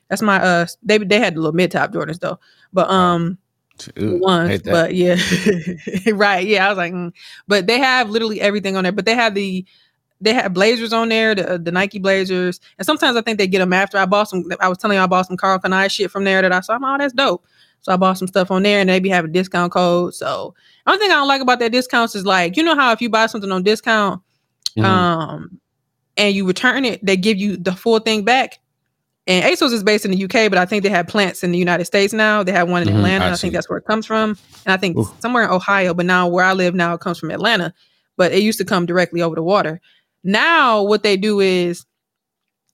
A: that's my uh. They they had the little mid top Jordans though, but um
B: Hate that.
A: but yeah, (laughs) right, yeah. I was like, mm. but they have literally everything on there. But they have the they have blazers on there, the, the Nike blazers, and sometimes I think they get them after. I bought some. I was telling you I bought some Karl Kani shit from there that I saw. I'm, oh, that's dope. So I bought some stuff on there, and they be having a discount code. So only thing I don't like about their discounts is like you know how if you buy something on discount,
B: Mhm.
A: um, and you return it, they give you the full thing back. And ASOS is based in the UK, but I think they have plants in the United States now. They have one in
B: Mhm,
A: Atlanta.
B: I
A: I, think that's where it comes from. And I think
B: Ooh.
A: somewhere in Ohio, but now where I live now, it comes from Atlanta. But it used to come directly over the water. Now what they do is,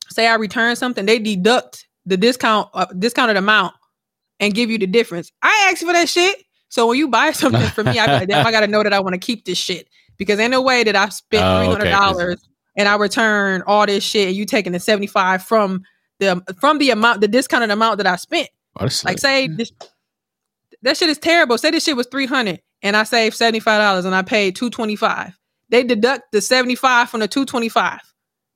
A: say I return something, they deduct the discount uh, discounted amount and give you the difference. I asked for that shit. So when you buy (laughs) something from me, I got damn, I got to know that I want to keep this shit because ain't no way that I spent
B: Oh,
A: three
B: okay,
A: and I return all this shit and you taking the seventy five from the from the amount the discounted amount that I spent.
B: Oh, that's
A: Like say this that shit is terrible. Say this shit was three hundred and I saved seventy five dollars and I paid two twenty five. They deduct the seventy five from the two twenty five.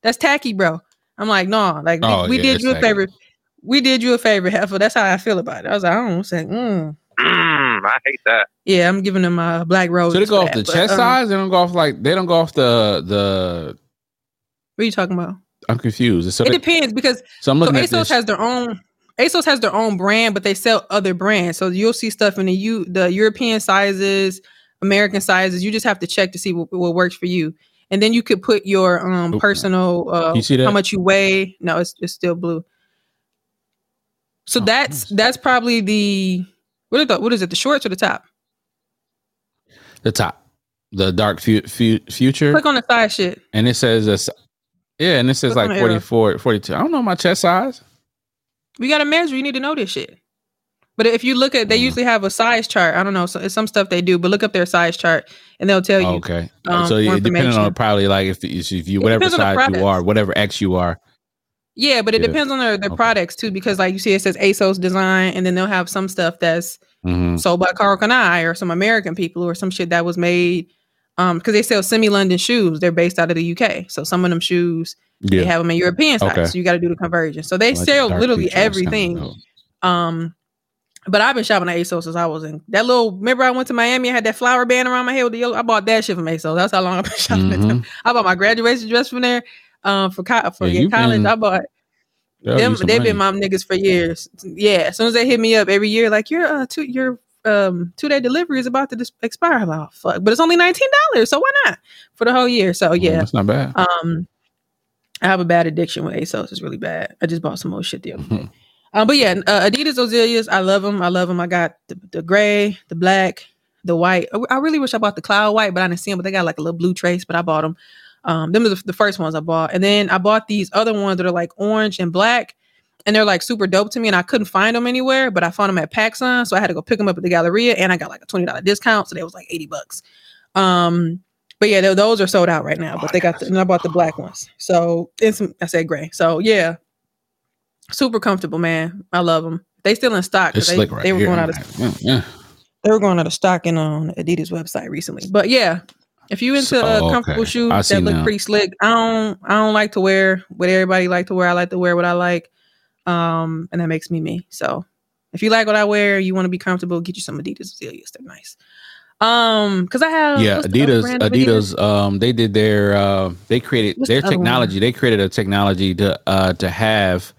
A: That's tacky, bro. I'm like, no, like we,
B: Oh,
A: we
B: yeah,
A: did
B: it's
A: you a
B: tacky.
A: favor. We did you a favor, Heifer. That's how I feel about it. I was like, I don't say, mm.
E: Mm, I hate that.
A: yeah, I'm giving them a black rose.
B: so they go
A: for
B: off the
A: but,
B: chest
A: um,
B: size. They don't go off like they don't go off the the.
A: What are you talking about?
B: I'm confused. So,
A: it
B: they,
A: depends because
B: so I'm
A: so
B: at
A: ASOS
B: this.
A: has their own ASOS has their own brand, but they sell other brands. So you'll see stuff in the U the European sizes, American sizes. You just have to check to see what, what works for you. And then you could put your um personal uh
B: You see that?
A: how much you weigh. No, it's it's still blue. So
B: Oh,
A: that's
B: nice.
A: that's probably the what is the what is it, the shorts or the top?
B: the top, the dark fu- fu- future,
A: Click on the side shit.
B: and it says this. Yeah, and this is
A: Click
B: like
A: the
B: 44, 42. I don't know my chest size.
A: We gotta measure. You need to know this shit. But if you look at, they
B: Mhm.
A: usually have a size chart. I don't know, so it's some stuff they do, but look up their size chart and they'll tell you.
B: okay,
A: um,
B: so it depending on probably like if, if you
A: It
B: whatever
A: depends on the
B: size you are, whatever X you are.
A: Yeah, but it
B: Yeah.
A: depends on their, their
B: Okay.
A: products too, because like you see, it says ASOS design, and then they'll have some stuff that's
B: Mhm.
A: sold by Karl Kani or some American people or some shit that was made. Um, because they sell semi London shoes, they're based out of the UK. So some of them shoes
B: Yeah,
A: they have them in European size,
B: Okay.
A: so you got to do the conversion. So they
B: like
A: sell literally
B: future. That's kinda
A: everything. Um, but I've been shopping at ASOS since I was in that little. Remember, I went to Miami. I had that flower band around my head with the yellow. I bought that shit from ASOS. That's how long I've been (laughs) shopping at them.
B: Mhm.
A: I bought my graduation dress from there. Um, for co- for
B: Yeah,
A: yeah, college,
B: been-
A: I bought them. They've been
B: money.
A: my niggas for years. Yeah, as soon as they hit me up every year, like you're uh two your um two day delivery is about to dis- expire. I'm like, oh, fuck, but it's only nineteen dollars, so why not for the whole year? So yeah,
B: that's not bad.
A: um, I have a bad addiction with ASOS. It's really bad. I just bought some more shit the other day. (laughs) Um, but yeah, uh, Adidas Ozelias, I love them. I love them. I got the, the gray, the black, the white. I, I really wish I bought the cloud white, but I didn't see them. But they got like a little blue trace. But I bought them. Um, them are the, the first ones I bought, and then I bought these other ones that are like orange and black, and they're like super dope to me. And I couldn't find them anywhere, but I found them at PacSun, so I had to go pick them up at the Galleria, and I got like a twenty dollar discount, so they was like eighty bucks. Um, but yeah, tho- those are sold out right now. But they got the, and I bought the black ones. So and some I said gray. So yeah, super comfortable, man. I love them. They still in stock. They,
B: right
A: they were
B: here.
A: going out of
B: yeah, yeah.
A: they were going out of stock in on Adidas website recently. But yeah, if you into uh,
B: Oh,
A: comfortable
B: okay.
A: shoes
B: I
A: that look
B: now.
A: pretty slick, I don't I don't like to wear what everybody like to wear. I like to wear what I like, um, and that makes me me. So if you like what I wear, you want to be comfortable, get you some Adidas Ozelias. They're nice. Um, because I have
B: yeah
A: what's the other
B: adidas
A: here?
B: adidas um they did their uh they created
A: What's
B: their
A: the
B: technology they created a technology to uh to have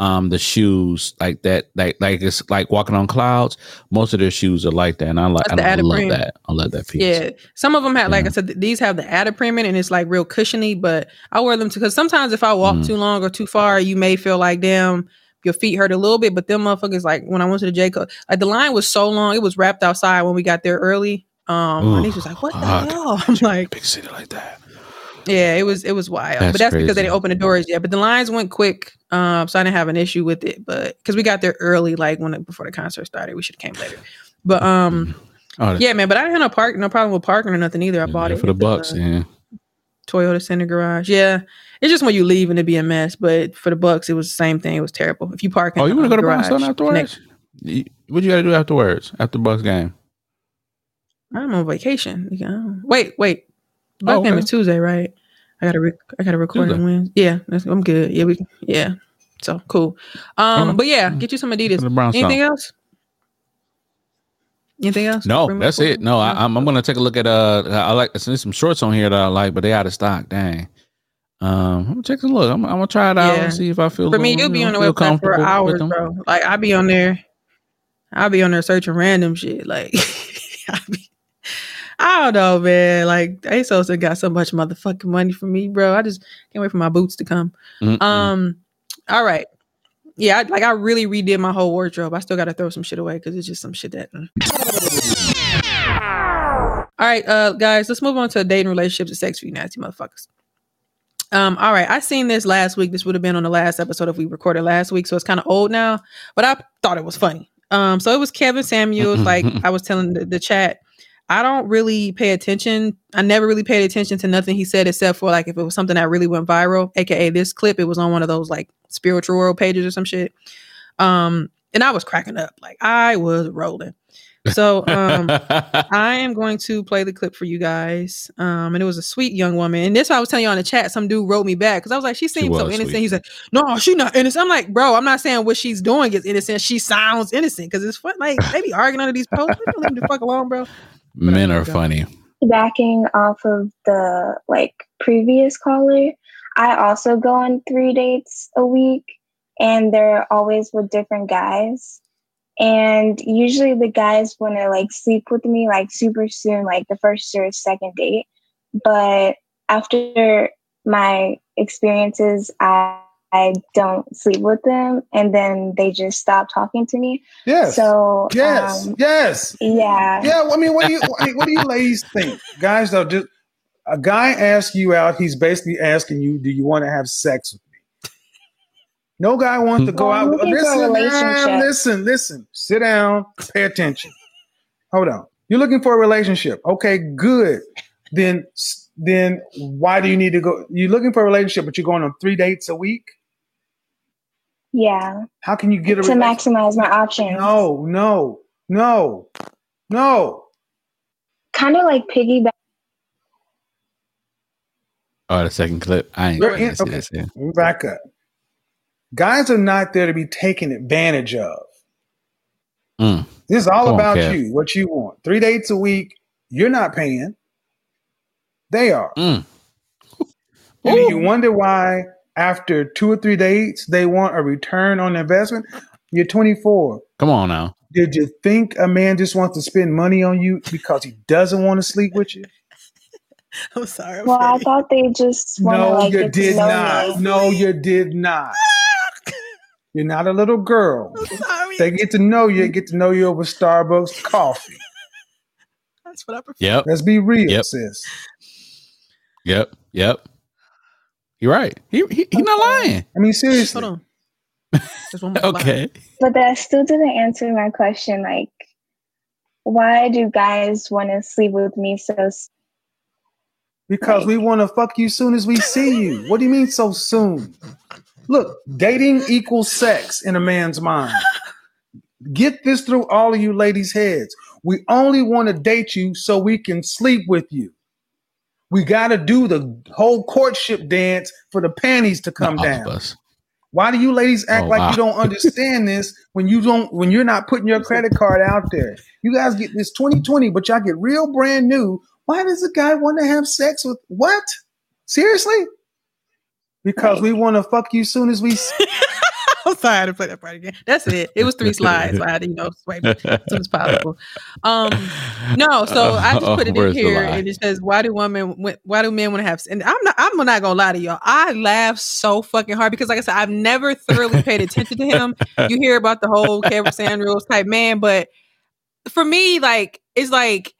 B: um the shoes like that like like it's like walking on clouds most of their shoes are like that and i like I, love that i love that piece
A: Yeah, some of them have, like I said, these have the Adiprene and it's like real cushiony. But I wear them too. because sometimes if I walk
B: Mhm.
A: too long or too far, you may feel like, damn, your feet hurt a little bit. But them motherfuckers, like when I went to the J. Cole, like the line was so long, it was wrapped outside when we got there early. Um, my
B: Ooh,
A: niece was like, "What the
B: fuck.
A: hell?" (laughs) I'm like,
B: Big city like that.
A: "Yeah, it was it was wild."
B: That's
A: but that's because they didn't open the doors yet. But the lines went quick, um, so I didn't have an issue with it. But because we got there early, like when it, before the concert started, we should have came later. But um,
B: Oh,
A: yeah, man. But I didn't have no park, no problem with parking or nothing either. I bought it
B: for the Bucks.
A: uh,
B: Yeah.
A: Toyota Center Garage. Yeah, it's just when you leave and it be a mess. But for the Bucks, it was the same thing. It was terrible. If you park, in
B: Oh, you want to go to Brownstone afterwards?
A: next-
B: What you got to do afterwards? After the Bucks game?
A: I'm on vacation. Wait, wait. Buck
B: Oh, okay.
A: is Tuesday, right? I gotta, rec- I gotta record on Wednesday. Yeah, that's, I'm good. Yeah, we, yeah. So cool. Um,
B: Okay.
A: but yeah, get you some Adidas. Anything else? Anything else?
B: No, that's it. No, I, I'm, I'm gonna take a look at. Uh, I like. There's some shorts on here that I like, but they out of stock. Dang. Um, I'm gonna take a look. I'm, I'm gonna try it out
A: Yeah.
B: and see if I feel.
A: For me, you'll be on the website for hours, bro. Like I'll be on there. I'll be on there searching random shit. Like (laughs) I be, I don't know, man. Like ASOS got so much motherfucking money for me, bro. I just can't wait for my boots to come.
B: Mm-mm.
A: Um, all right. Yeah, I, like I really redid my whole wardrobe. I still got to throw some shit away because it's just some shit that. mm. All right, uh, guys, let's move on to dating relationships and sex for you nasty motherfuckers. Um, all right, I seen this last week. This would have been on the last episode if we recorded last week, so it's kind of old now, but I thought it was funny. Um, so it was Kevin Samuels. like (laughs) I was telling the, the chat, I don't really pay attention. I never really paid attention to nothing he said except for like if it was something that really went viral, aka this clip. It was on one of those like spiritual world pages or some shit. Um, and I was cracking up, like I was rolling. So um, (laughs) I am going to play the clip for you guys. Um, and it was a sweet young woman. And this I was telling you on the chat. Some dude wrote me back because I was like, she seems so innocent.
B: sweet.
A: He's like, no, she's not innocent. I'm like, bro, I'm not saying what she's doing is innocent. She sounds innocent because it's fun. Like they be arguing under these posts. Leave them the fuck alone, bro.
B: Men are funny.
G: backing off of the like previous caller, I also go on three dates a week and they're always with different guys. And usually the guys want to like sleep with me like super soon, like the first or second date. But after my experiences, I, I don't sleep with them and then they just stop talking to me.
H: Yes.
G: So,
H: yes.
G: um,
H: yes.
G: yeah.
H: Yeah. I mean, what do you what do you ladies think, guys? Though, just a guy asks you out. He's basically asking you, "Do you want to have sex with me?" No guy wants to go
G: Well,
H: out. Listen, man, listen, listen. Sit down. Pay attention. Hold on. You're looking for a relationship. Okay, good. Then, then why do you need to go? You're looking for a relationship, but you're going on three dates a week.
G: Yeah.
H: How can you get a
G: To
H: relationship?
G: maximize my options.
H: No, no, no, no.
G: Kind of like piggyback.
B: Oh, the second clip. I ain't.
H: You're
B: I
H: in-
B: see
H: okay.
B: this, yeah.
H: Back up. Guys are not there to be taken advantage of.
B: Mm.
H: This is all
B: Come
H: about
B: Kev.
H: you, what you want. Three dates a week, you're not paying. They are.
B: Mm.
H: And
B: Ooh.
H: you wonder why, after two or three dates, they want a return on investment. You're 24.
B: Come on now.
H: Did you think a man just wants to spend money on you because he doesn't want to sleep with you? (laughs)
A: I'm sorry. I'm
G: Well, I thought they just want to
H: No,
G: like
H: you
G: get to
H: did not. No, you did not. You're not a little girl. (laughs)
A: I'm sorry.
H: They get to know you, get to know you over Starbucks coffee.
A: That's what I prefer.
B: Yep.
H: Let's be real,
B: Yep.
H: sis.
B: Yep. Yep. You're right. He he, he not lying.
H: I mean, seriously.
A: Hold on. Just one (laughs) more slide.
B: Okay.
G: But that still didn't answer my question. Like, why do guys want to sleep with me so? s-
H: Because we want to fuck you soon as we see you. What do you mean so soon? Look, dating equals sex in a man's mind. Get this through all of you ladies' heads. We only want to date you so we can sleep with you. We got to do the whole courtship dance for the panties to come down. Why do you ladies act
B: Oh,
H: like
B: wow.
H: you don't understand this when you don't when you're not putting your credit card out there? You guys get this 2020, but y'all get real brand new. Why does a guy want to have sex with what? Seriously? Because we want to fuck you soon as we (laughs)
A: I'm sorry I had to play that part again. That's it. It was three slides. So I had to, you know, swipe it as soon as possible. Um, no, (laughs) so I just put it in here, and it says, "Why do women? Why do men want to have?" And I'm not. I'm not gonna lie to y'all. I laugh so fucking hard because, like I said, I've never thoroughly paid attention to him. You hear about the whole Kevin Samuels type man, but for me, like, it's like.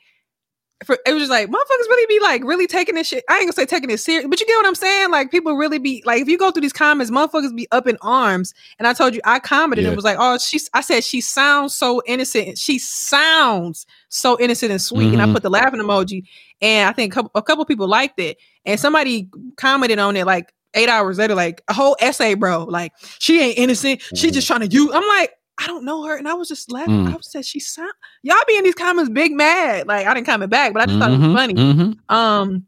A: For, it was just like motherfuckers really be like really taking this shit. I ain't gonna say taking it serious, but you get what I'm saying. Like people really be like, if you go through these comments, motherfuckers be up in arms. And I told you, I commented
B: Yeah.
A: and was like, oh, she's. I said she sounds so innocent. She sounds so innocent and sweet. And I
B: Mhm.
A: put the laughing emoji, and I think a couple, a couple people liked it. And somebody commented on it like eight hours later, like a whole essay, bro. Like she ain't innocent. She just trying to use. I'm like, I don't know her, and I was just laughing.
B: Mm.
A: I said she sound. Y'all be in these comments big mad. Like I didn't comment back, but I just thought it was
B: Mhm,
A: funny.
B: mhm.
A: Um,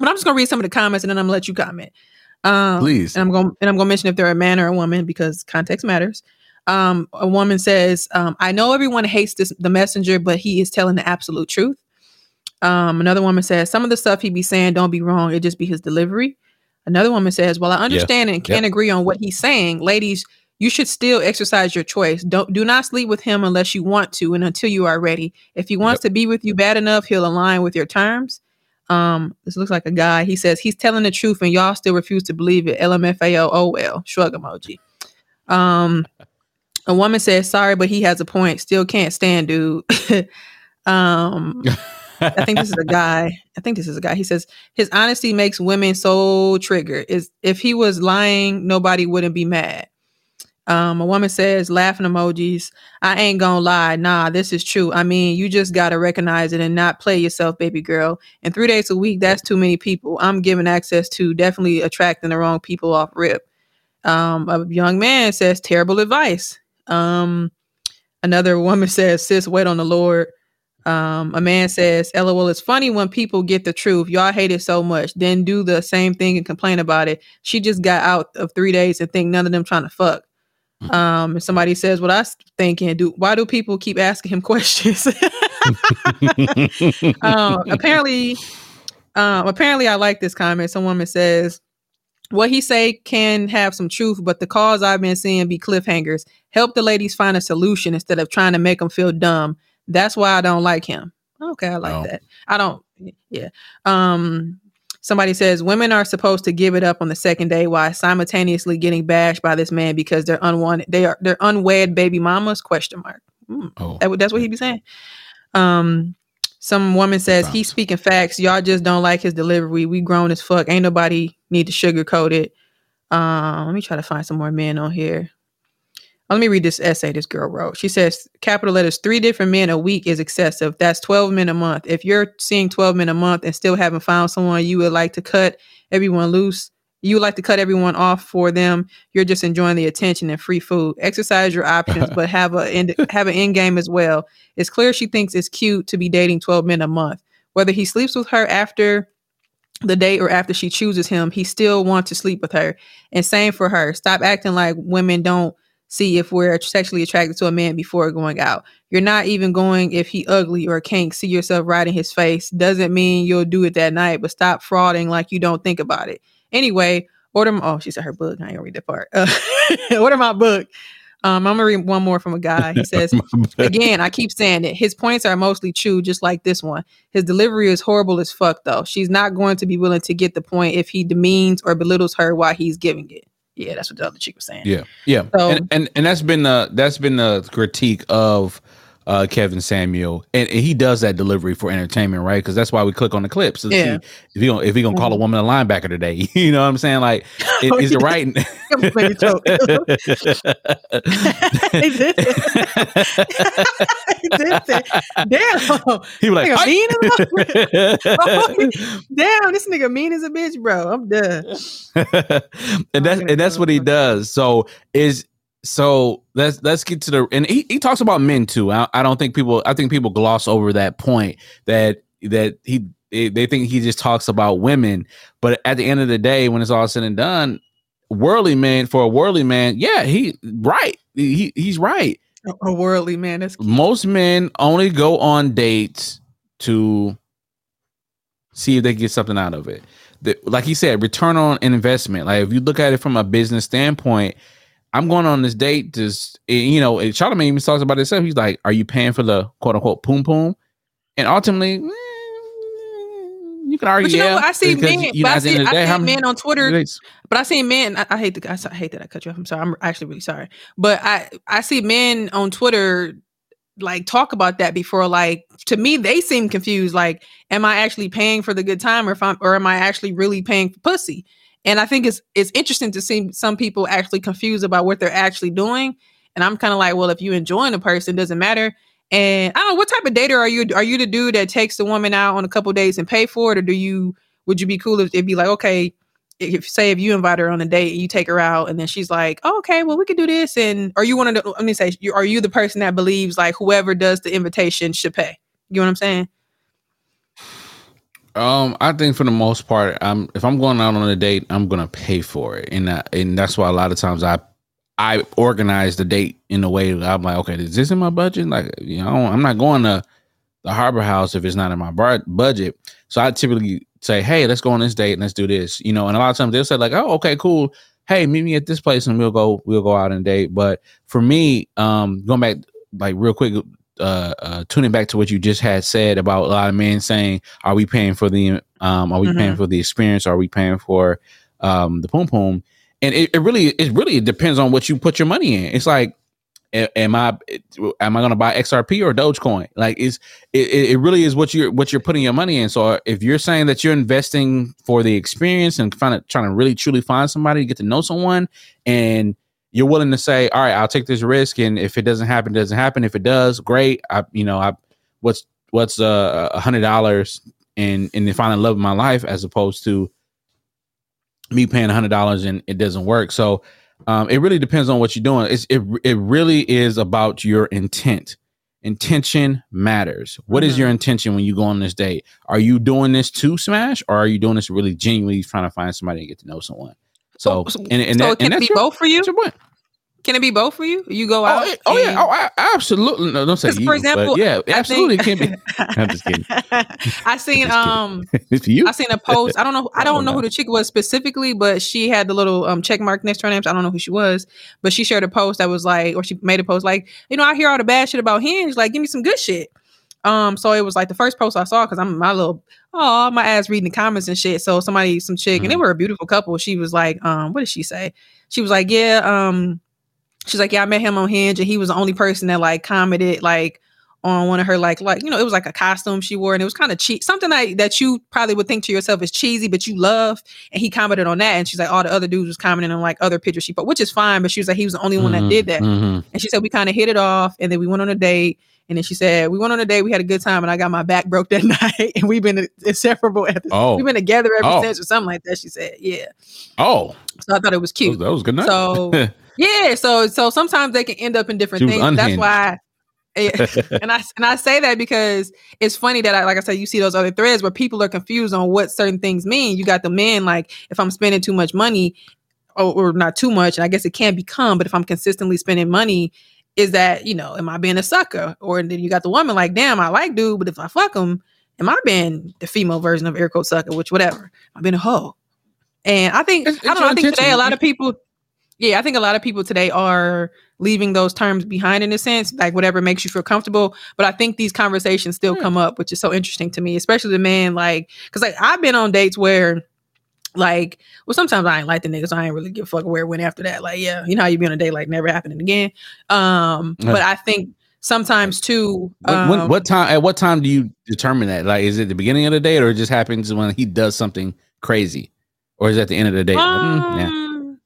A: but I'm just gonna read some of the comments and then I'm gonna let you comment. Um,
B: Please.
A: and I'm gonna and I'm gonna mention if they're a man or a woman because context matters. Um, a woman says, um, "I know everyone hates this the messenger, but he is telling the absolute truth." Um, another woman says, "Some of the stuff he be saying don't be wrong; it just be his delivery." Another woman says, "Well, I understand and can't agree on what he's saying, ladies." You should still exercise your choice. Don't do not sleep with him unless you want to and until you are ready. If he wants to be with you bad enough, he'll align with your terms. Um, this looks like a guy. He says he's telling the truth and y'all still refuse to believe it. LMFAO, oh well. Shrug emoji. Um, a woman says, sorry, but he has a point. Still can't stand, dude. (laughs) um, I think this is a guy. I think this is a guy. He says his honesty makes women so triggered. Is if he was lying, nobody wouldn't be mad. Um, a woman says, laughing emojis. I ain't gonna lie. Nah, this is true. I mean, you just gotta recognize it and not play yourself, baby girl. And three days a week, that's too many people. I'm giving access to definitely attracting the wrong people off rip. Um, a young man says, terrible advice. Um, another (laughs) woman says, sis, wait on the Lord. Um, a man says, LOL, it's funny when people get the truth. Y'all hate it so much. Then do the same thing and complain about it. She just got out of three days and think none of them trying to fuck. Um, and somebody says, What I was thinking, do why do people keep asking him (laughs) questions? (laughs) um, apparently, um, apparently I like this comment. Some woman says, what he say can have some truth, but the calls I've been seeing be cliffhangers. Help the ladies find a solution instead of trying to make them feel dumb. That's why I don't like him. Okay, I like
B: Oh.
A: that. I don't. Yeah. Um. Somebody says women are supposed to give it up on the second day while simultaneously getting bashed by this man because they're unwanted. They are they're unwed baby mamas? Question mark. Hmm.
B: oh,
A: That, that's what he'd be saying. Um, some woman says he's speaking facts. Y'all just don't like his delivery. We grown as fuck. Ain't nobody need to sugarcoat it. Um, let me try to find some more men on here. Let me read this essay this girl wrote. She says, capital letters, three different men a week is excessive. That's 12 men a month. If you're seeing 12 men a month and still haven't found someone you would like to cut everyone loose, you would like to cut everyone off for them, you're just enjoying the attention and free food. Exercise your options, (laughs) but have a end, have an end game as well. It's clear she thinks it's cute to be dating 12 men a month. Whether he sleeps with her after the date or after she chooses him, he still wants to sleep with her. And same for her. Stop acting like women don't see if we're sexually attracted to a man before going out. You're not even going if he ugly or can't see yourself right in his face. Doesn't mean you'll do it that night, but stop frauding like you don't think about it. Anyway, order my, oh, she said her book. I ain't gonna read that part. Uh, (laughs) order my book. Um, I'm gonna read one more from a guy. He (laughs) says, Again, I keep saying it. His points are mostly true, just like this one. His delivery is horrible as fuck, though. She's not going to be willing to get the point if he demeans or belittles her while he's giving it. Yeah, that's what the other chick was saying.
B: yeah, yeah,
A: So-
B: and, and and that's been the that's been the critique of uh, Kevin Samuel, and, and he does that delivery for entertainment, right? Because that's why we click on the clips to
A: Yeah.
B: see if he gonna, if he gonna call a woman a linebacker today. (laughs) you know what I'm saying? Like, is,
A: Oh,
B: is it
A: yeah.
B: right?
A: It choke. he did (laughs) he did say, damn,
B: he was like,
A: nigga mean as (laughs) damn, this nigga mean as a bitch, bro. I'm done.
B: and that's and that's what he does. So is so let's let's get to the and he, he talks about men too. I, I don't think people I think people gloss over that point that that he they think he just talks about women, but at the end of the day, when it's all said and done, worldly man for a worldly man, yeah, he right. He he's right.
A: A worldly man. That's
B: Most men only go on dates to see if they get something out of it. The, like he said, return on investment. Like if you look at it from a business standpoint, I'm going on this date. Just eh, you know, and Charlamagne even talks about himself. He's like, "Are you paying for the quote unquote poom poom?" And ultimately, eh, you can argue.
A: But you know
B: yeah,
A: what? I see men.
B: you
A: but
B: know,
A: I see,
B: end of the
A: I
B: day,
A: see men on Twitter. But I see men. I, I hate the. I, I hate that I cut you off. I'm sorry. I'm actually really sorry. But I I see men on Twitter like talk about that before. Like to me, they seem confused. Like, am I actually paying for the good time, or if I'm, or am I actually really paying for pussy? And I think it's it's interesting to see some people actually confused about what they're actually doing. And I'm kind of like, well, if you enjoying a person, doesn't matter. And I don't know what type of dater are you? Are you the dude that takes the woman out on a couple days and pay for it, or do you? Would you be cool if it'd be like, okay, if say if you invite her on a date and you take her out and then she's like, oh, okay, well we could do this, and are you one of the? Let me say, you are you the person that believes like whoever does the invitation should pay? You know what I'm saying?
B: Um, I think for the most part, I'm if I'm going out on a date, I'm gonna pay for it, and that, and that's why a lot of times I I organize the date in a way that I'm like, okay, is this in my budget? Like, you know, I'm not going to the Harbor House if it's not in my bar- budget. So I typically say, hey, let's go on this date and let's do this, you know. And a lot of times they'll say like, oh, okay, cool. Hey, meet me at this place and we'll go we'll go out and date. But for me, um, going back like real quick, uh, uh tuning back to what you just had said about a lot of men saying, are we paying for the um, are we paying
A: Mhm.
B: for the experience? Are we paying for um the poom poom? And it, it really it really depends on what you put your money in. It's like am I am I going to buy XRP or Dogecoin? Like is it, it really is what you're what you're putting your money in. So if you're saying that you're investing for the experience and find trying to really truly find somebody, get to know someone, and you're willing to say, all right, I'll take this risk, and if it doesn't happen, it doesn't happen. If it does, great. I you know I what's what's uh, a hundred dollars and and finding love in my life as opposed to me paying a hundred dollars and it doesn't work. So um, it really depends on what you're doing. It's, it it really is about your intent. Intention matters. What is
A: Mhm.
B: your intention when you go on this date? Are you doing this to smash, or are you doing this really genuinely trying to find somebody and get to know someone? So,
A: So-
B: and, and
A: so
B: that,
A: can
B: and
A: it be
B: your,
A: both for you?
B: your point.
A: Can it be both for you? You go
B: Oh,
A: out.
B: yeah, oh yeah, oh, I, absolutely. No, don't say you,
A: for example,
B: but yeah,
A: I
B: absolutely
A: think-
B: can be. (laughs) I'm just kidding.
A: I seen um (laughs)
B: It's you.
A: I seen a post. I don't know. I (laughs)
B: Oh,
A: don't know
B: no.
A: who the chick was specifically, but she had the little um check mark next to her name. So I don't know who she was, but she shared a post that was like, or she made a post like, you know, I hear all the bad shit about Hinge. Like, give me some good shit. Um, so it was like the first post I saw because I'm my little oh my ass reading the comments and shit. So somebody, some chick, and they
B: Mhm.
A: were a beautiful couple. She was like, um, what did she say? She was like, yeah, um, she's like, yeah, I met him on Hinge, and he was the only person that like commented like on one of her like like you know it was like a costume she wore and it was kind of cheap something like that you probably would think to yourself is cheesy but you love and he commented on that and she's like all the other dudes was commenting on like other pictures she put which is fine but she was like he was the only one that did that
B: Mhm.
A: and she said we kind of hit it off and then we went on a date and then she said we went on a date we had a good time and I got my back broke that (laughs) night and we've been inseparable ever
B: Oh,
A: we've been together ever
B: Oh.
A: since or something like that she said yeah
B: oh,
A: so I thought it was
B: that was,
A: cute
B: that was good night.
A: So, (laughs) yeah, so so sometimes they can end up in different things. That's why (laughs) and I and I say that because it's funny that I like I said you see those other threads where people are confused on what certain things mean. You got the men like if I'm spending too much money or, or not too much, and I guess it can become, but if I'm consistently spending money, is that you know am I being a sucker? Or then you got the woman like damn I like dude, but if I fuck him, am I being the female version of air quote sucker? Which whatever I've been a hoe. And I think
B: It's-
A: I don't know. I think today a lot of people yeah, I think a lot of people today are leaving those terms behind in a sense, like whatever makes you feel comfortable. But I think these conversations still
B: Hmm.
A: come up, which is so interesting to me, especially the man, like, because like I've been on dates where, like, well, sometimes I ain't like the niggas, so I ain't really give a fuck where it went after that. Like, yeah, you know how you be on a date like never happening again. Um, but I think sometimes too,
B: When, when-
A: um,
B: what time? At what time do you determine that? Like, is it the beginning of the date, or it just happens when he does something crazy, or is it at the end of the date? Like, mm, yeah.
A: Um,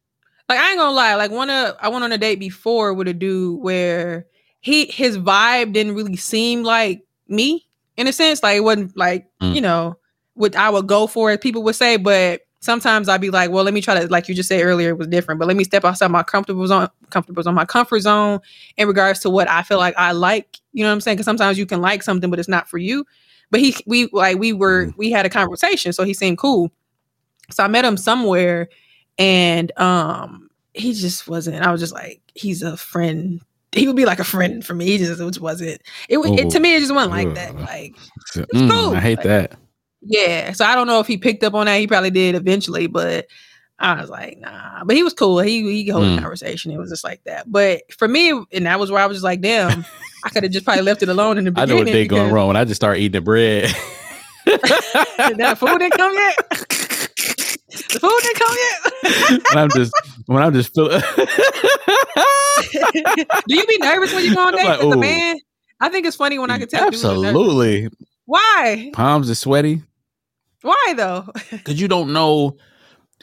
A: Like I ain't gonna lie, like one of I went on a date before with a dude where he his vibe didn't really seem like me in a sense. Like it wasn't like,
B: Mm.
A: you know, what I would go for as people would say, but sometimes I'd be like, well, let me try to like you just said earlier, it was different, but let me step outside my comfortable zone, comfortable zone, my comfort zone in regards to what I feel like I like. You know what I'm saying? Because sometimes you can like something, but it's not for you. But he we like we were we had a conversation, so he seemed cool. So I met him somewhere and um he just wasn't i was just like he's a friend he would be like a friend for me he just it wasn't it, it to me it just wasn't like that like (laughs)
B: Mm,
A: cool.
B: I hate
A: Like-
B: that.
A: Yeah so i don't know if he picked up on that he probably did eventually but I was like, nah. But he was cool. He he hold
B: Mm.
A: a conversation. It was just like that. But for me, and that was where I was just like, damn, (laughs) I could have just probably left it alone in the
B: I know what they going wrong when I just start eating the bread. (laughs)
A: That food didn't come yet. (laughs) the food didn't come yet.
B: when I'm just when I'm just feel-
A: Do you be nervous when you go on dates
B: like,
A: with a man? I think it's funny when I can tell. dudes are nervous.
B: Absolutely.
A: Why?
B: Palms are sweaty.
A: Why though? (laughs)
B: because you don't know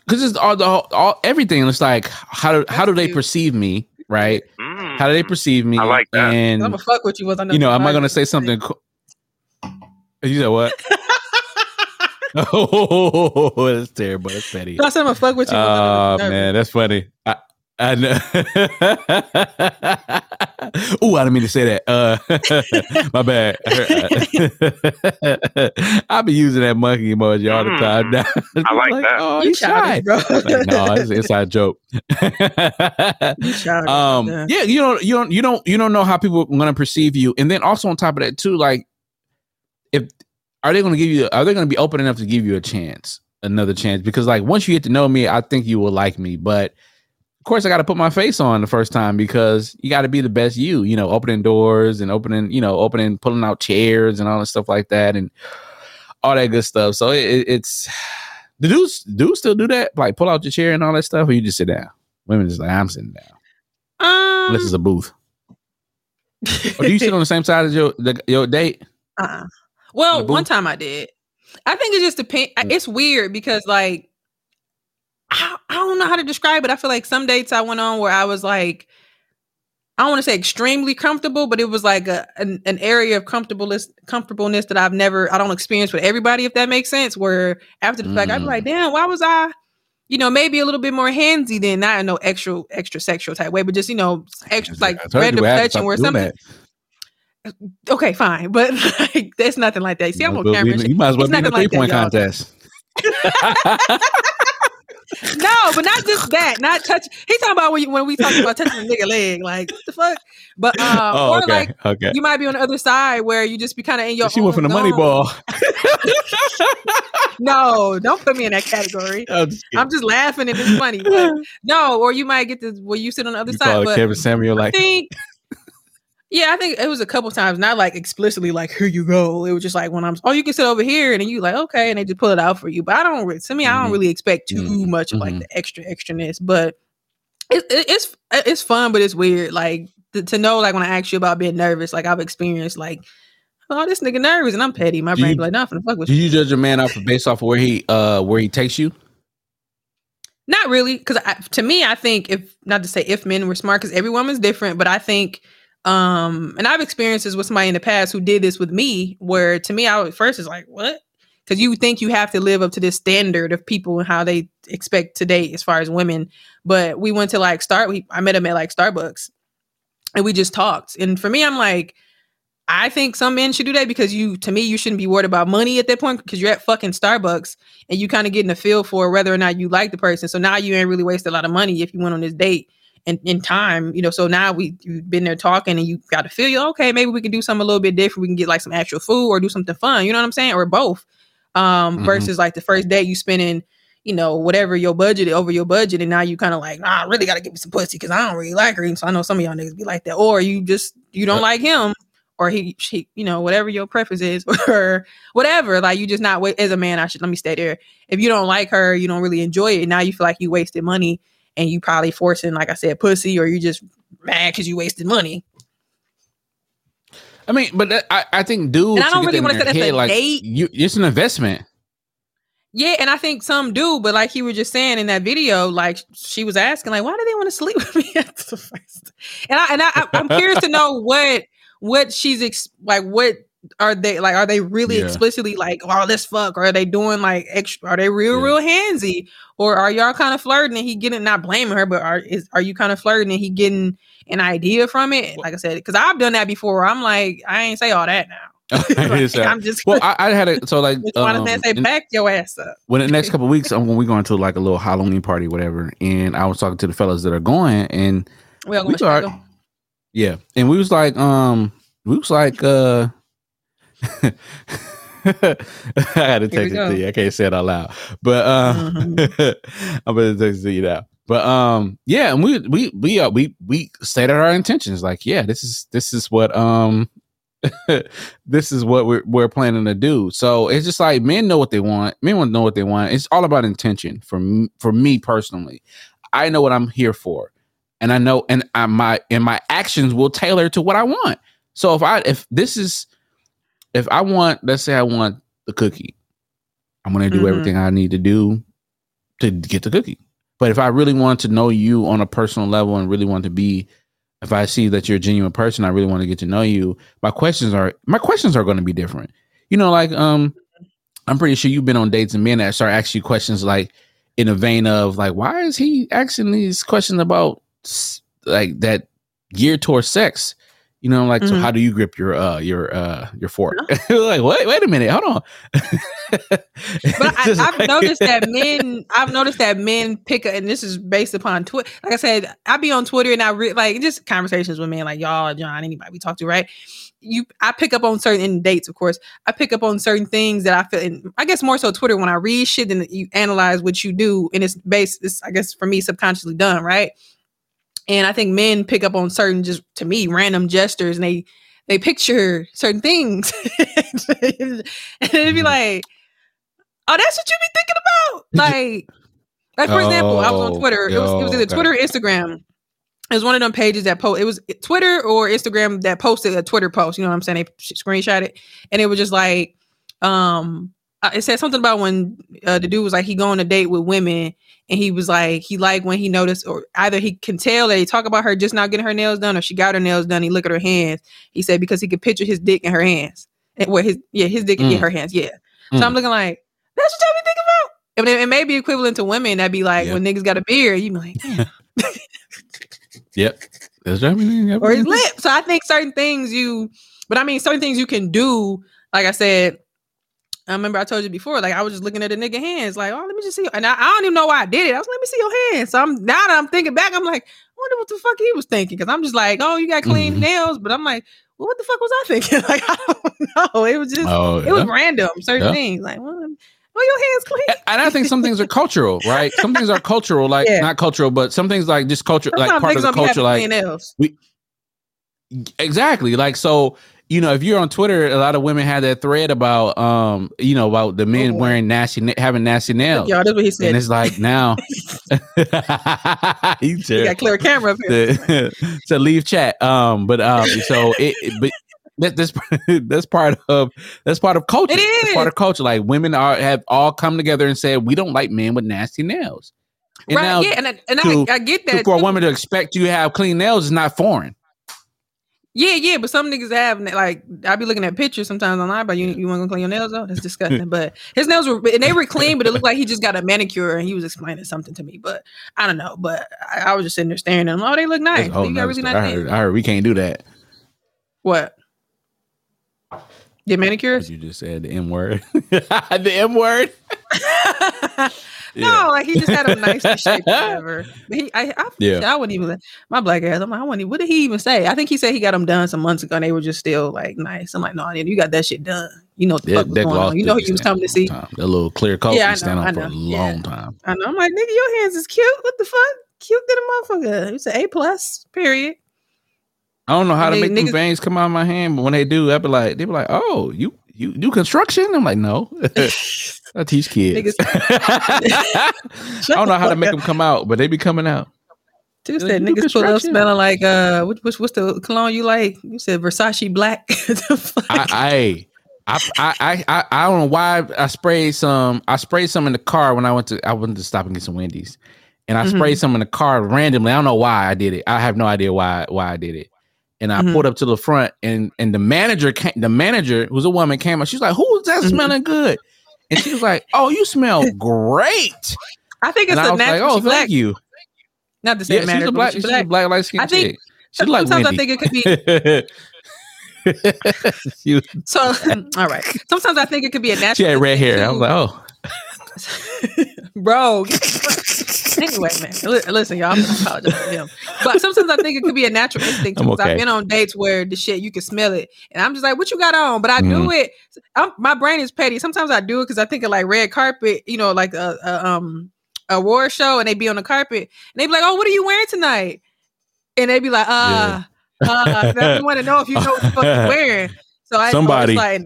B: because it's all the all everything it's like how do how do they perceive me right
E: Mm.
B: how do they perceive me
E: I like that.
B: and
A: I'm gonna fuck with you. Was I
B: you know am i gonna say something co- you said what (laughs) (laughs) oh that's terrible that's petty
A: I said I'm gonna fuck with you. was
B: oh
A: you
B: man that's funny I, I know. (laughs) Ooh, I didn't mean to say that. Uh, (laughs) my bad. (laughs) I be using that monkey emoji all the
E: Mm.
B: time now.
E: I like that.
B: Oh,
A: You
B: he's shy.
A: bro.
B: Like, no, it's an inside joke.
A: You
B: um,
A: yeah.
B: yeah, you don't, you don't, you don't, you don't know how people are going to perceive you, and then also on top of that too, like, if are they going to give you, are they going to be open enough to give you a chance, another chance? Because like once you get to know me, I think you will like me, but of course I got to put my face on the first time because you got to be the best you, you know, opening doors and opening, you know, opening, pulling out chairs and all that stuff like that, and all that good stuff. So it, it- it's. (sighs) The dudes do still do that, like pull out your chair and all that stuff, or you just sit down. Women just like I'm sitting down
A: Um,
B: unless it's a booth. (laughs) Or do you sit on the same side as your the, your date?
A: Uh-uh. Well, one time I did. I think it just depends.
B: Mm.
A: It's weird because, like, I, I don't know how to describe it. I feel like some dates I went on where I was like, I don't want to say extremely comfortable, but it was like a an, an area of comfortableness comfortableness that I've never I don't experience with everybody, if that makes sense. Where after the fact, I'd be
B: Mm.
A: like, damn, why was I? You know, maybe a little bit more handsy than not in no extra extra sexual type way, but just you know, extra like
B: I told you
A: random
B: we to
A: touching
B: stop
A: where something
B: that.
A: okay, fine, (laughs) but like there's nothing like that. See, I'm on camera.
B: we- you might as well
A: It's
B: be in a three
A: like
B: point
A: that,
B: contest. (laughs) (laughs)
A: No, but not just that. Not touch. He talking about when, you, when we talking about touching a nigga leg, like what the fuck. But um, (laughs)
B: oh,
A: or
B: okay,
A: like
B: okay.
A: you might be on the other side where you just be kind of in your.
B: She went from the money ball.
A: No, don't put me in that category. (laughs)
B: I'm just.
A: I'm just laughing and it's funny. But (laughs) no, or you might get this where you sit on the other
B: you
A: side.
B: call
A: But
B: Kevin Samuel
A: I
B: like
A: think. Yeah, I think it was a couple times, not like explicitly like here you go. It was just like when I'm oh you can sit over here and then you like okay and they just pull it out for you. But I don't to me I don't really expect too
B: Mhm.
A: much of like
B: Mhm.
A: the extra extraness. But it, it, it's it's fun, but it's weird. Like to, to know like when I ask you about being nervous, like I've experienced like oh this nigga nervous and I'm petty. My
B: Do
A: brain
B: you-
A: be like nothing. Fuck with
B: do
A: you.
B: you judge a man off of based off of where he uh where he takes you?
A: Not really, because to me, I think if not to say if men were smart, because every woman's different, but I think, um, and I've experienced this with somebody in the past who did this with me, where to me, I at first is like, what? Because you think you have to live up to this standard of people and how they expect to date as far as women. But we went to like start. We I met him at like Starbucks, and we just talked. And for me, I'm like, I think some men should do that because you, to me, you shouldn't be worried about money at that point because you're at fucking Starbucks and you kind of getting a feel for whether or not you like the person. So now you ain't really wasted a lot of money if you went on this date and in time, you know. So now we you've been there talking and you got to feel you okay. Maybe we can do something a little bit different. We can get like some actual food or do something fun. You know what I'm saying? Or both. Um,
B: Mhm.
A: versus like the first day you spending, you know, whatever your budget over your budget, and now you kind of like, nah, I really got to give me some pussy because I don't really like her. And so I know some of y'all niggas be like that, or you just you don't
B: Yep.
A: like him or he, she, you know, whatever your preference is, (laughs) or whatever. Like you just not wa- as a man. I should let me stay there. If you don't like her, you don't really enjoy it. Now you feel like you wasted money, and you probably forcing, like I said, pussy, or you just mad because you wasted money.
B: I mean, but that, I I think dudes
A: And I don't really wanna say
B: their
A: that's a
B: like
A: date.
B: you it's an investment.
A: Yeah, and I think some do, but like he was just saying in that video, like she was asking, like, why do they want to sleep (laughs) with me at the first? And I and I, I- I'm curious to know (laughs) what what she's ex- like. What are they like? Are they really
B: Yeah.
A: explicitly like, oh, let's fuck? Or are they doing like extra? Are they real,
B: Yeah.
A: real handsy? Or are y'all kind of flirting and he getting not blaming her, but are is are you kind of flirting and he getting an idea from it? Like I said, because I've done that before. I'm like, I ain't say all that now. (laughs) (laughs) Like, I'm just
B: well, I, I had a so like (laughs) um,
A: to say, back your ass up.
B: when the next couple of weeks, um, when we going to like a little Halloween party, whatever, and I was talking to the fellas that are going, and
A: Well,
B: we start, yeah, and we was like, um, we was like, uh, (laughs) I had to text it
A: go.
B: to you. I can't say it out loud, but um,
A: Mhm. (laughs)
B: I'm gonna text it to you now. But um, yeah, and we we we uh, we we stated our intentions. Like, yeah, this is this is what um, (laughs) this is what we're we're planning to do. So it's just like men know what they want. Men want to know what they want. It's all about intention for me, for me personally. I know what I'm here for, and I know, and I my and my actions will tailor to what I want. So if I if this is if I want, let's say I want the cookie, I'm gonna do
A: Mhm.
B: everything I need to do to get the cookie. But if I really want to know you on a personal level and really want to be, if I see that you're a genuine person, I really want to get to know you. My questions are my questions are going to be different. You know, like um, I'm pretty sure you've been on dates and men that start asking you questions like in a vein of like, why is he asking these questions about like that geared towards sex? You know, like so
A: Mhm.
B: how do you grip your uh your uh your fork? (laughs) like, wait, wait a minute, hold on. (laughs)
A: But I, I've noticed that (laughs) men, I've noticed that men pick, a, and this is based upon Twitter. Like I said, I be on Twitter and I re- like just conversations with men, like y'all, John, anybody we talk to, right? You, I pick up on certain in dates, of course. I pick up on certain things that I feel, and I guess more so Twitter when I read shit and you analyze what you do, and it's based, it's I guess for me subconsciously done, right? And I think men pick up on certain, just to me, random gestures, and they they picture certain things, (laughs) and it'd be
B: Mhm.
A: like, oh, that's what you be thinking about, (laughs) like, like for example, I was on
B: Oh,
A: Twitter. It was it was
B: yo,
A: either. Twitter or Instagram. It was one of them pages that post. It was Twitter or Instagram that posted a Twitter post. You know what I'm saying? They screenshot it, and it was just like, um, it said something about when uh, the dude was like he going on a date with women, and he was like he like when he noticed, or either he can tell that he talk about her just not getting her nails done, or she got her nails done. He look at her hands. He said because he could picture his dick in her hands, and where his yeah his dick in
B: Mm.
A: her hands. Yeah. So
B: Mm.
A: I'm looking like that's what y'all be thinking about. And it, it may be equivalent to women that be like
B: Yeah.
A: when niggas got a beard, you be like, "Damn." (laughs)
B: Yep. That's right. I mean, yep.
A: or his lip. So I think certain things you, but I mean certain things you can do. Like I said, I remember I told you before. Like I was just looking at the nigga hands, like, oh, let me just see. And I, I don't even know why I did it. I was, let me see your hands. So I'm now that I'm thinking back, I'm like, I wonder what the fuck he was thinking. Because I'm just like, oh, you got clean
B: Mhm.
A: nails, but I'm like, well, what the fuck was I thinking? (laughs) Like I don't (laughs) know. It was just,
B: Oh,
A: it was random. Certain
B: Yeah.
A: things, like, well, well, your hands clean.
B: and I think some things are cultural, right? Some things are cultural, like
A: Yeah.
B: not cultural, but some things like just culture, like
A: Sometimes
B: part of the culture, like.
A: We
B: Exactly, like so. You know, if you're on Twitter, a lot of women had that thread about, um, you know, about the men
A: boy.
B: wearing nasty, having nasty nails,
A: Y'all, that's what he said.
B: and it's like now, (laughs) (laughs) you
A: We got clear camera up here.
B: to, (laughs) to leave chat. Um, but um, so it, it- but that, that's that's part of that's part of culture. It's
A: is.
B: part of culture. Like women are have all come together and said we don't like men with nasty nails. And
A: right?
B: now
A: yeah, and I, and
B: to-
A: I, I get
B: to-
A: that.
B: for a woman to expect you to have clean nails is not foreign.
A: Yeah, yeah, but some niggas have like I be looking at pictures sometimes online, but you you want to clean your nails though? That's (laughs) disgusting. but his nails were and they were clean, but it looked like he just got a manicure and he was explaining something to me. But I don't know. But I, I was just sitting there staring at them. Oh, they look nice. You got really nice
B: I, heard, I heard we can't do that.
A: What? Get manicures?
B: You just said the M word. (laughs) the M word. (laughs)
A: no, like he just had a nice shape (laughs) whatever. But he, I, I,
B: Yeah.
A: I wouldn't even my black ass. I'm like, I wouldn't. even- What did he even say? I think he said he got them done some months ago, and they were just still like nice. I'm like, no, nigga, you got that shit done. You know what the
B: That,
A: fuck was going on. You know who you was coming to see.
B: time. That little clear coat
A: Yeah, I
B: yeah, stand
A: know,
B: on
A: I
B: for a
A: know. Yeah.
B: long time.
A: I know. I'm like, nigga, your hands is cute. What the fuck? Cute than a motherfucker. It's an A plus. Period.
B: I don't know how to
A: Nigga-
B: make them veins come out of my hand, but when they do, I be like, they be like, "Oh, you you do construction?" I'm like, "No, (laughs) I teach kids." (laughs) I don't know how to make them come out, but they be coming out.
A: Dude
B: You
A: said
B: do
A: niggas pull up smelling like uh, what, what's what's the cologne you like? You said Versace black. (laughs)
B: I, I, I, I, I, don't know why I sprayed some. I sprayed some in the car when I went to. I went to stop and get some Wendy's, and I
A: Mhm.
B: sprayed some in the car randomly. I don't know why I did it. I have no idea why why I did it. And I
A: Mhm.
B: pulled up to the front, and and the manager came. The manager, who's a woman, came up. She's like, "Who's that
A: Mhm.
B: smelling good?" And she was like, "Oh, you smell (laughs) great."
A: I think it's
B: And I
A: a
B: was like,
A: natural.
B: "Oh,
A: black.
B: thank you."
A: Not the
B: Yeah,
A: same
B: she's
A: matter.
B: a
A: but
B: black. She's a
A: black.
B: black light skin
A: I think-
B: chick. She's like
A: Sometimes I think it could be (laughs) so. (laughs) all right. Sometimes I think it could be a natural.
B: she had red hair. I was like, "Oh." (laughs)
A: bro. (laughs) anyway, man, li- listen, y'all. I'm gonna apologize to him, but sometimes I think it could be a natural instinct. Because I've been on dates where the shit you can smell it, and I'm just like, "What you got on?" But I do
B: Mhm.
A: it. I'm, my brain is petty. Sometimes I do it because I think of like red carpet, you know, like a, a um a award show, and they be on the carpet, and they be like, "Oh, what are you wearing tonight?" And they be like, "Uh, uh." I want to know if you know what you're (laughs) wearing. So I
B: Somebody-
A: so like,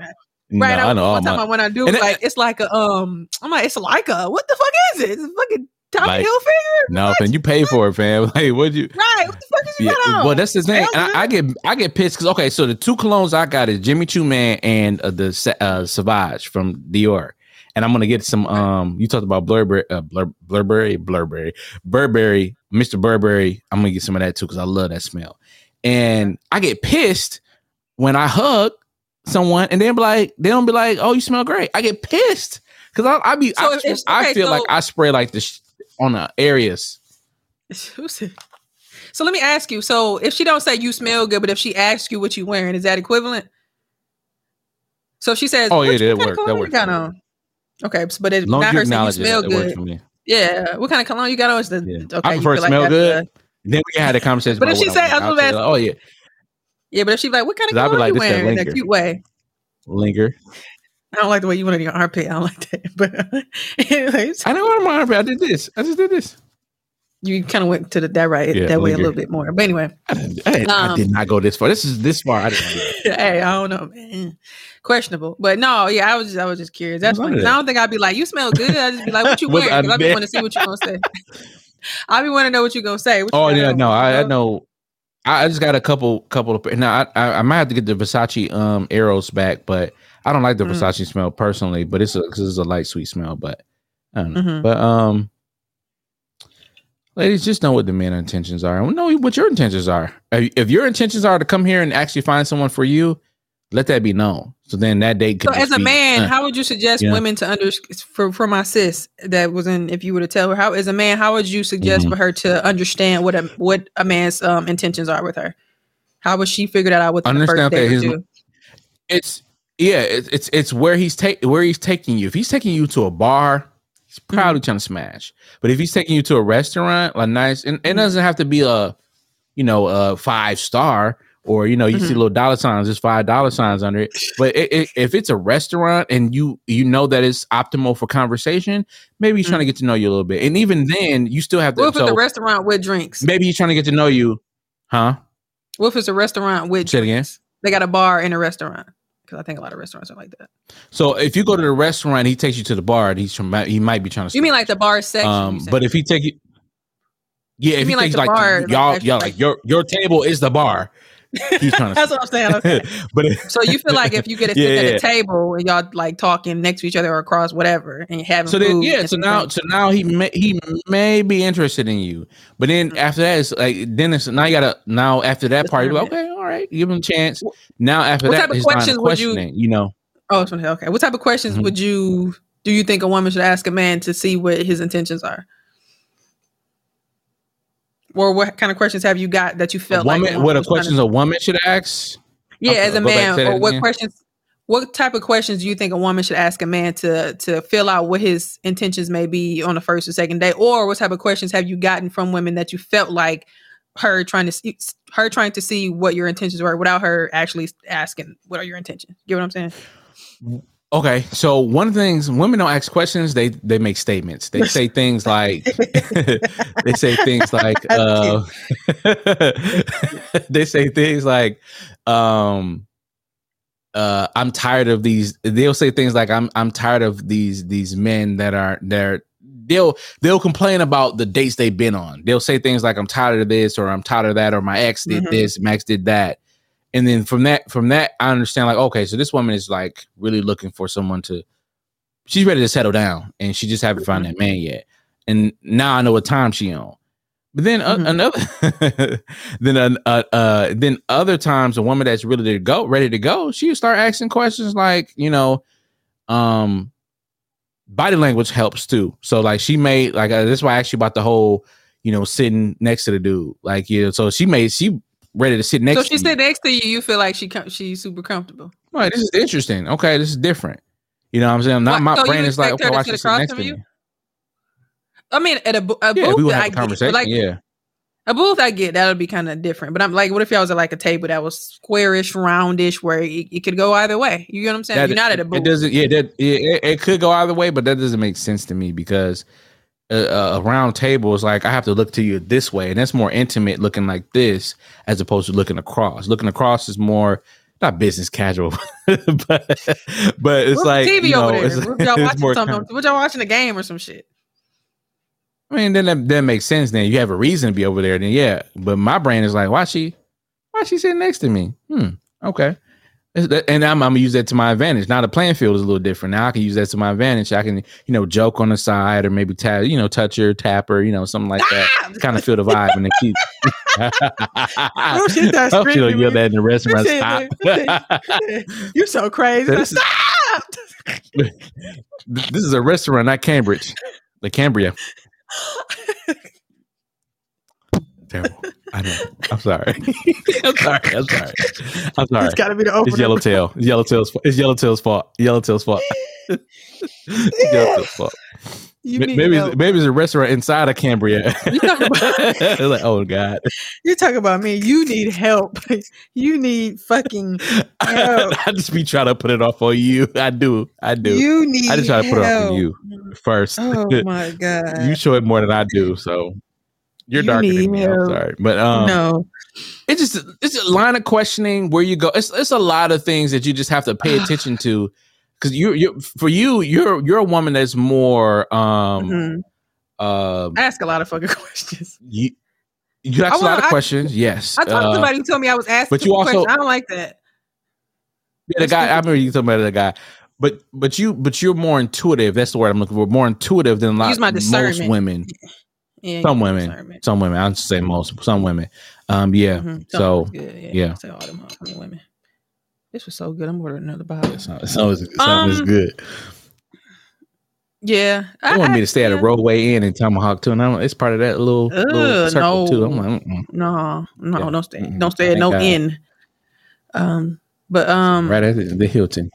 A: Right.
B: I know. all
A: One time
B: my-
A: I when I do
B: And it-
A: like it's like a um I'm like it's like a what the fuck is it? It's a fucking Tommy
B: Like,
A: Hilfiger?
B: no, fam, you pay for it, fam. (laughs) Like, what'd you?
A: Right. What the fuck is you
B: Yeah,
A: on?
B: well, that's the thing. And I, I get I get pissed because okay, so the two colognes I got is Jimmy Choo Man and uh, the uh, Sauvage from Dior, and I'm gonna get some. Um, you talked about Blurberry, uh, Blur, Blurberry, Blurberry, Burberry, Mr. Burberry. I'm gonna get some of that too because I love that smell. And I get pissed when I hug someone and they be like, they don't be like, "Oh, you smell great." I get pissed because I, I be
A: So
B: I,
A: if- if-
B: I
A: okay,
B: feel
A: so-
B: like I spray like this on the areas. (laughs)
A: So let me ask you. So if she don't say you smell good, but if she asks you what you wearing, is that equivalent? So she says,
B: Oh, yeah, that works. That
A: you
B: works
A: got
B: me.
A: on?" Okay, but it's not her saying you smell
B: it
A: good. Yeah, what kind of cologne you got on? Is the
B: Yeah.
A: okay?
B: I
A: you
B: prefer
A: feel
B: to smell
A: that's
B: good.
A: the-
B: Then we had a conversation.
A: But if she
B: what I
A: say,
B: want.
A: I
B: I'll
A: was
B: tell
A: gonna
B: you, oh yeah,
A: yeah, but if she like, what kind of
B: be like,
A: you wearing in a cute way?
B: linger.
A: I don't like the way you went in your armpit. I don't like that. (laughs) But anyways,
B: I know what I'm on. I did this. I just did this.
A: you kind of went to the that right
B: Yeah,
A: that way a little bit more. But anyway,
B: I, didn't, I, didn't- I
A: Um,
B: did not go this far. This is this far. I didn't. (laughs)
A: Hey, I don't know, man. Questionable, but no, yeah, I was just, I was just curious. That's funny. 'Cause I don't think I'd be like, you smell good. I just be like, what you (laughs) wearing? Because I be want to see what you gonna say. I be want to know what you gonna say. What
B: Oh yeah, no, I, I
A: know?
B: I just got a couple, couple of. Now I, I, might have to get the Versace um Eros back, but I don't like the
A: Mm.
B: Versace smell personally. But it's a cause it's a light sweet smell. But I don't know.
A: Mhm.
B: But um, ladies, just know what the men intentions are. and Know what your intentions are. If if your intentions are to come here and actually find someone for you, let that be known. So then that date
A: So as a man, how would you suggest
B: Yeah.
A: women to under for for my sis that was in? If you were to tell her how as a man, how would you suggest
B: Mhm.
A: for her to understand what a what a man's um, intentions are with her? How would she figure that out with the first
B: Understand
A: date
B: that his-
A: two?
B: it's yeah, it's it's, it's where he's take where he's taking you. If he's taking you to a bar, he's
A: Mm-hmm.
B: probably trying to smash. But if he's taking you to a restaurant, like nice, and
A: Mm-hmm.
B: it doesn't have to be a you know a five star or you know you see
A: Mhm.
B: little dollar signs, there's five dollar signs under it. But it, it, if it's a restaurant and you you know that it's optimal for conversation, maybe he's trying to get to know you a little bit. And even then, you still have to.
A: Mm-hmm. What if it's
B: so
A: a restaurant with drinks?
B: maybe he's trying to get to know you, huh?
A: What if it's a restaurant with
B: Say it again.
A: drinks? They got a bar in a restaurant because I think a lot of restaurants are like that.
B: So if you go to the restaurant, he takes you to the bar. And he's trying, he might be trying to.
A: You mean like the bar section?
B: Um, but if he take you, yeah, if
A: You
B: he
A: mean like
B: takes
A: the
B: like,
A: bar,
B: y'all,
A: actually,
B: y'all,
A: like-
B: like your your table is the bar. He's trying (laughs) to.
A: That's what I'm saying. Okay. (laughs)
B: but
A: So you feel like if you get a (laughs)
B: Yeah,
A: at a table and y'all like talking next to each other or across whatever, and having
B: so then yeah, so now so now he may he may be interested in you, but then
A: Mm-hmm.
B: after that it's like then it's now you gotta now after that
A: Just
B: part you're like okay all right give him a chance. Now after
A: what
B: that
A: type of questions would you-
B: you know
A: oh, it's okay. What type of questions
B: Mhm.
A: would you do? You think a woman should ask a man to see what his intentions are? Or what kind of questions have you got that you felt like?
B: woman
A: a
B: what a
A: trying to-
B: questions a woman should ask.
A: Yeah,
B: Okay,
A: as a man, or what
B: again.
A: questions? What type of questions do you think a woman should ask a man to to fill out what his intentions may be on the first or second day, or what type of questions have you gotten from women that you felt like her trying to see, her trying to see what your intentions were without her actually asking what are your intentions? You know what I'm saying?
B: Okay, so one of the things women don't ask questions; they they make statements. They say (laughs) things like (laughs) they say things like uh, (laughs) they say things like um uh I'm tired of these. They'll say things like I'm I'm tired of these these men that are they're they'll they'll complain about the dates they've been on. They'll say things like I'm tired of this or I'm tired of that or my ex did
A: Mhm.
B: this, Max did that and then from that from that i understand like okay so this woman is like really looking for someone to she's ready to settle down and she just haven't found that man yet. And now i know what time she on. But then uh,
A: Mhm.
B: another (laughs) then uh, uh, uh then other times a woman that's really to go ready to go she would start asking questions like you know um body language helps too. So like she made like uh, this is why i asked you about the whole you know sitting next to the dude. Like you know so she made she ready to sit next
A: so
B: to
A: she
B: you.
A: said next to you, you feel like she com- she's super comfortable.
B: Right, this is interesting. Okay, this is different. You know what I'm saying? Not my
A: so
B: brain is like, okay, why
A: sit
B: she sit next to
A: you?
B: me?
A: I mean, at a, bo- a
B: Yeah,
A: booth,
B: we would
A: I
B: have a
A: get, but
B: conversation.
A: like
B: yeah,
A: a booth, I get that would be kind of different. But I'm like, what if y'all was at like a table that was squarish, roundish, where it, it could go either way? You get what I'm saying?
B: That-
A: You're not at a booth.
B: It doesn't. Yeah, that it, it, it could go either way, but that doesn't make sense to me because a, a round table is like I have to look to you this way, and that's more intimate, looking like this as opposed to looking across. Looking across is more not business casual, (laughs) but but it's
A: What's
B: like
A: TV
B: you know,
A: over there. (laughs)
B: it's-
A: What y'all watching something?
B: kind-
A: What y'all watching a game or some shit?
B: I mean, then that, that makes sense. Then you have a reason to be over there. Then yeah, but my brain is like, why she, why she sitting next to me? Hmm. Okay. And I'm, I'm gonna use that to my advantage. Now the playing field is a little different. Now I can use that to my advantage. I can, you know, joke on the side or maybe tap, you know, touch her, tap her, you know, something like that.
A: Ah!
B: kind of feel the vibe and then keep.
A: Don't shit that
B: hope you don't yell that in the restaurant. Stop.
A: You're so crazy.
B: This is-
A: Stop! (laughs)
B: this is a restaurant, not Cambridge, the Cambria. (laughs) Terrible. I know. (laughs) I'm sorry. I'm sorry. I'm sorry. I'm sorry.
A: It's got to be the opener.
B: It's Yellowtail. It's Yellowtail's. It's Yellowtail's fault. Yellowtail's fault. (laughs) It's Yellowtail's fault.
A: You
B: Ma- Maybe
A: help.
B: it's, maybe it's a restaurant inside of Cambria.
A: You (laughs) about-
B: like, oh god,
A: You're talking about me. You need help. You need fucking help.
B: I just be trying to put it off on you. I do. I do.
A: You need
B: I just try to put it off on you first.
A: Oh my god.
B: you show it more than I do, so you're
A: You
B: darker than me. I'm sorry, but um,
A: no.
B: it's just it's a line of questioning where you go. It's it's a lot of things that you just have to pay (sighs) attention to because you you for you you're you're a woman that's more um
A: Mhm.
B: uh
A: I ask a lot of fucking (laughs) questions.
B: you you ask
A: I
B: a lot
A: wanna-
B: of
A: I-
B: questions. Yes,
A: I talked
B: Uh,
A: to somebody who told me I was asking
B: but you also-
A: questions. I don't like that.
B: Yeah, the guy. I remember you talking about the guy, but but you but you're more intuitive. That's the word I'm looking for. More intuitive than a lot most women.
A: Yeah,
B: Some women. Some women. I'd say most. Some women. Um. Yeah.
A: Mhm.
B: So
A: good. yeah,
B: yeah.
A: Say all them women. This was so good. I'm ordering another bottle.
B: it's, so it's
A: Um,
B: good.
A: Yeah,
B: I want me to stay at a Rodeway inn in Tomahawk too, and I don't, it's part of that little, little circle too. I'm
A: no.
B: like, mm-mm.
A: No, no,
B: Yeah.
A: don't stay. Don't stay at no
B: God.
A: inn. Um, but um,
B: right at the, the Hilton.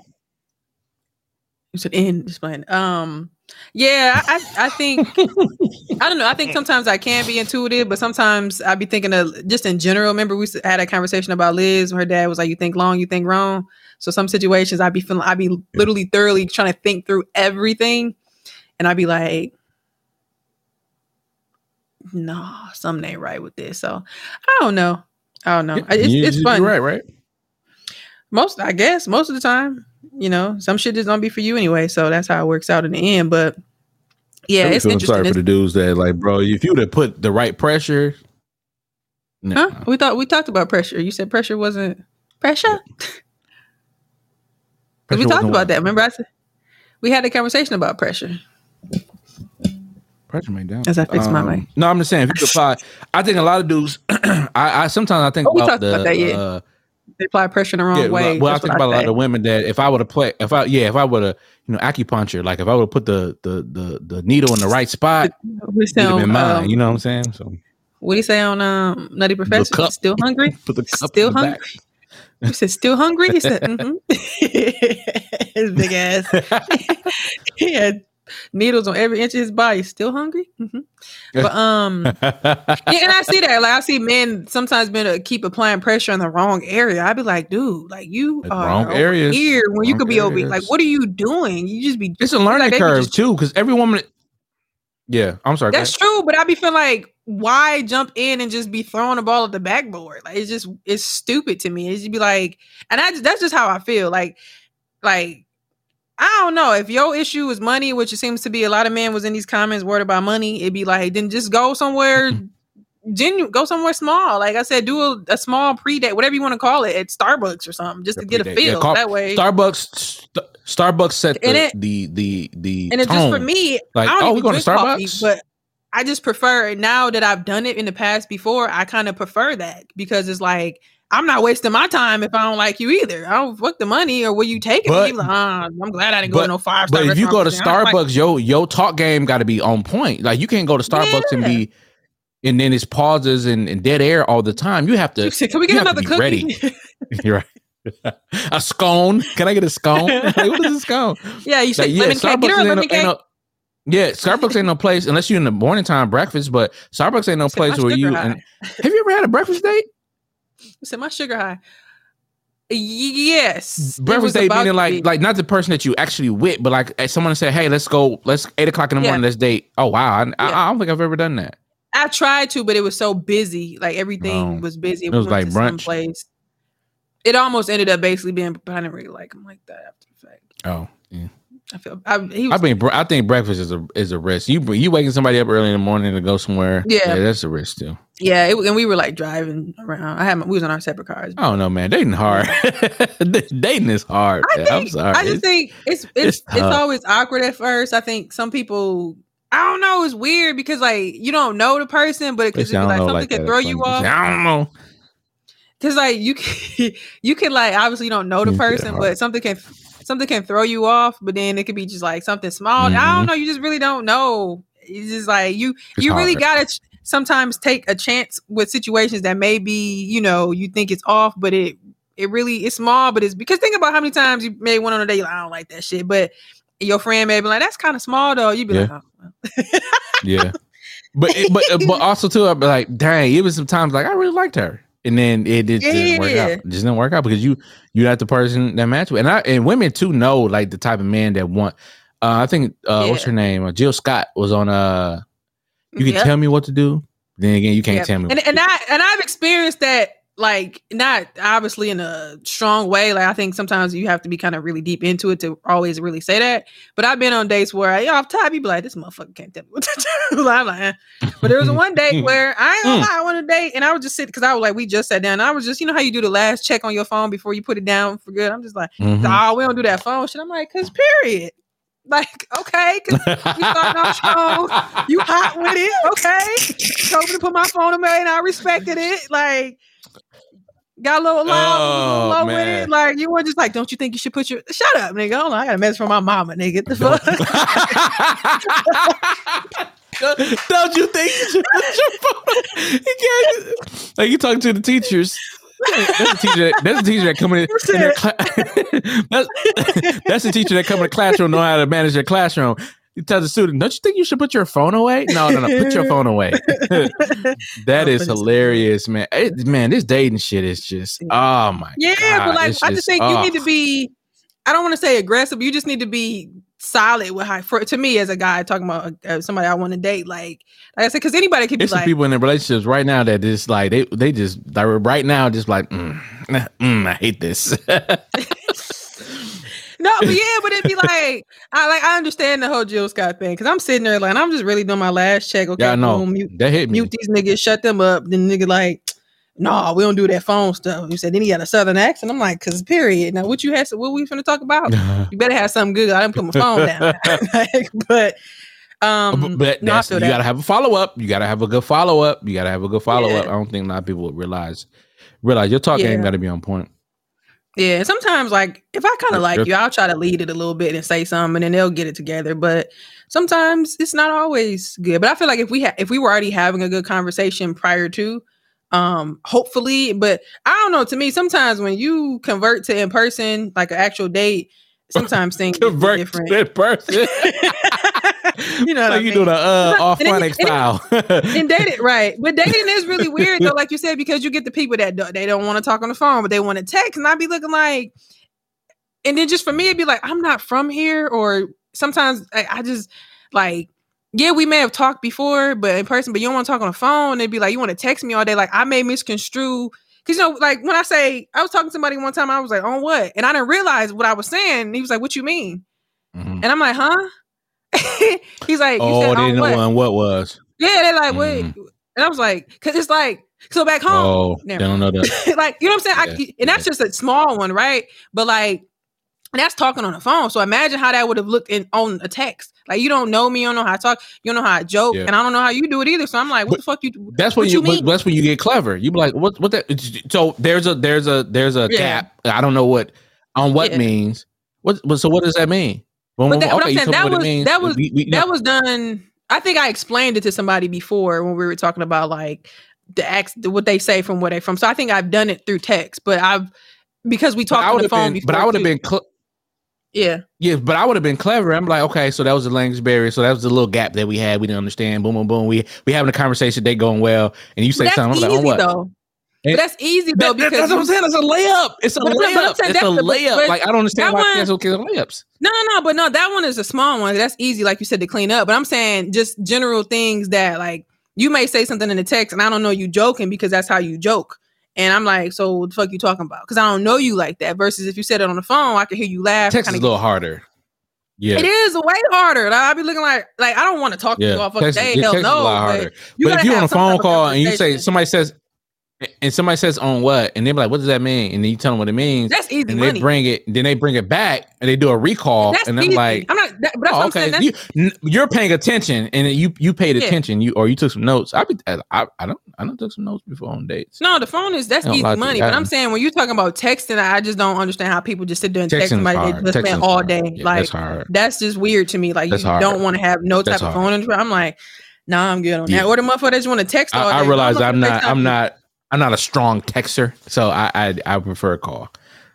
A: It's an in just playing. Um, yeah, I, I think (laughs) I don't know. I think sometimes I can be intuitive, but sometimes I'd be thinking of just in general. Remember, we had a conversation about Liz. Her dad was like, "You think long, you think wrong." So some situations I'd be feeling, I'd be literally thoroughly trying to think through everything, and I'd be like, "No, something ain't right with this." So I don't know. I don't know. It's,
B: you-
A: it's
B: you're
A: fun.
B: right, right?
A: Most, I guess, most of the time, you know, some shit just don't be for you anyway. So that's how it works out in the end. But yeah, it's interesting.
B: Sorry for the dudes that like, bro. If you would have put the right pressure, no,
A: Huh? We thought we talked about pressure. You said pressure wasn't pressure. (laughs) 'Cause we talked about
B: what?
A: that. Remember, I said we had a conversation about pressure.
B: Pressure me down.
A: As I fix my
B: Um,
A: mic.
B: No, I'm just saying. If you (laughs) apply, I think a lot of dudes. (clears throat) I, I sometimes I think
A: Oh, we
B: about
A: talked
B: the.
A: about that, yeah.
B: uh,
A: They apply pressure in the wrong
B: yeah,
A: way.
B: well, I think about a lot of women that if I would have play, if I yeah, if I would have you know acupuncture, like if I would have put the the the the needle in the right spot,
A: do
B: it'd have been mine.
A: um,
B: you know what I'm saying? So
A: what do you say on um, Nutty Professor? Still hungry? (laughs)
B: put the cup
A: Still hungry? You said still hungry? He said, mm-hmm. (laughs) his big ass. (laughs) he had needles on every inch of his body. Still hungry? hmm But um, (laughs) yeah, and I see that. Like I see men sometimes men uh, keep applying pressure in the wrong area. I'd be like, dude, like you
B: Like,
A: are
B: wrong areas.
A: here when you could be over. Like, what are you doing? You just be.
B: it's a learning
A: like
B: curve
A: just-
B: too, because every woman. Yeah, I'm sorry.
A: That's true, but I'd be feeling like, why jump in and just be throwing the ball at the backboard? Like it's just it's stupid to me. It's just be like, and I that's just how I feel. Like, like I don't know if your issue is money, which it seems to be. A lot of men was in these comments worried about money. It'd be like, then just go somewhere. Mm-hmm. Genuine, go somewhere small. Like I said, do a, a small pre date, whatever you want to call it, at Starbucks or something, just to get a
B: pre-date. Yeah,
A: feel.
B: call-
A: that way,
B: Starbucks. St- Starbucks set the
A: it-
B: the the the
A: and it's just for me.
B: Like,
A: I don't
B: oh,
A: even
B: we going to
A: drink coffee,
B: Starbucks?
A: but I just prefer now that I've done it in the past before. I kind of prefer that because it's like I'm not wasting my time if I don't like you either. I don't fuck the money or will you take it?
B: But-
A: Like, I'm glad I didn't go
B: but-
A: to no five
B: But if you go to.
A: I'm like,
B: Starbucks, yo, your talk game got to be on point. Like you can't go to Starbucks and be, and then it's pauses and, and dead air all the time. You have to.
A: can we get another cookie? (laughs) (laughs)
B: You're right. a scone? Can I get a scone? (laughs) Like, what is a scone?
A: yeah, you said
B: Like, yeah,
A: lemon cake. Get her a
B: Starbucks
A: lemon cake.
B: Yeah, Starbucks ain't no place unless you're in the morning time breakfast. But Starbucks ain't no place where you. And, have you ever had a breakfast date?
A: You said my sugar high. Yes.
B: Breakfast date meaning like
A: be.
B: like not the person that you actually with, but like eh, someone said, "Hey, let's go. Let's eight o'clock in the
A: Yeah.
B: morning. Let's date." Oh wow, I, I,
A: Yeah.
B: I don't think I've ever done that.
A: I tried to, but it was so busy. Like everything was busy.
B: It was like brunch?
A: Place. It almost ended up basically being, but I didn't really like him like that after the fact.
B: Oh, yeah.
A: I feel I, he
B: I mean, I think breakfast is a is a risk. You you waking somebody up early in the morning to go somewhere.
A: Yeah.
B: that's a risk too.
A: yeah, it, and we were like driving around. I had my, we was on our separate cars.
B: I don't know, man. Dating hard. (laughs) Dating is hard.
A: I think,
B: I'm sorry.
A: I just think it's
B: it's
A: it's it's, always awkward at first. I think some people. I don't know. It's weird because like you don't know the person, but it could be like something
B: like
A: can
B: uh,
A: throw you off.
B: I don't know.
A: Cause like you can, (laughs) you can like obviously you don't know the person, but something can something can throw you off. But then it could be just like something small. I
B: Mhm.
A: don't know. You just really don't know. It's just like you
B: It's
A: you really gotta ch- sometimes take a chance with situations that maybe you know you think it's off, but it it really it's small. But it's because think about how many times you may went on a date. Like, I don't like that shit, but your friend may be like, "That's kind of small, though." You'd be like,
B: Yeah.
A: "Oh.
B: Yeah, but it- but uh, but (laughs) also too, I'd be like, dang, it was some times like I really liked her, and then it, just didn't work out. It just didn't work out because you you not the person that match with, and I and women too know like the type of man that want. Uh, I think uh, what's
A: Yeah.
B: her name? Uh, Jill Scott was on. Uh, you can
A: Yep.
B: tell me what to do. Then again, you can't
A: Yeah.
B: tell me.
A: And
B: what to
A: and
B: do.
A: I and I've experienced that like not obviously in a strong way. Like I think sometimes you have to be kind of really deep into it to always really say that. But I've been on dates where you know, off top you be like, this motherfucker can't tell me what to do. (laughs) I'm like, eh. but there was (laughs) one date where I ain't gonna lie, I went on a date and I was just sitting because I was like, we just sat down. And I was just, you know how you do the last check on your phone before you put it down for good. I'm just like,
B: Mhm.
A: oh, we don't do that phone shit. I'm like, cause period. Like, okay, 'cause we starting off strong. You hot with it, okay? Told me to put my phone away, and I respected it. Like, got a little loud,
B: Oh,
A: a little oh, low with it. Like, you were just like, don't you think you should put your shut up, nigga? Hold on, I got a message from my mama, nigga. The fuck. (laughs)
B: Don't you think you should put your phone? You can't, (laughs) like you talking to the teachers. That's a teacher. That, that's a teacher that coming in. in cla- (laughs) that's, that's a teacher that come in the classroom know how to manage their classroom. You tell the student, "Don't you think you should put your phone away?" No, no, no. Put your phone away. (laughs) that is hilarious, man. It- man, this dating shit is just. Oh my.
A: Yeah,
B: God,
A: but like I just think you
B: oh.
A: need to be. I don't want to say aggressive. You just need to be solid with how. For to me, as a guy talking about uh, somebody I want to date, like like I said, because anybody could be
B: some
A: like,
B: people in their relationships right now that just like they they just like right now just like mm, mm, I hate this. (laughs) (laughs)
A: No, but yeah, but it'd be like I like I understand the whole Jill Scott thing because I'm sitting there like I'm just really doing my last check. Okay,
B: yeah, I know
A: boom, mute,
B: that hit me.
A: mute these niggas, shut them up. Then nigga like, no, we don't do that phone stuff. You said then he had a southern accent. I'm like, cause period. Now what you had? What we finna talk about? (laughs) You better have something good. I didn't put my phone down. Like, (laughs) (laughs) but um,
B: but but
A: no, I
B: that's,
A: feel
B: you
A: that.
B: gotta have a follow up. You gotta have a good follow up. You gotta have a good follow up.
A: Yeah.
B: I don't think a lot of people would realize realize your talk
A: Yeah.
B: got to be on point.
A: Yeah, sometimes like if I kind of like you, I'll try to lead it a little bit and say something, and then they'll get it together. But sometimes it's not always good. But I feel like if we ha- if we were already having a good conversation prior to, um, hopefully. But I don't know. To me, sometimes when you convert to in person, like an actual date, (laughs) sometimes things get
B: Convert
A: different.
B: to that person. (laughs)
A: you know, (laughs)
B: like you
A: mean?
B: do the uh, off
A: And then-
B: phonics
A: and then-
B: style.
A: and (laughs) dating right but dating is really weird though like you said because you get the people that do, they don't want to talk on the phone but they want to text and i'd be looking like and then just for me it'd be like i'm not from here or sometimes i, I just like yeah we may have talked before but in person but you don't want to talk on the phone it'd be like you want to text me all day like i may misconstrue because you know like when i say i was talking to somebody one time i was like on what and i didn't realize what i was saying and he was like what you mean
B: Mhm.
A: and i'm like huh (laughs) he's like you
B: Oh,
A: said
B: they
A: what?
B: know on what was.
A: Yeah, they're like, wait.
B: Mhm.
A: And I was like, because it's like, so back home,
B: Oh, they don't know that. (laughs)
A: like, you know what I'm saying? I,
B: Yeah,
A: and that's just a small one, right? But like, and that's talking on the phone. So imagine how that would have looked in on a text. Like, you don't know me, you don't know how I talk, you don't know how I joke,
B: Yeah.
A: and I don't know how you do it either. So I'm like, what
B: But
A: the fuck you?
B: That's when
A: what
B: you,
A: you mean?
B: that's when you get clever. You be like, what what that so there's a there's a there's a
A: Yeah.
B: gap. I don't know what on what
A: Yeah.
B: means. What but so what does that mean?
A: But that- but I'm saying that was-
B: means.
A: that was-
B: We- we-
A: that
B: no.
A: was done. I think I explained it to somebody before when we were talking about like the acts, what they say from where they from. So I think I've done it through text, but I've because we talked on the phone
B: been,
A: before.
B: but I would have been, cl-
A: Yeah.
B: Yeah, but I would have been clever. I'm like, okay, so that was the language barrier. So that was the little gap that we had. We didn't understand. Boom, boom, boom. We we having a conversation. They going well, and you say something. I'm
A: easy
B: like, oh what?
A: though. But that's easy though
B: That-
A: because
B: that's what I'm saying. It's a layup. It's a
A: But- but- but
B: layup.
A: saying
B: It's a
A: but-
B: layup.
A: but
B: like I don't understand why
A: one-
B: don't layups.
A: No, no, no, but no, that one is a small one. That's easy, like you said, to clean up. But I'm saying just general things that like you may say something in the text and I don't know you joking because that's how you joke. And I'm like, so what the fuck you talking about? Because I don't know you like that. Versus if you said it on the phone, I can hear you laugh.
B: Text is a little harder. Yeah.
A: It is way harder. Like, I'll be looking like like I don't want to talk to you all fucking
B: text,
A: day.
B: yeah,
A: Hell
B: text is a
A: no. but you
B: but if you're on a phone call and you say somebody says, and somebody says on what, and they're like, "What does that mean?" And then you tell them what it means,
A: that's easy
B: and
A: money.
B: they bring it, then they bring it back, and they do a recall,
A: that's
B: and I'm
A: easy.
B: like,
A: I'm not. That, but that's
B: oh,
A: what I'm
B: okay,
A: saying. That's,
B: you, you're paying attention, and you you paid
A: Yeah.
B: attention, you or you took some notes. I be, I, I don't, I don't took some notes before on dates.
A: no, the phone is that's easy money. But I'm saying when you're talking about texting, I just don't understand how people just sit there and text somebody they just spend all
B: hard.
A: day.
B: Yeah,
A: like
B: that's
A: that's just weird to me. Like
B: That's
A: you
B: hard.
A: don't want to have no type
B: That's
A: of
B: hard.
A: phone. I'm like, nah, I'm good on
B: Yeah.
A: that. Or the motherfucker that just want to text all
B: I,
A: day.
B: I realize
A: Don't
B: I'm not, I'm not, I'm not a strong texter, so I, I, I prefer a call.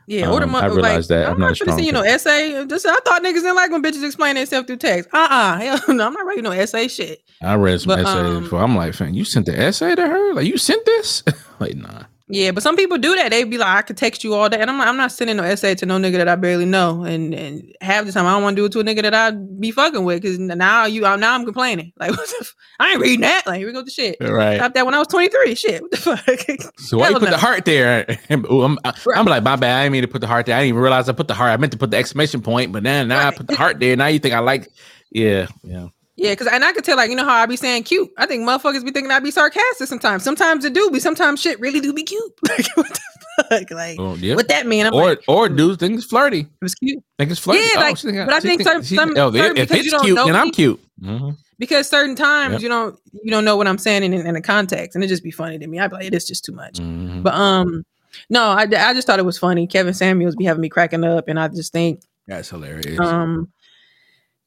A: Yeah, or the
B: um, I realize
A: like,
B: that.
A: I'm,
B: not
A: not to you know essay. Just I thought niggas didn't like when bitches explain themselves through text. Uh uh (laughs) hell no, I'm not writing no essay shit.
B: I read some
A: But,
B: essays
A: um,
B: before. I'm like, fam, you sent the essay to her? Like, you sent this? (laughs) like, nah.
A: Yeah, but some people do that. They be like, I could text you all day, and I'm like, I'm not sending no essay to no nigga that I barely know, and and half the time I don't want to do it to a nigga that I be fucking with, because now you, now I'm complaining. Like, (laughs) what the f- I ain't reading that. Like, here we go to shit.
B: Right.
A: Stopped that when I was 23. Shit, (laughs) what the fuck?
B: So why you put
A: no.
B: the heart there? Ooh, (laughs) I'm, I-
A: Right.
B: I'm like, my bad. I didn't mean to put the heart there. I didn't even realize I put the heart. I meant to put the exclamation point, but then now I
A: Right.
B: put the heart there. Now you think I like, yeah, yeah.
A: Yeah, because and I could tell, like, you know how I be saying cute. I think motherfuckers be thinking I be sarcastic sometimes. Sometimes it do be. Sometimes shit really do be cute. (laughs) like, what the fuck? Like,
B: Oh, yeah.
A: what that mean? I'm
B: or
A: like,
B: or dudes think it's flirty.
A: it was cute.
B: Think it's flirty.
A: Yeah, like,
B: she think
A: but I think some-
B: she-
A: some-
B: oh,
A: certain-
B: if
A: because
B: it's cute, then I'm cute. Mhm.
A: because certain times
B: Yep.
A: you don't you don't know what I'm saying in, in the context, and it just be funny to me. I'd be like, it is just too much.
B: Mhm.
A: But um, no, I, I just thought it was funny. Kevin Samuels be having me cracking up, and I just think
B: That's hilarious.
A: um,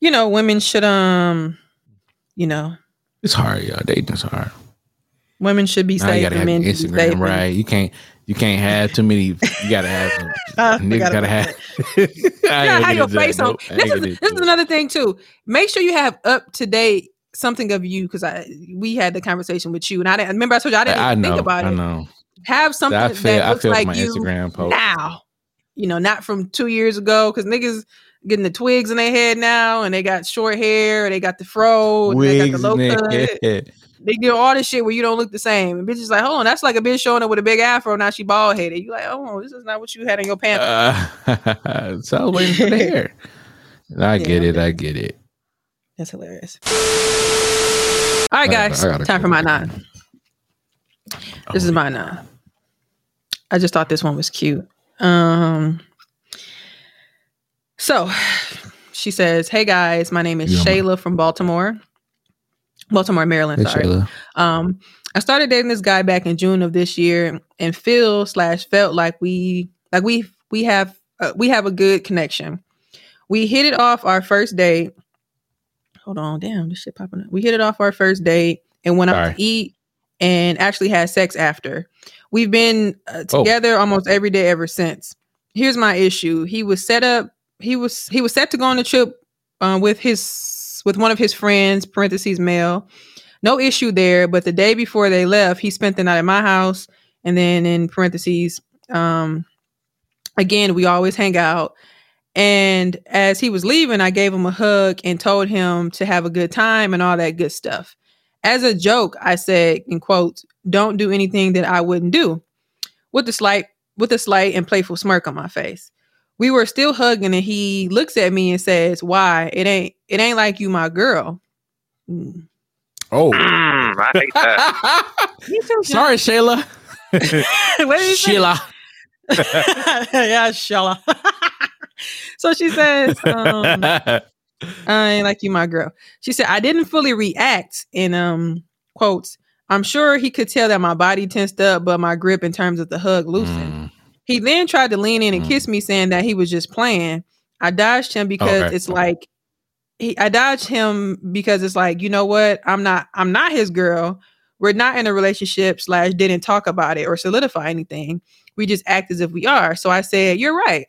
A: you know, women should um, you know,
B: it's hard, y'all. Dating's hard.
A: women should be
B: Now you
A: safe
B: gotta have
A: men
B: your
A: should be
B: Instagram
A: safe.
B: right. You can't you can't have too many. You gotta have. Some, (laughs)
A: I
B: niggas
A: forgot
B: gotta have. I (laughs)
A: You gotta have your face on.
B: Nope,
A: This is this is another thing too. Make sure you have up to date something of you because I we had the conversation with you, and I didn't remember I told you I didn't
B: I know.
A: think about
B: I
A: it.
B: know.
A: Have something
B: I feel.
A: that
B: I
A: looks
B: feel
A: like
B: my
A: you
B: Instagram post.
A: now. You know, not from two years ago, because niggas getting the twigs in their head now, and they got short hair, and they got the fro, and they got the low cut. They do all this shit where you don't look the same. And bitches like, hold on, that's like a bitch showing up with a big afro. Now she bald headed. You like, oh, this is not what you had in your pants.
B: Uh, (laughs) so (laughs) I was waiting for the hair. I get it. I get it.
A: That's hilarious. All right, guys,
B: I gotta
A: time for my nine. This is
B: Oh,
A: my nine. I just thought this one was cute. Um, so she says, "Hey guys, my name is
B: man.
A: Shayla from Baltimore, Baltimore, Maryland.
B: Hey,
A: sorry.
B: Shayla.
A: Um, I started dating this guy back in June of this year, and feel slash felt like we like we we have uh, we have a good connection. We hit it off our first date. Hold on, damn, this shit popping up. We hit it off our first date and went out to eat and actually had sex after. We've been uh,
B: Oh.
A: together almost every day ever since. Here's my issue. He was set up. He was he was set to go on a trip uh, with his with one of his friends. Parentheses male. No issue there. But the day before they left, he spent the night at my house, and then in parentheses, um, again we always hang out. And as he was leaving, I gave him a hug and told him to have a good time and all that good stuff. As a joke, I said, in quotes, "Don't do anything that I wouldn't do," with a slight with a slight and playful smirk on my face. We were still hugging, and he looks at me and says, "Why? It ain't it ain't like you, my girl." Mm.
B: Oh.
E: Mm, I hate that. (laughs)
B: Sorry, Shayla. (laughs)
A: what did he?
B: Sheila. (laughs)
A: yeah, Shayla. so she says, um, I ain't like you, my girl. She said, I didn't fully react in um quotes. I'm sure he could tell that my body tensed up, but my grip in terms of the hug loosened.
B: Mm.
A: He then tried to lean in and
B: Mm.
A: kiss me, saying that he was just playing. I dodged him because
B: Okay.
A: it's like he, I dodged him because it's like, you know what? I'm not I'm not his girl. We're not in a relationship slash didn't talk about it or solidify anything. We just act as if we are. So I said, You're right.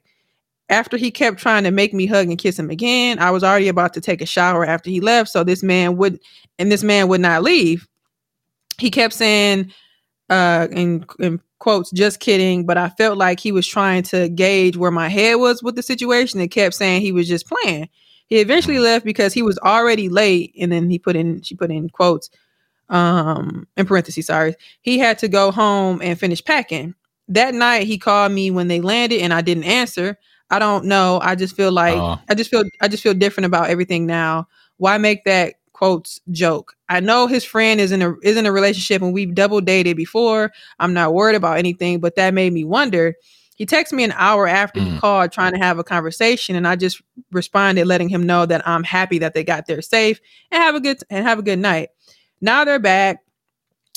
A: After he kept trying to make me hug and kiss him again, I was already about to take a shower after he left. So this man would, and this man would not leave. He kept saying, uh, and, in quotes, just kidding. But I felt like he was trying to gauge where my head was with the situation and kept saying he was just playing. He eventually left because he was already late. And then he put in, she put in quotes, um, in parentheses, sorry. He had to go home and finish packing. That night he called me when they landed and I didn't answer. I don't know. I just feel like
B: Oh.
A: I just feel I just feel different about everything now. Why make that quotes joke? I know his friend is in a is in a relationship and we've double dated before. I'm not worried about anything, but that made me wonder. He texted me an hour after he
B: Mm.
A: called trying to have a conversation and I just responded letting him know that I'm happy that they got there safe and have a good and have a good night. Now they're back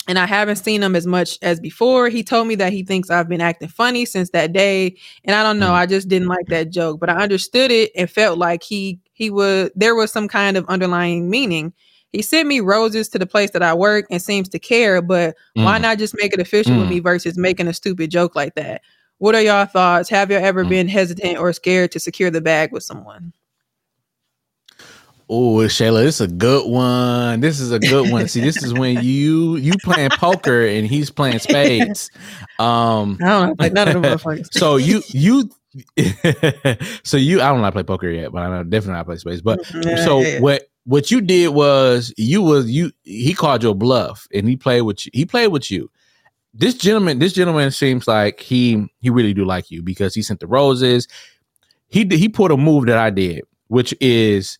A: and I haven't seen him as much as before. He told me that he thinks I've been acting funny since that day, and I don't know.
B: Mm.
A: I just didn't like that joke, but I understood it and felt like he he was there was some kind of underlying meaning. He sent me roses to the place that I work and seems to care, but why
B: Mm.
A: not just make it official with
B: Mm.
A: me versus making a stupid joke like that? What are y'all thoughts? Have you ever
B: Mm.
A: been hesitant or scared to secure the bag with someone?
B: Oh, Shayla, this is a good one. This is a good one. See, this is when you you playing poker and he's playing spades. (laughs) Um,
A: I don't know, like none of the (laughs) motherfuckers.
B: so you you (laughs) so you I don't know how to play poker yet, but I know definitely to play space. But (laughs) so what what you did was you was you he called your bluff and he played with you. He played with you. This gentleman, this gentleman seems like he he really do like you because he sent the roses. He did, he put a move that I did, which is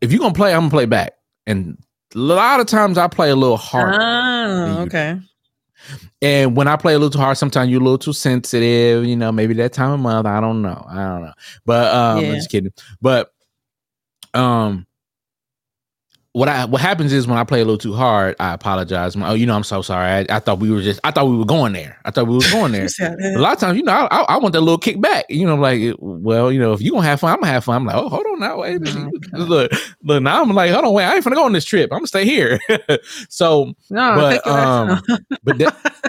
B: if you're gonna play, I'm gonna play back. And a lot of times I play a little hard.
A: Oh, ah, okay.
B: And when I play a little too hard, sometimes you're a little too sensitive. You know, maybe that time of month. I don't know. I don't know. But um,
A: Yeah.
B: I'm just kidding. But um, what I what happens is when I play a little too hard, I apologize. I'm oh, you know, I'm so sorry. I, I thought we were just. I thought we were going there. I thought we were going (laughs) there. a lot of times, you know, I, I, I want that little kickback. You know, like, well, you know, if you gonna have fun, I'm gonna have fun. I'm like, oh, hold on now, wait. a. Look, look. Now I'm like, hold on, wait. I ain't gonna go on this trip. I'm gonna stay here. (laughs) so
A: No,
B: But,
A: take your ass
B: um, but that,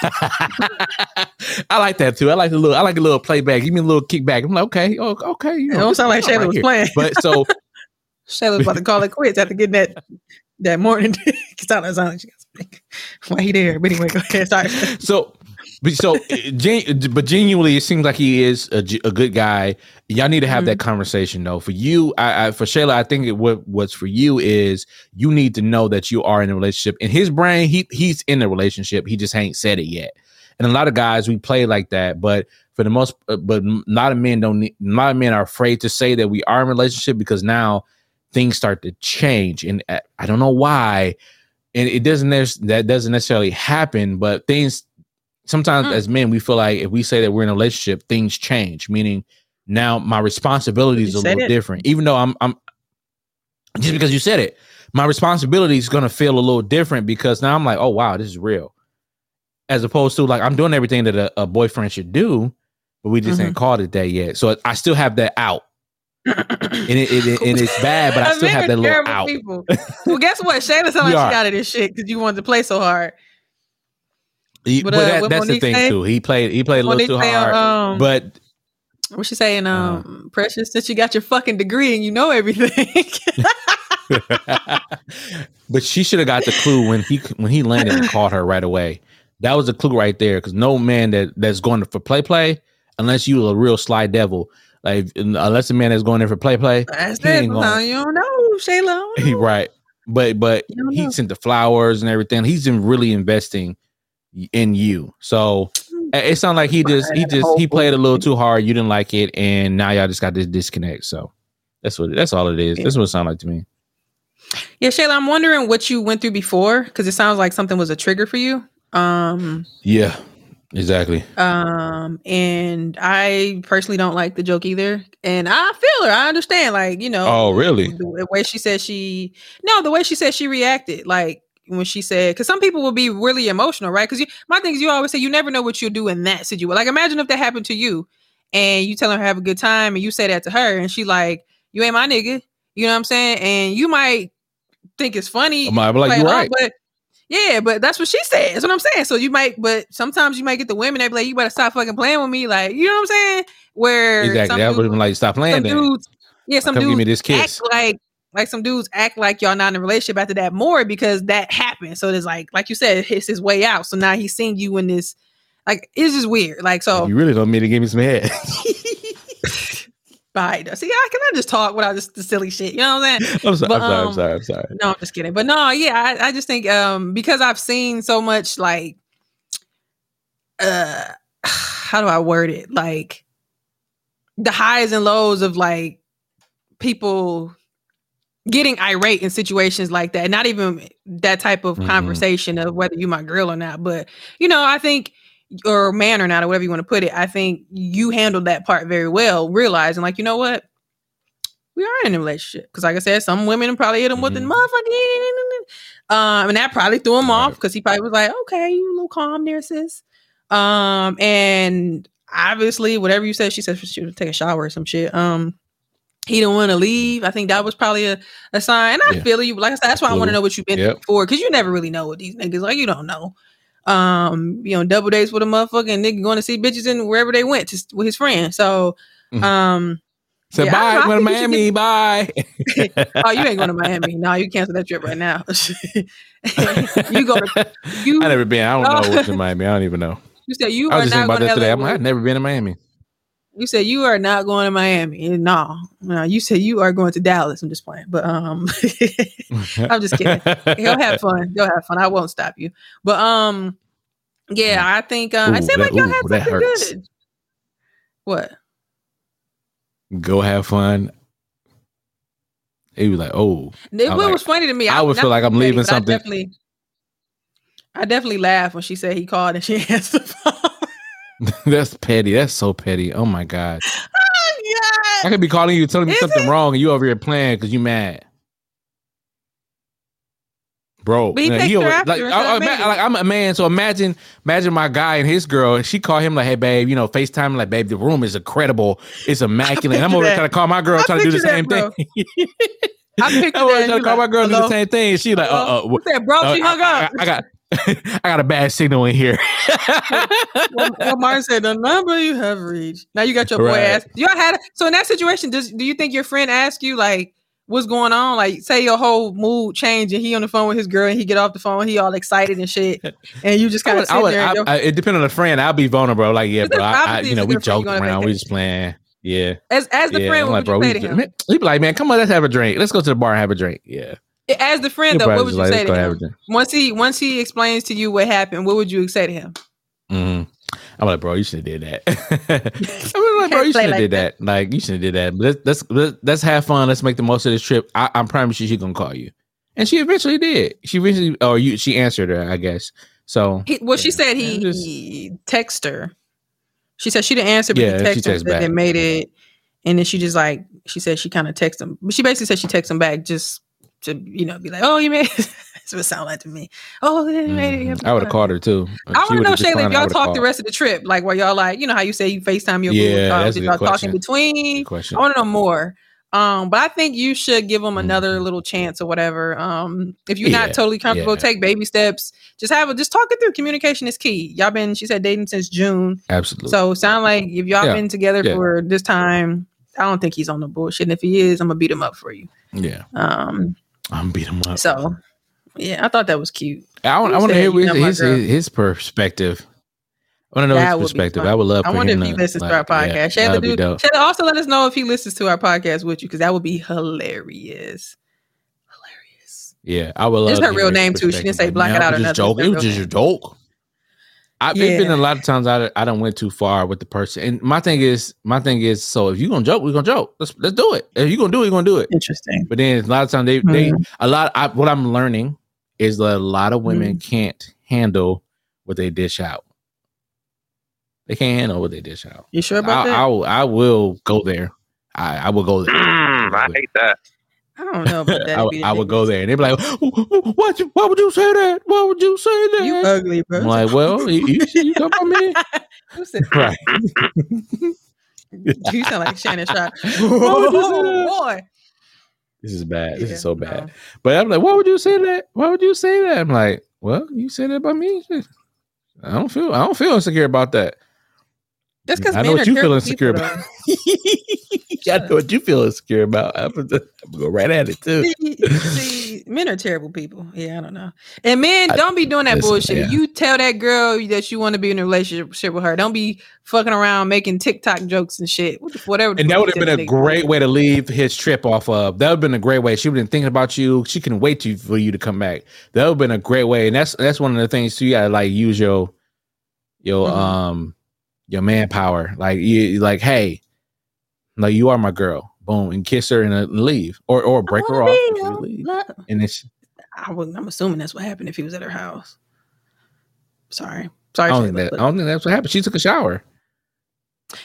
B: (laughs) I like that too. I like the little. I like a little playback. Give me a little kickback. I'm like, okay, oh, okay. You
A: It
B: know,
A: don't
B: this
A: sound like Shayla
B: right
A: was
B: here.
A: playing.
B: But so
A: Shayla was about to call it quits after getting that that morning. (laughs) like, like she got something. Why he there? But anyway, go ahead. Sorry. (laughs)
B: so but so but genuinely it seems like he is a, a good guy y'all need to have that mm-hmm. conversation though for you I, I for shayla i think it, what what's for you is you need to know that you are in a relationship in his brain he he's in a relationship he just ain't said it yet and a lot of guys we play like that but for the most but a lot of men don't need, a lot of men are afraid to say that we are in a relationship because now things start to change. And uh, i don't know why. And it doesn't that doesn't necessarily happen but things sometimes
A: Mm.
B: as men we feel like if we say that we're in a relationship things change. Meaning now my responsibilities
A: are
B: a little
A: it.
B: different. Even though i'm i'm just because you said it my responsibility is going to feel a little different because now i'm like oh wow this is real. As opposed to like i'm doing everything that a, a boyfriend should do but we just
A: Mhm.
B: ain't called it that yet. So i still have that out and it, it, it- and it's bad but i (laughs) still have that little out
A: people. Well, guess what? Shayla sounded (laughs)
B: We
A: like
B: are.
A: she got it this shit because you wanted to play so hard.
B: He-
A: But,
B: but
A: uh,
B: that-
A: what
B: that's the thing
A: say?
B: too he played he played a little
A: Monique
B: too hard
A: um,
B: but
A: What's she saying?
B: Uh-huh.
A: Um, Precious, since you got your fucking degree and you know everything. (laughs)
B: but she should have got the clue when he when he landed and called her right away. That was a clue right there because no man that that's going for play play, unless you a real sly devil, like unless a man that's going there for play play,
A: That's
B: He
A: it.
B: gonna-
A: you don't (laughs) know, Shayla. Don't
B: he right. But but he
A: know.
B: sent the flowers and everything. He's been really investing in you. So it sounds like he just he just he played a little too hard. You didn't like it, and now y'all just got this disconnect. So that's what that's all it is. That's what it sounds like to me.
A: Yeah, Shayla, I'm wondering what you went through before because it sounds like something was a trigger for you. Um,
B: Yeah, exactly.
A: um, and I personally don't like the joke either. And I feel her. I understand, like you know.
B: Oh, really?
A: The way she said she, no, the way she said she reacted, like when she said, because some people will be really emotional, right? Because my thing is, you always say you never know what you'll do in that situation. Like, imagine if that happened to you, and you tell her have a good time, and you say that to her, and she like, you ain't my nigga. You know what I'm saying? And you might think it's funny,
B: I'm like, like, you're
A: along,
B: right.
A: But Yeah, but that's what she said. That's what I'm saying. So you might, but sometimes you might get the women. They be like, "You better stop fucking playing with me." Like, you know what I'm saying? Where
B: Exactly. That would like, stop playing
A: some
B: then.
A: dudes, yeah, some dudes
B: give me this kiss.
A: act like like some dudes act like y'all not in a relationship after that more because that happened. So it's like like you said, it's his way out. So now he's seeing you in this like it's just weird. Like so
B: You really don't mean to give me some head. (laughs)
A: bye. See, I can I just talk without just the silly shit. You know what I'm saying?
B: I'm sorry.
A: But,
B: I'm sorry.
A: um,
B: I'm sorry. I'm sorry.
A: No, I'm just kidding. But no, yeah, I, I just think um because I've seen so much like uh (sighs) how do I word it? Like the highs and lows of like people getting irate in situations like that. Not even that type of
B: Mhm.
A: conversation of whether you my girl or not, but you know, I think or man or not, or whatever you want to put it, I think you handled that part very well, realizing like, you know what? We are in a relationship. Because like I said, some women probably hit him with the
B: Mhm.
A: motherfucking um, and that probably threw him
B: Right.
A: off because he probably was like, okay, you a little calm there, sis. Um, and obviously, whatever you said, she said she would take a shower or some shit. Um, he didn't want to leave. I think that was probably a, a sign. And I
B: Yeah.
A: feel you. Like I said, that's why I want to know what you've been through
B: Yep.
A: before because you never really know what these niggas like. You don't know. Um, you know, double dates with a motherfucking nigga going to see bitches in wherever they went to, with his friend. So,
B: Mhm.
A: um,
B: So
A: Yeah,
B: bye.
A: don't.
B: Going to
A: I you
B: Miami. Bye. (laughs)
A: oh, you ain't going to Miami. No, you cancel that trip right now. (laughs) you go to (laughs) you.
B: I never been. I don't
A: Oh.
B: know what's in Miami. I don't even know.
A: You said you
B: I
A: are
B: was just thinking about that today. I'm, I've never been to Miami.
A: You said you are not going to Miami. No, no. You said you are going to Dallas. I'm just playing, but um, (laughs) I'm just kidding. He'll have (laughs) fun. He'll have fun. I won't stop you. But um, yeah, I think uh, I
B: Ooh,
A: said like y'all had something
B: hurts.
A: good. What?
B: Go have fun. It was like, oh,
A: It,
B: like-
A: was funny to me.
B: I would feel like I'm leaving
A: I
B: something.
A: definitely, I definitely laughed when she said he called and she (laughs) answered the phone. (laughs)
B: that's petty. That's so petty. Oh my god.
A: oh,
B: I could be calling you, telling me
A: Is
B: something
A: it?
B: wrong, and you over here playing because you mad, bro.
A: But he
B: man, over-
A: her
B: like, I, I,
A: it made
B: ima-
A: it.
B: like I'm a man, so imagine, imagine my guy and his girl. and She called him like, "Hey, babe, you know, Facetime, like, babe, the room is incredible, it's (laughs) immaculate." And (laughs) I'm over here
A: that.
B: trying to call my girl, trying to do the
A: that,
B: same
A: bro.
B: thing.
A: I picture
B: I'm
A: that.
B: Trying to call
A: like,
B: my girl, do the same thing. And she like, uh, uh,
A: Who said, bro? She
B: uh,
A: hung
B: I,
A: up.
B: I, I got, (laughs) I got a bad signal in here.
A: well, well, Martin said the number you have reached. Now you got your boy
B: Right.
A: ass. Y'all had so in that situation. Does do you think your friend asked you like what's going on? Like say your whole mood change and he on the phone with his girl and he get off the phone, he all excited and shit, and you just kind of
B: would, I would. I, it depends on the friend. I'll be vulnerable. Like, yeah, bro. I, you know, we joke around. We just playing. Yeah.
A: as as the
B: yeah.
A: friend,
B: I'm like,
A: would
B: bro, we just, man, he'd be like, man, come on, let's have a drink. Let's go to the bar and have a drink. Yeah.
A: As the friend though, what would you
B: like,
A: say to
B: go have a
A: him?
B: drink.
A: Once he once he explains to you what happened, what would you say to him?
B: hmm I'm like, bro, you should have did that. (laughs) I'm like, bro, you should have
A: like
B: did that. Like, you should have did that. Let's, let's let's let's have fun. Let's make the most of this trip. I, I promise you, she's gonna call you, and she eventually did. She eventually, or you, she answered her, I guess. So
A: He, well, she said he,
B: just-
A: he text her. She said she didn't answer, but
B: Yeah,
A: he
B: she
A: texted her
B: texted
A: that they made it. And then she just like she said she kind of texted him, but she basically said she texted him back just to you know be like, oh, you made it. (laughs) That's what it sounded like to me. Oh, yeah, you made it.
B: mhm. I would have called her too.
A: I want to know, Shayla, if y'all talked the rest of the trip, like where y'all like, you know how you say you Facetime your
B: Yeah,
A: Google did y'all talk in between?
B: question.
A: I want to know more. Um, but I think you should give them another
B: Mhm.
A: little chance or whatever. Um, if you're
B: Yeah,
A: not totally comfortable,
B: yeah.
A: take baby steps. Just have a just talk it through. Communication is key. Y'all been, she said, dating since June.
B: Absolutely.
A: So sound like if y'all
B: Yeah,
A: been together for this time, I don't think he's on the bullshit. And if he is, I'm gonna beat him up for you.
B: yeah,
A: Um,
B: I'm beat him up.
A: so yeah, I thought that was cute.
B: I want, I want to hear his his, his perspective. I want to know
A: That
B: his perspective. I would love.
A: I wonder if he
B: to,
A: listens
B: like,
A: to our
B: yeah,
A: podcast. Shayla,
B: be
A: do,
B: dope.
A: Shayla, also let us know if he listens to our podcast with you because that would be hilarious. Hilarious.
B: Yeah, I would love.
A: It's her real name, too. She didn't say black it out or nothing.
B: joking. It was just a joke. I, It's been
A: Yeah.
B: a lot of times I I don't went too far with the person, and my thing is my thing is so if you're gonna joke, we're gonna joke. Let's let's do it. If you're gonna do it, you're gonna do it.
A: Interesting.
B: But then a lot of times they they a lot. I, what I'm learning is that a lot of women can't handle what they dish out. They can't handle what they dish out.
A: You sure about
B: I,
A: that?
B: I, will- I will go there. I, I will go there.
E: Mm, I hate that.
A: I don't know about that. (laughs)
B: I,
A: It'd
B: I would go there, and they'd be like, "What? you- Why would you say that? Why would you say that?"
A: You ugly, bro.
B: I'm like, "Well, you, you, you come from me, (laughs)
A: Who said (laughs) that?
B: right?"
A: You sound like Shannon Sharpe.
B: would that?
A: Oh, boy.
B: This is bad. This
A: Yeah,
B: is so bad.
A: no.
B: But I'm like, why would you say that? Why would you say that? I'm like, well, you said it about me. I don't feel. I don't feel insecure about that.
A: That's because (laughs)
B: I know what you feel insecure about. I know what you feel insecure about. I'm gonna I'm gonna go right at it too.
A: See, men are terrible people. Yeah, I don't know. And men, don't be doing that
B: listen,
A: bullshit.
B: yeah.
A: You tell that girl that you want to be in a relationship with her. Don't be fucking around making TikTok jokes and shit. Whatever.
B: And that would have been a great way to leave his trip off of. That would have been a great way. She would have been thinking about you. She can wait to, for you to come back. That would have been a great way. And that's that's one of the things too. You gotta like use your your
A: Mhm.
B: um your manpower. Like you like, hey, like you are my girl. Boom, and kiss her and, uh, leave, or or break her off. leave. And it's
A: I was, I'm assuming that's what happened if he was at her house. Sorry. Sorry.
B: I don't think that. I don't think that's what happened. She took a shower.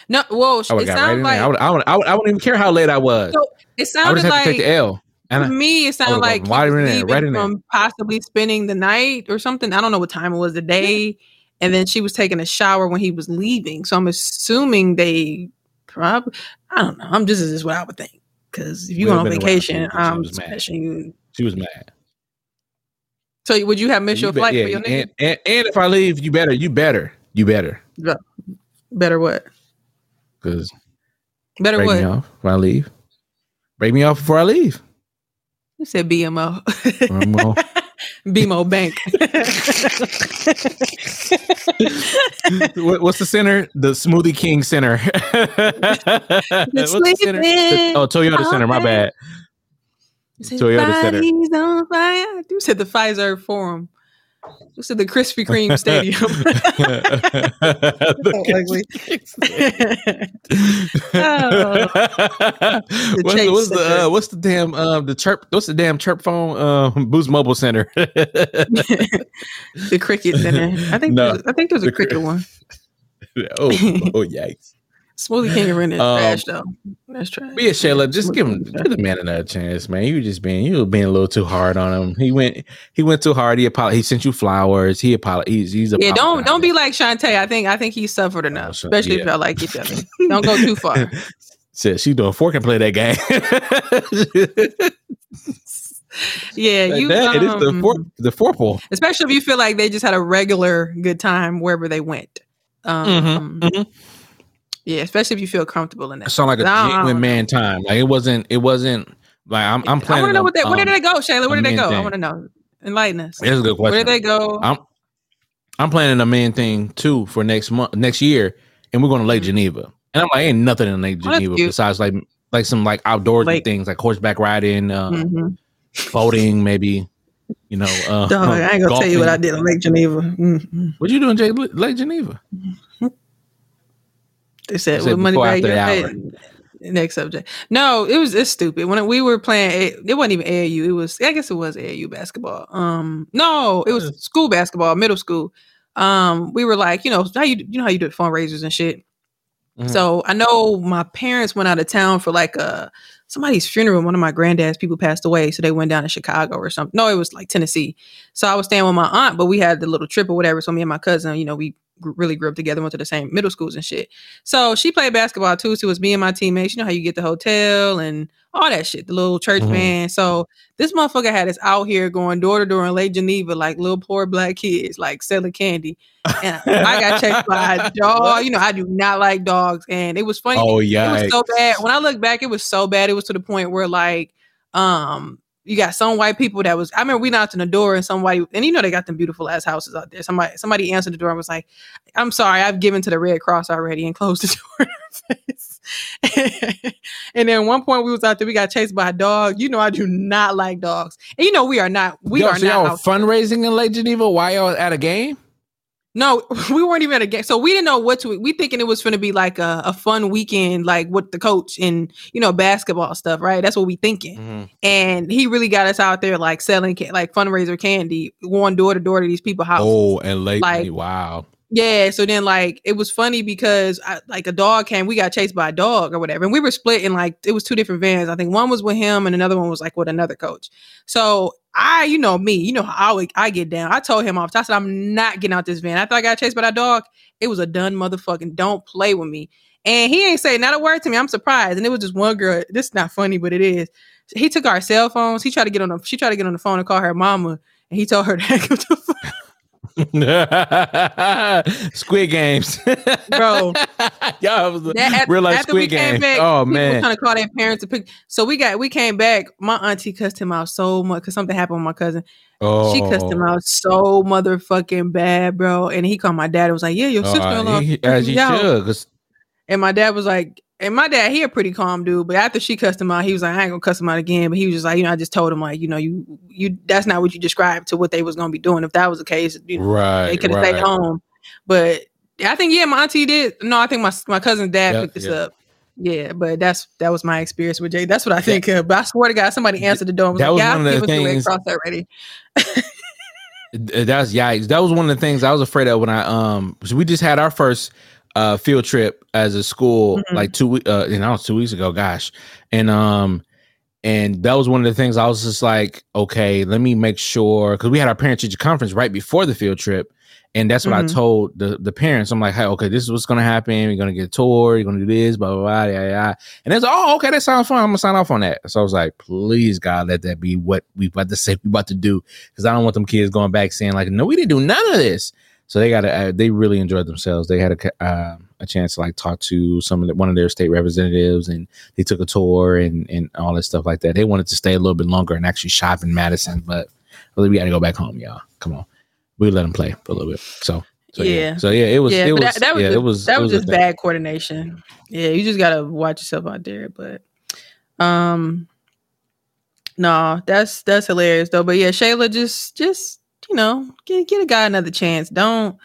A: no, well, it
B: got right
A: sounds like.
B: I would, I would, I would, I wouldn't even care how late I was.
A: So, it sounded like
B: to take the L. And
A: to me, it sounded like
B: right
A: was
B: in there, right in there.
A: possibly spending the night or something. I don't know what time it was, the day, and then she was taking a shower when he was leaving. So I'm assuming they probably. I don't know. I'm just this is what I would think. Because if you go on vacation, I'm smashing you.
B: she was mad.
A: So would you have missed
B: You
A: your
B: bet-
A: flight
B: yeah,
A: for your nigga?
B: and, and, and if I leave, you better, you better, you better,
A: Better what?
B: because
A: Better
B: break me
A: what?
B: off when I leave. Break me off before I leave.
A: You said BMO.
B: Gonna- (laughs)
A: BMO Bank. (laughs)
B: what, what's the center? The Smoothie King Center. (laughs) the center? The- oh, Toyota Center. My bad. Toyota Center.
A: On fire. You said the Fiserv Forum. You said the Krispy Kreme (laughs) Stadium. Oh.
B: what's,
A: Chase
B: the, what's the uh, what's the damn uh, the chirp? What's the damn chirp phone? Um, Boost Mobile Center. (laughs)
A: the Cricket Center. I think.
B: No.
A: there's, I think there's a
B: The
A: Cricket
B: Cri-
A: one. (laughs)
B: oh, oh, yikes!
A: Smoothie King Arena is
B: Um,
A: trash though. That's trash.
B: Yeah, Shayla, just give him give the man another chance, man. You were just being you were being a little too hard on him. He went he went too hard. He apologized. He sent you flowers. He apologized. He's, he's
A: Yeah, don't don't be like Shantae. I think I think he suffered enough,
B: Sha-
A: especially if
B: yeah.
A: y'all like each other. Don't go too far. (laughs)
B: Shit, she doing fork and play that game. (laughs)
A: Yeah,
B: Like
A: you.
B: that, it is the
A: um,
B: four the fourple.
A: especially if you feel like they just had a regular good time wherever they went. Um,
B: mhm.
A: Yeah, especially if you feel comfortable in that.
B: It sounded like a genuine man time. Like it wasn't. It wasn't. Like I'm. I'm planning.
A: I want to know what they. Where did
B: um,
A: they go, Shayla? Where did they go? I
B: thing.
A: want to know. Enlighten us.
B: That's a good question.
A: Where did they go?
B: I'm. I'm planning a man thing too for next month, next year, and we're going to Lake
A: Mhm.
B: Geneva. And I'm like, ain't nothing in Lake
A: Oh,
B: Geneva
A: cute.
B: besides like like some like outdoorsy
A: Lake.
B: things like horseback riding, uh,
A: Mhm.
B: boating, maybe. You know, uh,
A: Dog, I ain't gonna tell you what I did on Lake Geneva. Mhm.
B: What you doing, Jay? Lake Geneva?
A: They said,
B: I said
A: "What money
B: before
A: bag
B: after the hour.
A: Next subject. No, it was it's stupid. When we were playing, it, it wasn't even AAU. It was I guess it was AAU basketball. Um, no, it was school basketball, middle school. Um, we were like, you know, how you you know how you do fundraisers and shit.
B: Mhm.
A: So I know my parents went out of town for like a somebody's funeral. One of my granddad's people passed away, so they went down to Chicago or something. No, it was like Tennessee. So I was staying with my aunt, but we had the little trip or whatever. So me and my cousin, you know, we gr- really grew up together, went to the same middle schools and shit. So she played basketball too. So it was me and my teammates. You know how you get the hotel and all that shit, the little church
B: Mhm.
A: van. So this motherfucker had us out here going door to door in Lake Geneva like little poor black kids, like selling candy. And I got chased by a (laughs) dog. You know, I do not like dogs. And it was funny.
B: Oh yeah.
A: It was so bad. When I look back, it was so bad. It was to the point where like, um, you got some white people that was. I remember we knocked on the door and somebody, and you know they got them beautiful ass houses out there. Somebody, somebody answered the door and was like, "I'm sorry, I've given to the Red Cross already," and closed the (laughs) door in her face. (laughs) and then one point we was out there, we got chased by a dog. You know, I do not like dogs, and you know we are not. We
B: Yo,
A: are
B: so
A: not.
B: y'all fundraising in Lake Geneva while y'all at a game.
A: No, (laughs) we weren't even at a game. So we didn't know what to we thinking it was gonna be like a, a fun weekend, like with the coach and you know, basketball stuff, right? That's what we thinking. Mm-hmm. And he really got us out there like selling ca- like fundraiser candy, going door to door to these people houses.
B: Oh, and.
A: Like-
B: wow.
A: Yeah, so then like it was funny because I, like a dog came, we got chased by a dog or whatever, and we were split in like it was two different vans. I think one was with him and another one was like with another coach. So I, you know me, you know how I, I get down. I told him off. I said I'm not getting out this van. After I got chased by that dog, it was a done motherfucking. Don't play with me. And he ain't say not a word to me. I'm surprised. And it was just one girl. This is not funny, but it is. he took our cell phones. He tried to get on the she tried to get on the phone and call her mama, and he told her (laughs) to hang up the phone. (laughs)
B: Squid Games, (laughs)
A: Bro. (laughs)
B: Y'all was
A: That- at-
B: real life Squid
A: came
B: Game.
A: back,
B: Oh man,
A: trying to call their parents to pick. So we got we came back. My auntie cussed him out so much because something happened with my cousin.
B: oh,
A: She cussed him oh. out so motherfucking bad, bro. And he called my dad. and was like, "Yeah, your
B: Oh,
A: sister in law."
B: as you should, 'cause-
A: And my dad was like, and my dad, he a pretty calm dude, but after she cussed him out, he was like, I ain't gonna cuss him out again. But he was just like, you know, I just told him like, you know, you you that's not what you described to what they was gonna be doing. If that was the case, you know,
B: right,
A: they could have
B: right.
A: stayed home. But I think yeah, my auntie did. No, I think my my cousin's dad
B: Yeah,
A: picked this
B: yeah.
A: up. Yeah, but that's that was my experience with Jay. That's what I think of. But I swear to God, somebody answered the door and was
B: That
A: like,
B: was
A: "Yeah,
B: one of the
A: given to Red
B: things-
A: Cross already."
B: That's yikes. That was one of the things I was afraid of when I um. So we just had our first uh field trip as a school
A: Mhm.
B: like two weeks uh, and that was two weeks ago. Gosh, and um. And that was one of the things I was just like, okay, let me make sure because we had our parent teacher conference right before the field trip, and that's what
A: Mhm.
B: I told the the parents. I'm like, hey, okay, this is what's gonna happen. You're gonna get a tour. You're gonna do this, blah blah blah, yeah, yeah. And it's oh, okay, that sounds fun. I'm gonna sign off on that. So I was like, please, God, let that be what we about to say we about to do because I don't want them kids going back saying like, no, we didn't do none of this. So they got uh, they really enjoyed themselves. They had a uh, a chance to like talk to some of the, one of their state representatives, and they took a tour and and all this stuff like that. They wanted to stay a little bit longer and actually shop in Madison, but really we got to go back home, y'all. Come on, we let them play for a little bit. So. So yeah.
A: Yeah.
B: So yeah, it was.
A: yeah,
B: it was.
A: that, that was
B: yeah,
A: just,
B: it was.
A: that was, just bad coordination. Yeah, you just gotta watch yourself out there. But um, no, that's that's hilarious though. But yeah, Shayla, just just you know, get get a guy another chance. Don't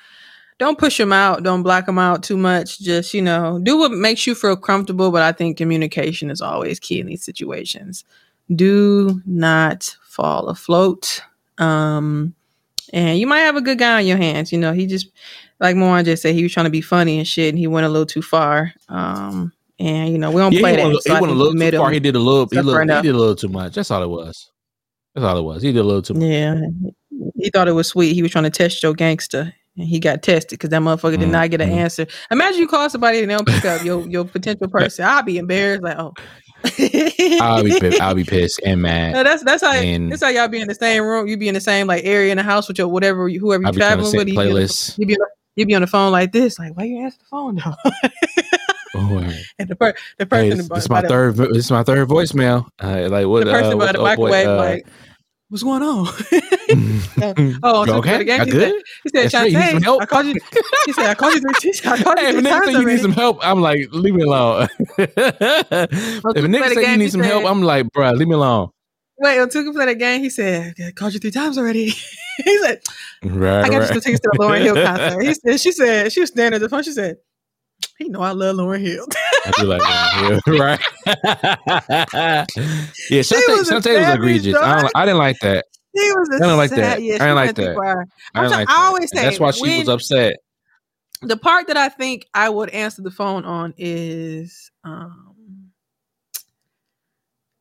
A: don't push him out. Don't block him out too much. Just you know, do what makes you feel comfortable. But I think communication is always key in these situations. Do not fall afloat. Um, and you might have a good guy on your hands. You know, he just like Moran just said, he was trying to be funny and shit, and he went a little too far. Um, and you know, we don't
B: Yeah,
A: play
B: he
A: that.
B: went,
A: so
B: he went a little too far. He did a little. He, little, he did a little too much. That's all it was. That's all it was. He did a little too much.
A: Yeah, he thought it was sweet. He was trying to test your gangster, and he got tested because that motherfucker did not get an
B: Mhm.
A: answer. Imagine you call somebody and they don't pick up your your potential person. I'll be embarrassed. Like, oh,
B: I'll be pi- I'll be (laughs) pissed and mad.
A: No, that's that's how
B: And-
A: that's how y'all be in the same room. You be in the same like area in the house with your whatever you- whoever you
B: I'll be trying to
A: traveling with. You be, on the, you be on the- you be on the phone like this. Like, why you answer the phone though?
B: Oh, (laughs)
A: and the per, the
B: Hey,
A: person
B: this,
A: by-
B: this is my
A: the-
B: third. vo- This is my third voicemail. Uh, like what?
A: the person
B: uh,
A: by the microwave,
B: uh,
A: like, what's going on? (laughs) (laughs) oh, so
B: okay?
A: again, he said,
B: good?
A: he said,
B: That's right?
A: I called you. He said, I called you three. I called you
B: Hey, if
A: three
B: nigga
A: times
B: say you need some help, I'm like, leave me alone. (laughs) if a
A: play
B: nigga say you need some help, I'm like, bruh, leave me alone.
A: Wait, until he played that game, he said, I called you three times already. he said,
B: Right,
A: I got you some tickets to the Lauryn Hill concert. He said, she said, she was standing at the phone. She said, he know I love Lauryn Hill. (laughs) (laughs)
B: I do like that. Right. yeah, Shantae,
A: was
B: Shantae was egregious. I, don't, I didn't like that.
A: he was a
B: I don't like
A: sad-
B: that.
A: Yeah,
B: I didn't like that. I didn't like
A: I
B: that.
A: always
B: And that's
A: say
B: why she was upset.
A: the part that I think I would answer the phone on is um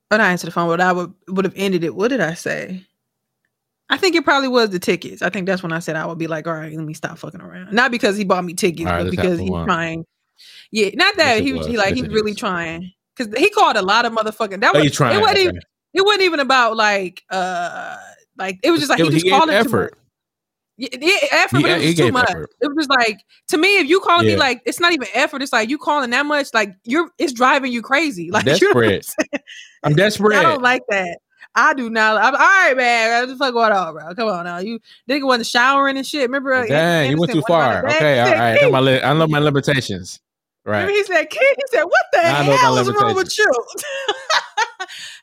A: I answered the phone, but I would would have ended it. What did I say? I think it probably was the tickets. I think that's when I said I would be like, all right, let me stop fucking around. Not because he bought me tickets,
B: right,
A: but because he's trying. Yeah, not that
B: Yes,
A: he was,
B: was.
A: he like
B: Yes,
A: he's
B: it
A: really
B: is.
A: trying because he called a lot of motherfucking. That
B: Oh,
A: was
B: trying?
A: It wasn't
B: okay.
A: even. It wasn't even about like uh like it was just like
B: It
A: he
B: was-
A: just called it too
B: effort.
A: much. Yeah, yeah, effort,
B: He-
A: but it was
B: he
A: just too much.
B: effort.
A: It was just like to me, if you calling me like it's not even effort. It's like you calling that much, like you're it's driving you crazy. (laughs) Like you know I'm
B: desperate. I'm desperate.
A: I don't like that. I do not. I'm all right, man. What the fuck going on, bro? Come on now. You nigga wasn't showering and shit. Remember? uh,
B: Dang, you went too far. Okay, all
A: He
B: right. I know my li- I know my (laughs) limitations.
A: Remember
B: Right.
A: he said, "Kid," he said, "What the
B: my
A: hell is wrong with you?" (laughs)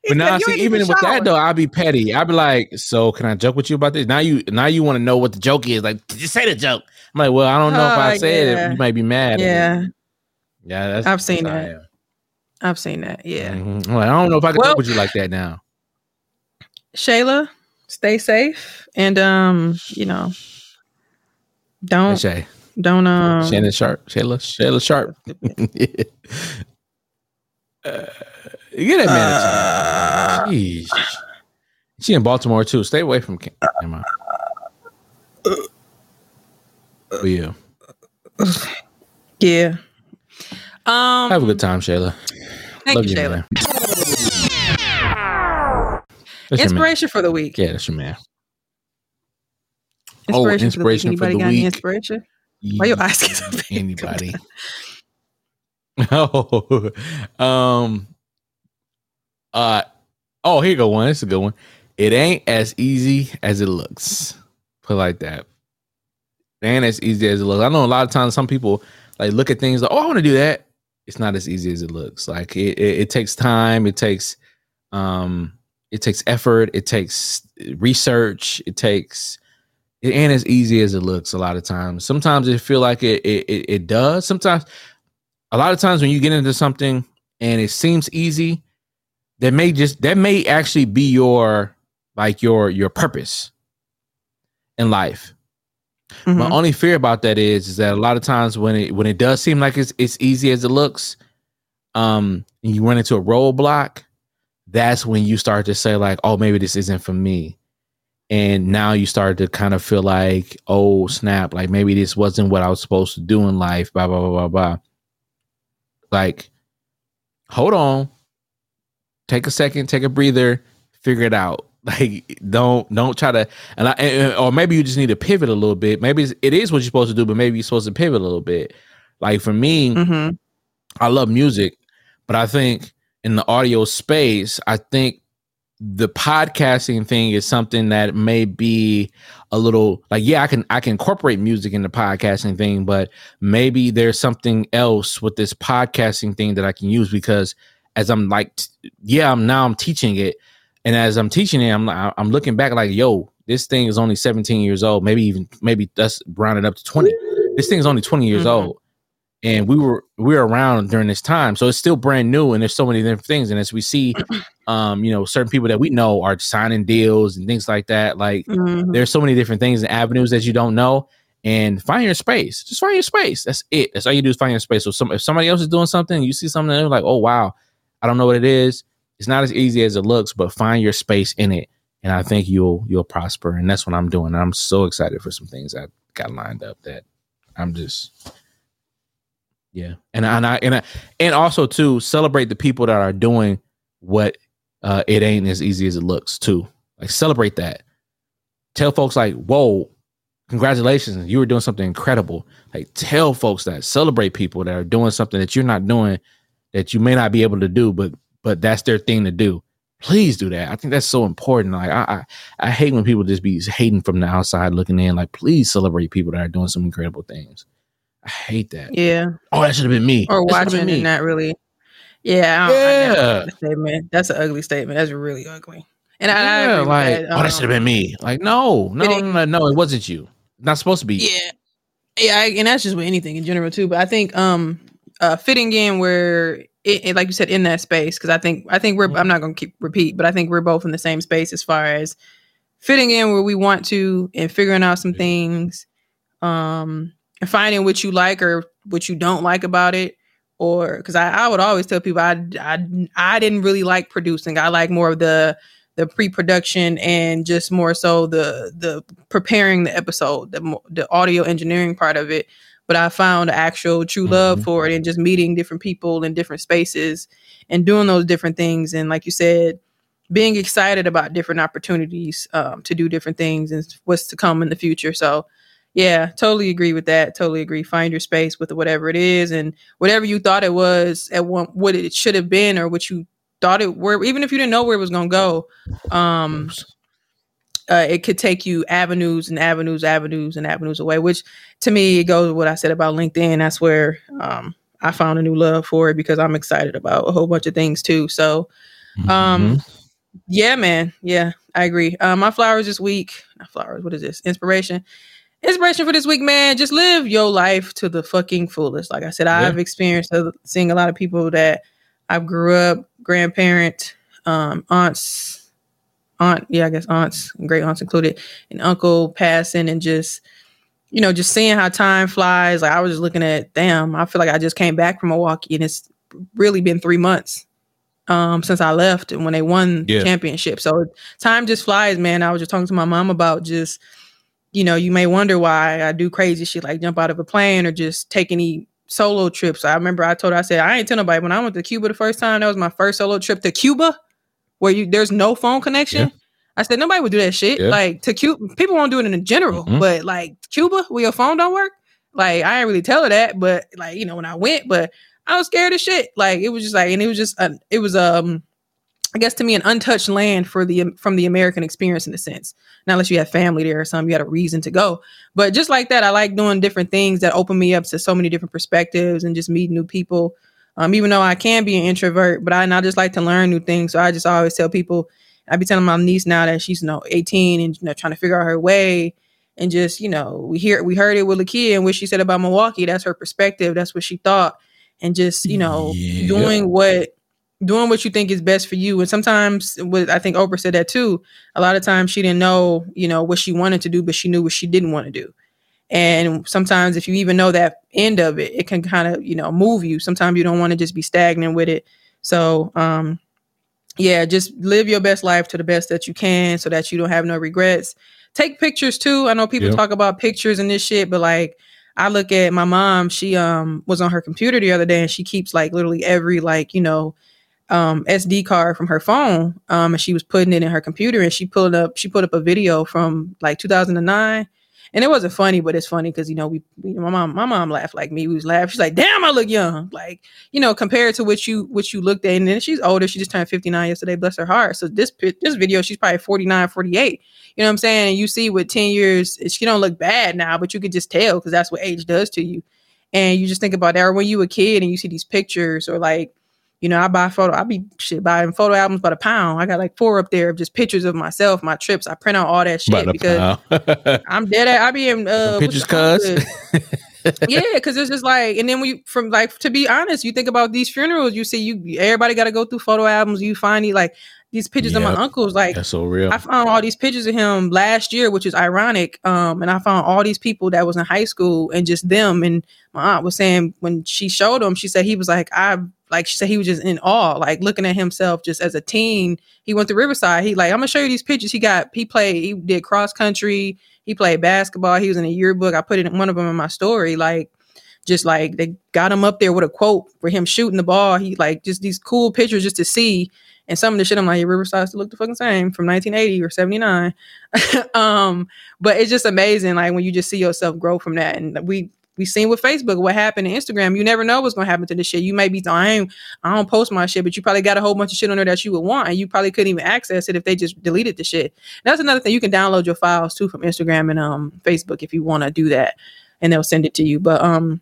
B: But now,
A: "You
B: see, even with
A: showered."
B: that though, I'll be petty. I'll be like, "So, can I joke with you about this?" Now you, now you want to know what the joke is. Like, just say the joke. I'm like, "Well, I don't know if I say
A: yeah.
B: it, you might be mad."
A: Yeah,
B: yeah. That's,
A: I've seen
B: that's
A: that. I've seen that. Yeah,
B: Mhm. Like, I don't know if I can
A: Well-
B: joke with you like that now.
A: Shayla, stay safe and um, you know, don't
B: Shay,
A: don't um.
B: Shannon Sharpe, Shayla, Shayla Sharp. (laughs) uh, get that man. chance. Jeez. She in Baltimore too. Stay away from. Cam-. For you.
A: Yeah. Um.
B: Have a good time, Shayla.
A: Thank
B: Love
A: you, Shayla.
B: That's.
A: Inspiration for the week.
B: Yeah, that's your man. Oh,
A: Inspiration,
B: inspiration
A: for the week. Anybody
B: the
A: got any
B: week.
A: inspiration? Why eyes get so?
B: Anybody? (laughs) oh, um, uh, oh, here you go one. It's a good one. It ain't as easy as it looks. Put it like that. It ain't as easy as it looks. I know a lot of times some people like look at things like, oh, I want to do that. It's not as easy as it looks. Like it, it, it takes time. It takes, um, it takes effort. It takes research. It takes. It ain't as easy as it looks. A lot of times. Sometimes it feel like it, it, it, it does. Sometimes, a lot of times when you get into something and it seems easy, that may just that may actually be your like your your purpose in life.
A: Mhm.
B: My only fear about that is is that a lot of times when it when it does seem like it's it's easy as it looks, um, and you run into a roadblock, that's when you start to say like, oh, maybe this isn't for me. And now you start to kind of feel like, oh snap, like maybe this wasn't what I was supposed to do in life, blah blah blah blah blah. Like, hold on, take a second, take a breather, figure it out. (laughs) Like, don't don't try to, and I, and- or maybe you just need to pivot a little bit. Maybe it's, what you're supposed to do, but maybe you're supposed to pivot a little bit. Like for me,
A: Mhm.
B: I love music, but I think in the audio space, I think the podcasting thing is something that may be a little like yeah, I can I can incorporate music in the podcasting thing, but maybe there's something else with this podcasting thing that I can use because as I'm like t- yeah, I'm now I'm teaching it and as I'm teaching it, I'm I'm looking back like yo, this thing is only 17 years old, maybe even maybe that's rounded up to 20. This thing is only 20 years
A: Mhm.
B: old and we were we were around during this time. So it's still brand new and there's so many different things. And as we see (clears throat) um you know certain people that we know are signing deals and things like that like
A: Mhm.
B: there's so many different things and avenues that you don't know. And find your space. Just find your space. That's it. That's all you do is find your space. So some, if somebody else is doing something you see something they're like oh wow. I don't know what it is. It's not as easy as it looks but find your space in it. And i think you'll you'll prosper. And that's what i'm doing. And i'm so excited for some things i got lined up that i'm just yeah, and and I and I, and also too celebrate the people that are doing what uh, it ain't as easy as it looks too. Like celebrate that. Tell folks like, whoa, congratulations, you were doing something incredible. Like tell folks that celebrate people that are doing something that you're not doing that you may not be able to do, but but that's their thing to do. Please do that. I think that's so important. Like I, I I hate when people just be hating from the outside looking in. Like please celebrate people that are doing some incredible things. I hate that.
A: Yeah.
B: Oh, that should have been me.
A: Or
B: That
A: watching
B: me.
A: and not really. Yeah. I
B: Yeah.
A: that statement. That's an ugly statement. That's really ugly. And I, I
B: yeah,
A: agree
B: like
A: that.
B: oh, that should have
A: Um,
B: been me. Like no, no,
A: it
B: no, no, no, it wasn't you. Not supposed to be.
A: Yeah. Yeah, I, and that's just with anything in general too. But I think um uh fitting in where it, it- like you said in that space because I think I think we're I'm not gonna keep repeat, but I think we're both in the same space as far as fitting in where we want to and figuring out some things, um and finding what you like or what you don't like about it. Or because I, I would always tell people I, I I didn't really like producing. I like more of the the pre-production and just more so the the preparing the episode, the the audio engineering part of it. But I found actual true love
B: Mhm.
A: for it and just meeting different people in different spaces and doing those different things. And like you said, being excited about different opportunities um, to do different things and what's to come in the future. So yeah, totally agree with that. Totally agree. Find your space with whatever it is and whatever you thought it was at one, what it should have been or what you thought it were, even if you didn't know where it was going to go. Um, uh, it could take you avenues and avenues, avenues and avenues away. Which to me, it goes with what I said about LinkedIn. That's where um, I found a new love for it because I'm excited about a whole bunch of things too. So, um,
B: Mhm.
A: yeah, man, yeah, I agree. Uh, my flowers this week, not flowers. What is this? Inspiration. Inspiration for this week, man. Just live your life to the fucking fullest. Like I said,
B: Yeah.
A: I've experienced uh, seeing a lot of people that I grew up, grandparent, um, aunts, aunt, yeah, I guess aunts, and great aunts included, and uncle passing, and just you know, just seeing how time flies. Like I was just looking at, damn, I feel like I just came back from Milwaukee, and it's really been three months um since I left and when they won
B: Yeah.
A: the championship. So time just flies, man. I was just talking to my mom about just, you know, you may wonder why I do crazy shit like jump out of a plane or just take any solo trips. I remember I told her, I said, I ain't tell nobody when I went to Cuba the first time, that was my first solo trip to Cuba, where you there's no phone connection. I said nobody would do that shit.
B: Yeah.
A: Like to Cuba, people won't do it in general,
B: Mhm.
A: but like Cuba, where your phone don't work. Like I didn't really tell her that, but like you know when I went, but I was scared as shit. Like it was just like, and it was just, uh, it was um, I guess to me an untouched land for the from the American experience in a sense. Not unless you have family there or something, you had a reason to go. But just like that, I like doing different things that open me up to so many different perspectives and just meet new people. Um, even though I can be an introvert, but I, and I just like to learn new things. So I just always tell people, I be telling my niece now that she's you know 18 and you know trying to figure out her way and just you know we hear we heard it with Lakia and what she said about Milwaukee. That's her perspective. That's what she thought, and just you know
B: Yeah.
A: doing what doing what you think is best for you. And sometimes, what I think Oprah said that too. A lot of times she didn't know you know what she wanted to do, but she knew what she didn't want to do. And sometimes, if you even know that end of it, it can kind of you know move you. Sometimes you don't want to just be stagnant with it. So, um, yeah, just live your best life to the best that you can so that you don't have no regrets. Take pictures too. I know people
B: Yep.
A: talk about pictures and this shit, but like I look at my mom, she um was on her computer the other day and she keeps like literally every like, you know, um SD card from her phone. Um and she was putting it in her computer and she pulled up she put up a video from like 2009 and it wasn't funny, but it's funny because you know we, we my mom my mom laughed like me. We was laughing. She's like, "Damn, I look young." Like you know, compared to what you what you looked at, and then she's older. She just turned fifty nine yesterday. Bless her heart. So this this video, she's probably 49, 48. You know what I'm saying? And you see, with ten years, she don't look bad now, but you could just tell because that's what age does to you. And you just think about that, or when you a kid and you see these pictures, or like you know, I buy photo, I be shit buying photo albums by the pound. I got like four up there of just pictures of myself, my trips. I print out all that shit because. (laughs) I'm dead at I be in uh
B: Pictures, cuz.
A: yeah, because it's just like, and then we from like to be honest, you think about these funerals, you see you everybody got to go through photo albums. You find these like these pictures of my uncles, like
B: That's so real.
A: I found all these pictures of him last year, which is ironic. Um, and I found all these people that was in high school and just them. And my aunt was saying when she showed him, she said he was like, I like she said he was just in awe, like looking at himself just as a teen. He went to Riverside. He like, I'm gonna show you these pictures. He got he played, he did cross country, he played basketball, he was in a yearbook. I put it in one of them in my story, like just like they got him up there with a quote for him shooting the ball. He like just these cool pictures just to see. And some of the shit I'm like, yeah, Riverside still look the fucking same from 1980 or 79. (laughs) um, but it's just amazing, like when you just see yourself grow from that. And we we seen with Facebook what happened to Instagram. You never know what's gonna happen to this shit. You may be I ain't I don't post my shit, but you probably got a whole bunch of shit on there that you would want, and you probably couldn't even access it if they just deleted the shit. That's another thing. You can download your files too from Instagram and um Facebook if you want to do that, and they'll send it to you. But um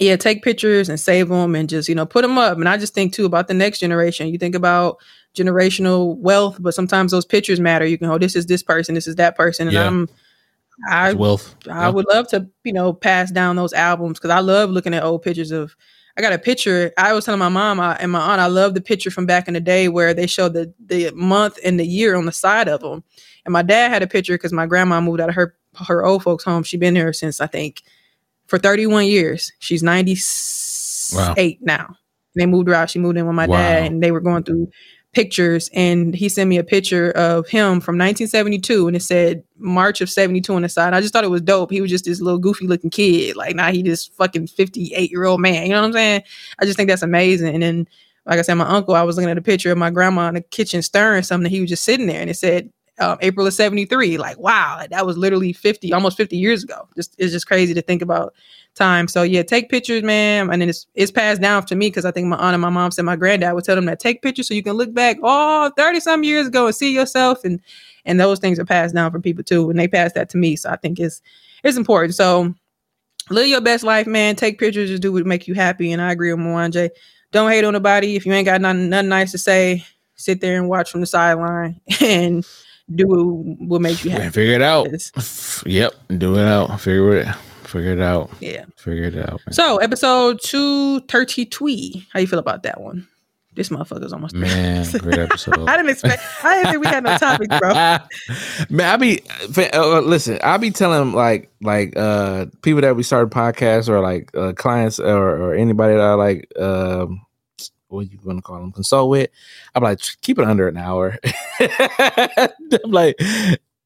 A: yeah, take pictures and save them and just, you know, put them up. And I just think too about the next generation. You think about generational wealth, but sometimes those pictures matter. You can, oh, this is this person, this is that person. And
B: Yeah.
A: I'm, I,
B: wealth.
A: I would love to, you know, pass down those albums because I love looking at old pictures of. I got a picture. I was telling my mom I, and my aunt, I love the picture from back in the day where they showed the the month and the year on the side of them. And my dad had a picture because my grandma moved out of her her old folks' home. She'd been there since I think for 31 years. She's 98
B: Wow.
A: now. They moved her out. She moved in with my
B: Wow.
A: dad, and they were going through pictures. And he sent me a picture of him from 1972, and it said March of 72 on the side. I just thought it was dope. He was just this little goofy looking kid. Like now he just fucking 58 year old man. You know what I'm saying? I just think that's amazing. And then, like I said, my uncle, I was looking at a picture of my grandma in the kitchen stirring something. He was just sitting there, and it said um, April of 73. Like, wow, that was literally 50, almost 50 years ago. Just it's just crazy to think about time. So yeah, take pictures, man. And then it's it's passed down to me because I think my aunt and my mom said my granddad would tell them that take pictures so you can look back oh 30 some years ago and see yourself and and those things are passed down from people too. And they passed that to me. So I think it's it's important. So live your best life, man. Take pictures, just do what make you happy. And I agree with Mwanje. Don't hate on nobody. If you ain't got nothing, nothing nice to say, sit there and watch from the sideline (laughs) and do what, what makes you
B: Yeah,
A: happy.
B: figure it out.
A: It's-
B: Yep, do it out. Figure it. Figure it out.
A: Yeah.
B: Figure it out. man.
C: So,
A: So episode two thirty two. How you feel about that one? This motherfucker's almost.
B: Man, (laughs) great episode.
A: I didn't expect. I didn't think we had no topics, bro. (laughs)
B: Man, I be uh, listen. I be telling like like uh people that we started podcasts or like uh, clients or, or anybody that I like um what you gonna call them consult with. I'm like keep it under an hour. (laughs) I'm like,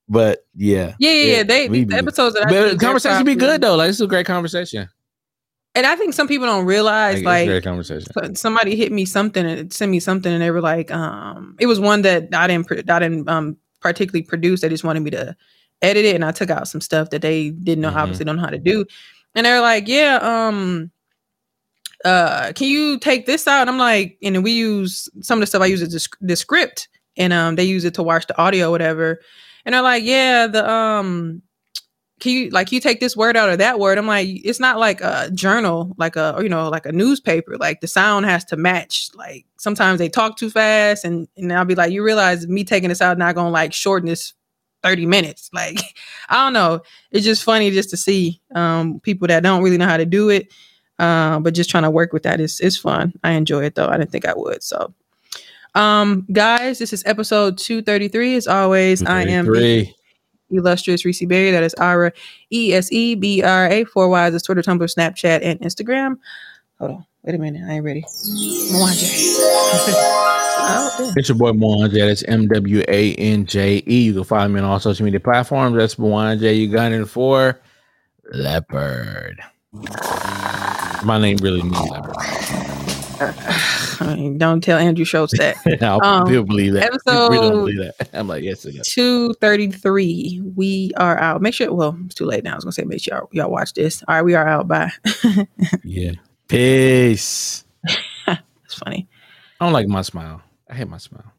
B: but yeah,
A: Yeah, yeah, yeah. They the episodes that I
B: but
A: they're
B: conversation be good though. Like this is a great conversation.
A: And I think some people don't realize,
B: Like, it's a great conversation.
A: somebody hit me something and sent me something, and they were like, um, it was one that I didn't, I didn't um particularly produce. They just wanted me to edit it, and I took out some stuff that they didn't know
B: Mhm.
A: obviously don't know how to do. And they're like, "Yeah, um, uh, can you take this out?" And I'm like, and then we use some of the stuff I use is the, the script, and um, they use it to watch the audio, whatever. And they're like, "Yeah, the um." Can you like you take this word out or that word? I'm like, it's not like a journal, like a or, you know, like a newspaper. Like the sound has to match. Like sometimes they talk too fast, and and I'll be like, you realize me taking this out not gonna like shorten this 30 minutes. (laughs) Like I don't know. It's just funny just to see um people that don't really know how to do it, uh, but just trying to work with that is is fun. I enjoy it though. I didn't think I would. So, um, guys, this is episode 233. As always, I am the illustrious Reese Berry. That is Ira E S E B R A. Four Ys is Twitter, Tumblr, Snapchat, and Instagram. Hold on. Wait a minute. I ain't ready. Mwanje. (laughs) oh.
B: It's your boy Mwanje. That's M W A N J E. You can find me on all social media platforms. That's. You got it for Leopard. My name really means leopard.
A: Don't tell Andrew Schulz that. (laughs)
B: I'll
A: Um,
B: people believe that. People really don't
A: episode-
B: believe that. (laughs) I'm like, yes, it is.
A: 233. We are out. Make sure, well, it's too late now. I was going to say, make sure y'all, y'all watch this. All right, we are out. Bye. (laughs)
B: Yeah. Peace.
A: it's funny.
B: I don't like my smile. I hate my smile.